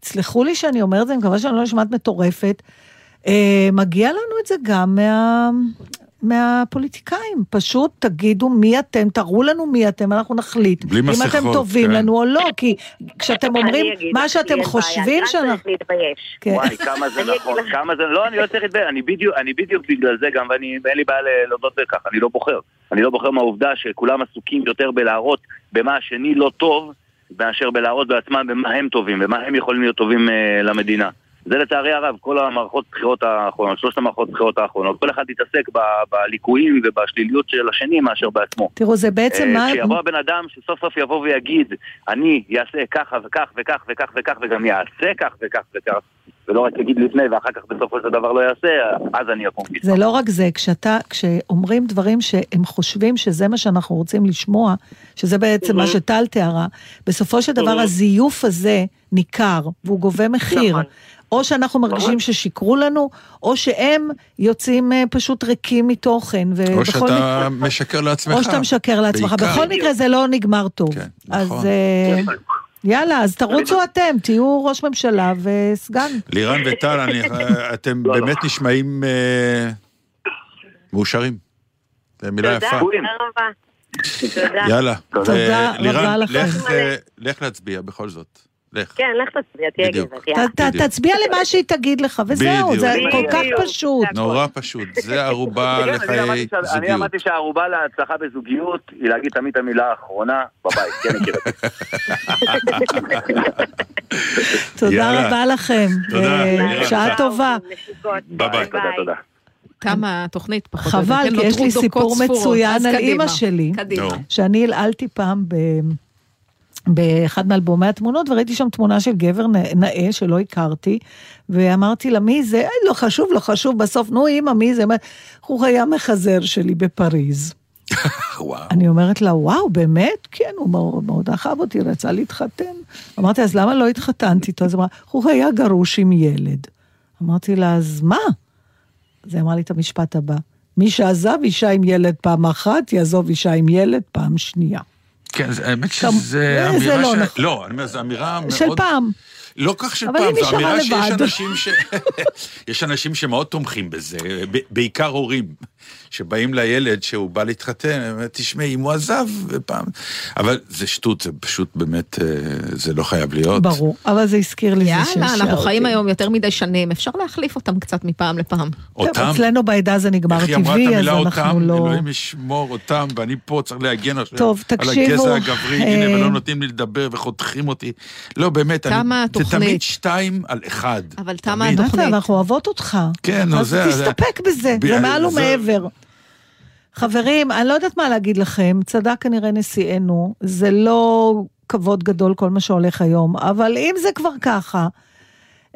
תסלחו לי שאני אומרת את זה, אני מקווה שאני לא נשמעת מטורפת, אה, מגיע לנו את זה גם מה... מהפוליטיקאים, פשוט תגידו מי אתם, תראו לנו מי אתם, אנחנו נחליט. בלי אם אתם מסכות, טובים כן. לנו או לא, כי כשאתם אומרים אני אגיד מה לך, שאתם חושבים שאנחנו... צריך להתבייש. כן. וואי, כמה זה נכון, כמה זה... לא, אני לא צריך להתבייש, אני בדיוק, אני בדיוק בגלל זה גם, ואני, אין לי בעיה להודות בכך, אני לא בוחר. אני לא בוחר מהעובדה שכולם עסוקים יותר בלהראות במה השני לא טוב, מאשר בלהראות בעצמם במה הם טובים, ומה הם יכולים להיות טובים אה, למדינה. זה לצערי הרב, כל המערכות בחירות האחרונות, שלושת המערכות בחירות האחרונות, כל אחד יתעסק ב- בליקויים ובשליליות של השני מאשר בעצמו. תראו, זה בעצם אה, מה... כשיבוא הבן אדם שסוף סוף יבוא ויגיד, אני אעשה ככה וכך וכך וכך וכך וגם יעשה כך וכך וכך, ולא רק יגיד לפני ואחר כך בסופו של דבר לא יעשה, אז אני אקום קיצון. זה לא רק זה, כשאתה, כשאומרים דברים שהם חושבים שזה מה שאנחנו רוצים לשמוע, שזה בעצם מה שטל תיארה, בסופו של דבר הזיוף הזה ניכר, והוא גובה מחיר. או שאנחנו מרגישים ששיקרו לנו, או שהם יוצאים אה, פשוט ריקים מתוכן. או שאתה מקרה- משקר לעצמך. או שאתה משקר לעצמך. בעיקר. בכל מקרה זה לא נגמר טוב. אז נכון. אה, יאללה, אז תרוצו אתם, תהיו ראש ממשלה וסגן. לירן וטל, אני- אתם לא, באמת נשמעים אה, מאושרים. זו מילה יפה. תודה רבה. תודה. יאללה. תודה אה, רבה לירן, לכם. לך, אה, לך להצביע בכל זאת. לך. כן, לך תצביע, תהיה. גבר. תצביע למה שהיא תגיד לך, וזהו, זה. כל כך. פשוט. נורא פשוט. זה ערובה אני לחיי אמרתי שה- אני זוגיות. אמרתי שהערובה להצלחה בזוגיות היא להגיד תמיד את המילה האחרונה בבית, כן מכיר את זה. תודה. רבה לכם. תודה, אה. שעה טובה. ביי ביי. תודה, תודה. תמה התוכנית פחות או יותר. חבל, כן, כי יש נותרו לי סיפור. מצוין על. אימא שלי. שאני הלעלתי פעם ב... באחד מאלבומי התמונות, וראיתי שם תמונה של גבר נאה שלא הכרתי, ואמרתי לה, מי זה? "אה, לא חשוב, לא חשוב, בסוף, נו, אמא, מי זה? הוא היה מחזר שלי בפריז. אני אומרת לה, וואו, באמת? כן, הוא מאוד, אהב אותי, רצה להתחתן. אמרתי, אז למה לא התחתנתי איתו? אז אמרה, הוא היה גרוש עם ילד. אמרתי לה, אז מה? אז היא אמרה לי את המשפט הבא, מי שעזב אישה עם ילד פעם אחת, יעזוב אישה עם ילד פעם שנייה. כן, האמת שזה זה אמירה לא ש... נכון. לא, אני אומר, זו אמירה מאוד... של פעם. לא כך של פעם, זו אמירה שיש. אנשים ש... יש אנשים שמאוד תומכים בזה, בעיקר הורים, שבאים לילד שהוא בא להתחתן, הם אומרים, תשמעי, אם הוא עזב פעם... אבל זה שטות, זה פשוט באמת, אה, זה לא חייב להיות. ברור, אבל זה הזכיר לי זה יאללה, שעשע אנחנו אותי. חיים היום יותר מדי שנים, אפשר להחליף אותם קצת מפעם לפעם. טוב, אצלנו בעדה זה נגמר איך היא אמרה את טבעי, אז המילה אנחנו אותם? לא... אלוהים ישמור אותם, ואני פה צריך להגן עכשיו על הגזע הגברי, אה, הנה, ולא נותנים לי לדבר וחותכים אותי. לא, באמת, אני- זה. תמיד שתיים על אחד. אבל תמה. התוכנית. אנחנו אוהבות אותך. כן, נו, אז זה- תסתפק בזה, זה מעל זה- ומעבר. חברים, אני לא יודעת מה להגיד לכם, צדק כנראה נשיאנו, זה לא כבוד גדול כל מה שהולך היום, אבל אם זה כבר ככה,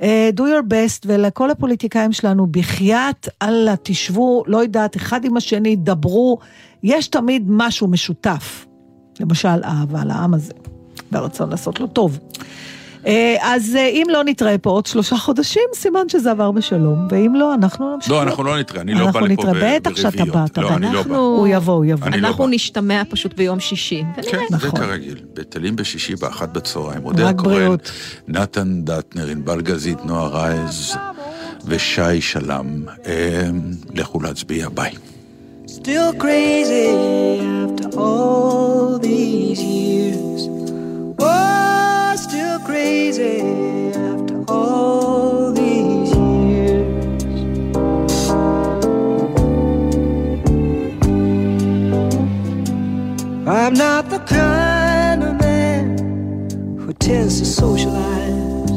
אה, do your best, ולכל הפוליטיקאים שלנו, בחייאת, אללה, תשבו, לא יודעת, אחד עם השני, דברו, יש תמיד משהו משותף. למשל, אהבה לעם הזה, והרצון לעשות לו טוב. אה, אז אה, אם לא נתראה פה עוד שלושה חודשים, סימן שזה עבר בשלום, ואם לא, אנחנו נמשיך. לא, אנחנו לא נתראה, אני לא בא אנחנו לפה נתראה, ב- בטח שאתה ברביעיות. באת, לא, אני לא בא. אנחנו- הוא יבוא, הוא יבוא. לא אנחנו. נשתמע פשוט ביום שישי. כן, זה נכון. כרגיל. בטלים בשישי באחת בצהריים. אודיה רק קורן. נתן דטנר, ענבל גזית, נועה רייז ושי שלם. לכו להצביע, ביי. Still crazy after all these years. Still crazy after all these years. I'm not the kind of man who tends to socialize.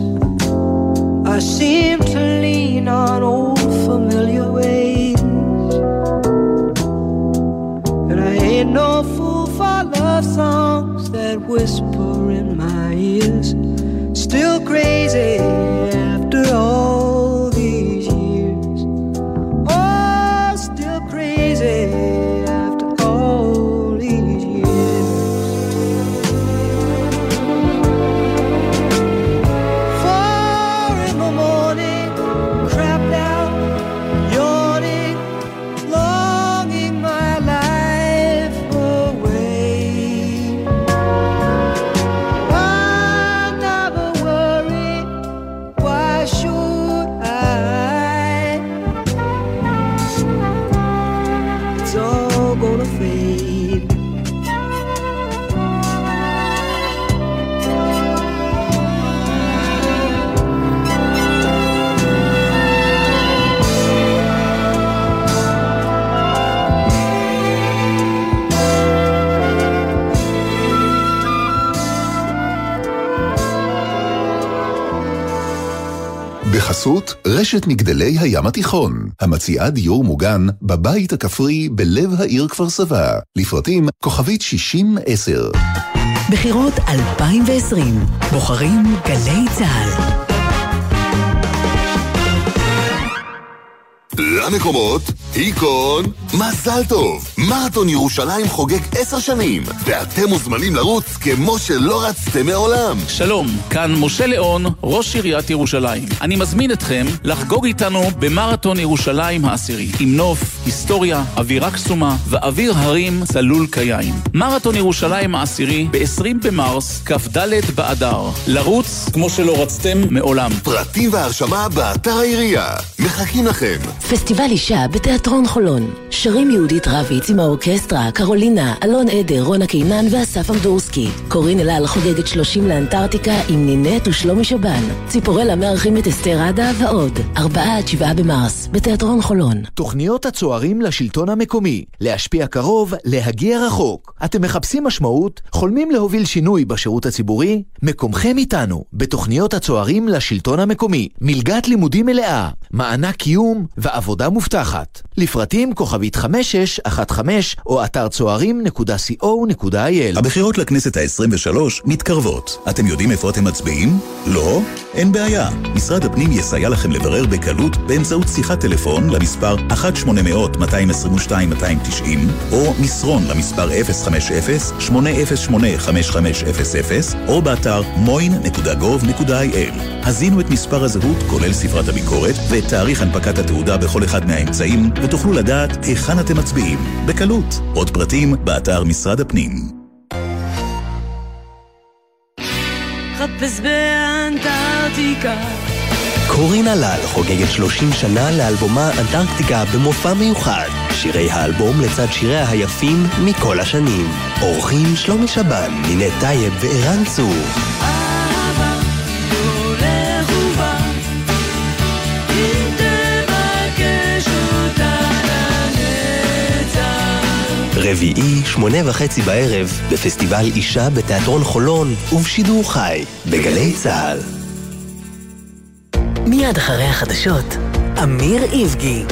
I seem to lean on old familiar ways. And I ain't no fool for love songs that whisper in my ears. Still crazy after all מגדלי הים התיכון, המציעה דיור מוגן בבית הכפרי בלב העיר כפר סבא. לפרטים כוכבית 6010. בחירות 2020, בוחרים גלי צה"ל. למקומות, היקון, מזל טוב! מרתון ירושלים חוגג עשר שנים, ואתם מוזמנים לרוץ כמו שלא רצתם מעולם. שלום, כאן משה ליאון, ראש עיריית ירושלים. אני מזמין אתכם לחגוג איתנו במרתון ירושלים העשירי, עם נוף, היסטוריה, אווירה קסומה ואוויר הרים צלול כיין. מרתון ירושלים העשירי ב-20 במרס, כ"ד באדר. לרוץ כמו שלא רצתם מעולם. פרטים והרשמה באתר העירייה. מחכים לכם. פסטיבל אישה בתיאטרון חולון. שרים יהודית רביץ עם האורקסטרה, קרולינה, אלון עדר, רונה קינן ואסף אמדורסקי. קורין אלעל חוגגת 30 לאנטארקטיקה עם נינט ושלומי שבן. ציפורלה מארחים את אסתר עדה ועוד. 4 עד 7 במרס, בתיאטרון חולון. תוכניות הצוערים לשלטון המקומי, להשפיע קרוב, להגיע רחוק. אתם מחפשים משמעות? חולמים להוביל שינוי בשירות הציבורי? מקומכם איתנו, בתוכניות הצוערים לשלטון המקומי. מלגת לימודים מלאה, מענק קיום ועבודה מובטחת. לפרטים כוכבית 5615 או אתר צוערים.co.il. הבחירות לכנסת ה-23 מתקרבות. אתם יודעים איפה אתם מצביעים? לא? אין בעיה. משרד הפנים יסייע לכם לברר בקלות באמצעות שיחת טלפון למספר 1-800-222-290 או מסרון למספר 050-808-5500 או באתר moin.gov.il. הזינו את מספר הזהות, כולל ספרת הביקורת, ואת תאריך הנפקת התעודה בכל אחד מהאמצעים, ותוכלו לדעת היכן אתם מצביעים. בקלות. עוד פרטים, באתר משרד הפנים. חפש באנטארקטיקה קורין הלל חוגגת 30 שנה לאלבומה אנטרקטיקה במופע מיוחד. שירי האלבום לצד שיריה היפים מכל השנים. אורחים שלומי שבן, נינת טייב וערן צור. רביעי, שמונה וחצי בערב, בפסטיבל אישה בתיאטרון חולון, ובשידור חי, בגלי צה"ל. מיד אחרי החדשות, אמיר איבגי.